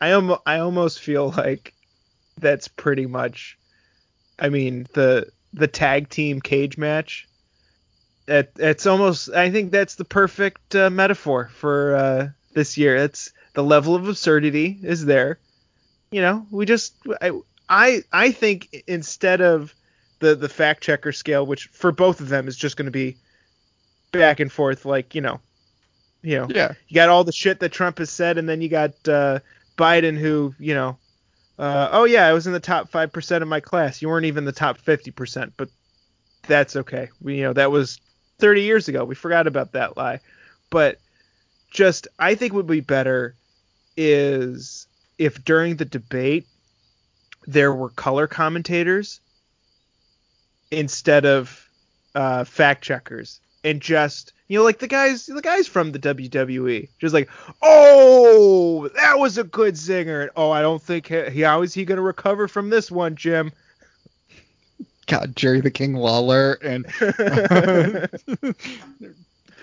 I almost I almost feel like that's pretty much. I mean the the tag team cage match. It, it's almost. I think that's the perfect uh, metaphor for uh, this year. It's the level of absurdity is there. You know, we just. I I I think instead of the the fact checker scale, which for both of them is just going to be back and forth, like you know, you know, Yeah. you got all the shit that Trump has said, and then you got uh, Biden, who, you know, uh, oh yeah, I was in the top five percent of my class. You weren't even the top fifty percent, but that's okay. We, you know, that was thirty years ago. We forgot about that lie. But just, I think would be better is if during the debate there were color commentators instead of uh, fact checkers and just you know like the guys the guys from the WWE just like oh that was a good zinger and oh I don't think he, how is he gonna recover from this one Jim God, Jerry the King Lawler and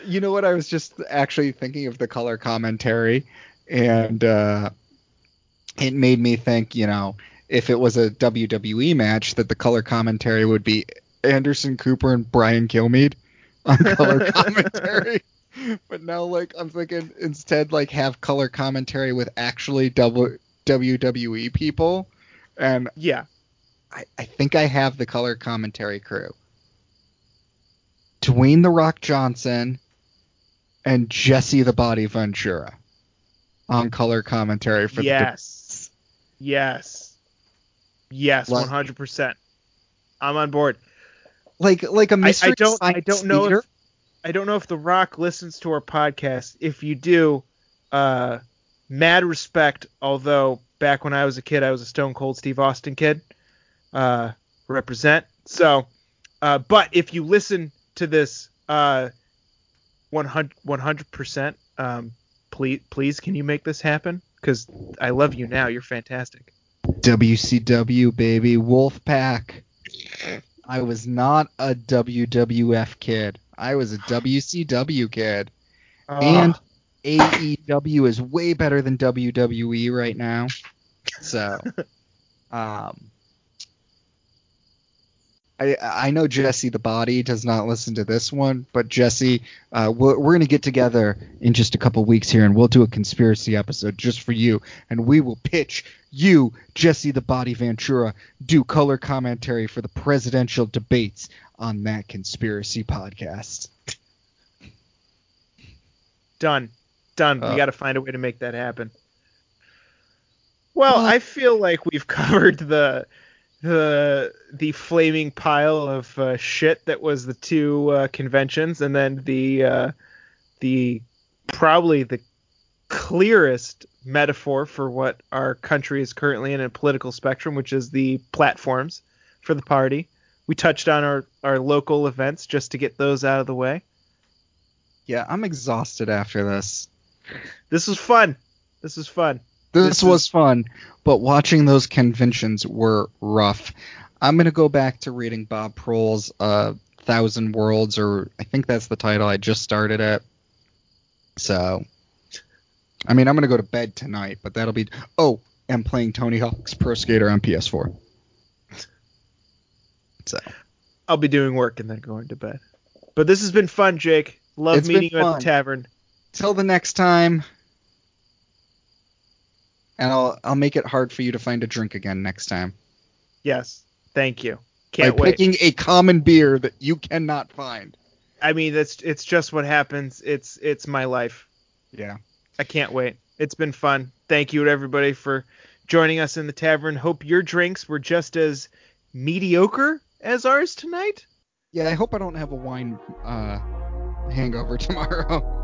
you know what? I was just actually thinking of the color commentary, and uh, it made me think. You know, if it was a WWE match, that the color commentary would be Anderson Cooper and Brian Kilmeade on color commentary. but now, like, I'm thinking instead, like, have color commentary with actually double WWE people, and yeah. I, I think I have the color commentary crew. Dwayne the Rock Johnson and Jesse the Body Ventura on color commentary for the yes. Yes. Yes 100% I'm on board like like a mystery I don't I don't know theater. if I don't know if The Rock listens to our podcast. If you do, uh, mad respect. Although back when I was a kid, I was a Stone Cold Steve Austin kid. Uh, represent. So, uh, but if you listen to this, uh, 100 percent, um, please please can you make this happen? Because I love you now. You're fantastic. WCW baby Wolfpac. I was not a WWF kid. I was a WCW kid. And Ah. AEW is way better than WWE right now. So, um, I I know Jesse the Body does not listen to this one, but Jesse, uh, we're, we're gonna get together in just a couple weeks here, and we'll do a conspiracy episode just for you, and we will pitch you, Jesse the Body Ventura, do color commentary for the presidential debates on that conspiracy podcast. Done. Done. Uh, we got to find a way to make that happen. Well, Well- I feel like we've covered the the the flaming pile of uh, shit that was the two uh, conventions, and then the uh, the probably the clearest metaphor for what our country is currently in a political spectrum, which is the platforms for the party. We touched on our, our local events just to get those out of the way. Yeah, I'm exhausted after this. This was fun. This was fun. This, This was is- fun, but watching those conventions were rough. I'm gonna go back to reading Bob Proehl's uh, Thousand Worlds, or I think that's the title. I just started it. So, I mean, I'm gonna go to bed tonight, but that'll be. Oh, and playing Tony Hawk's Pro Skater on PS4. So, I'll be doing work and then going to bed. But this has been fun, Jake. Love It's meeting you at the tavern. Till the next time. And I'll I'll make it hard for you to find a drink again next time. Yes. Thank you. Can't by wait. picking a common beer that you cannot find. I mean, that's it's just what happens. It's it's my life. Yeah. I can't wait. It's been fun. Thank you to everybody for joining us in the tavern. Hope your drinks were just as mediocre as ours tonight. Yeah, I hope I don't have a wine uh hangover tomorrow.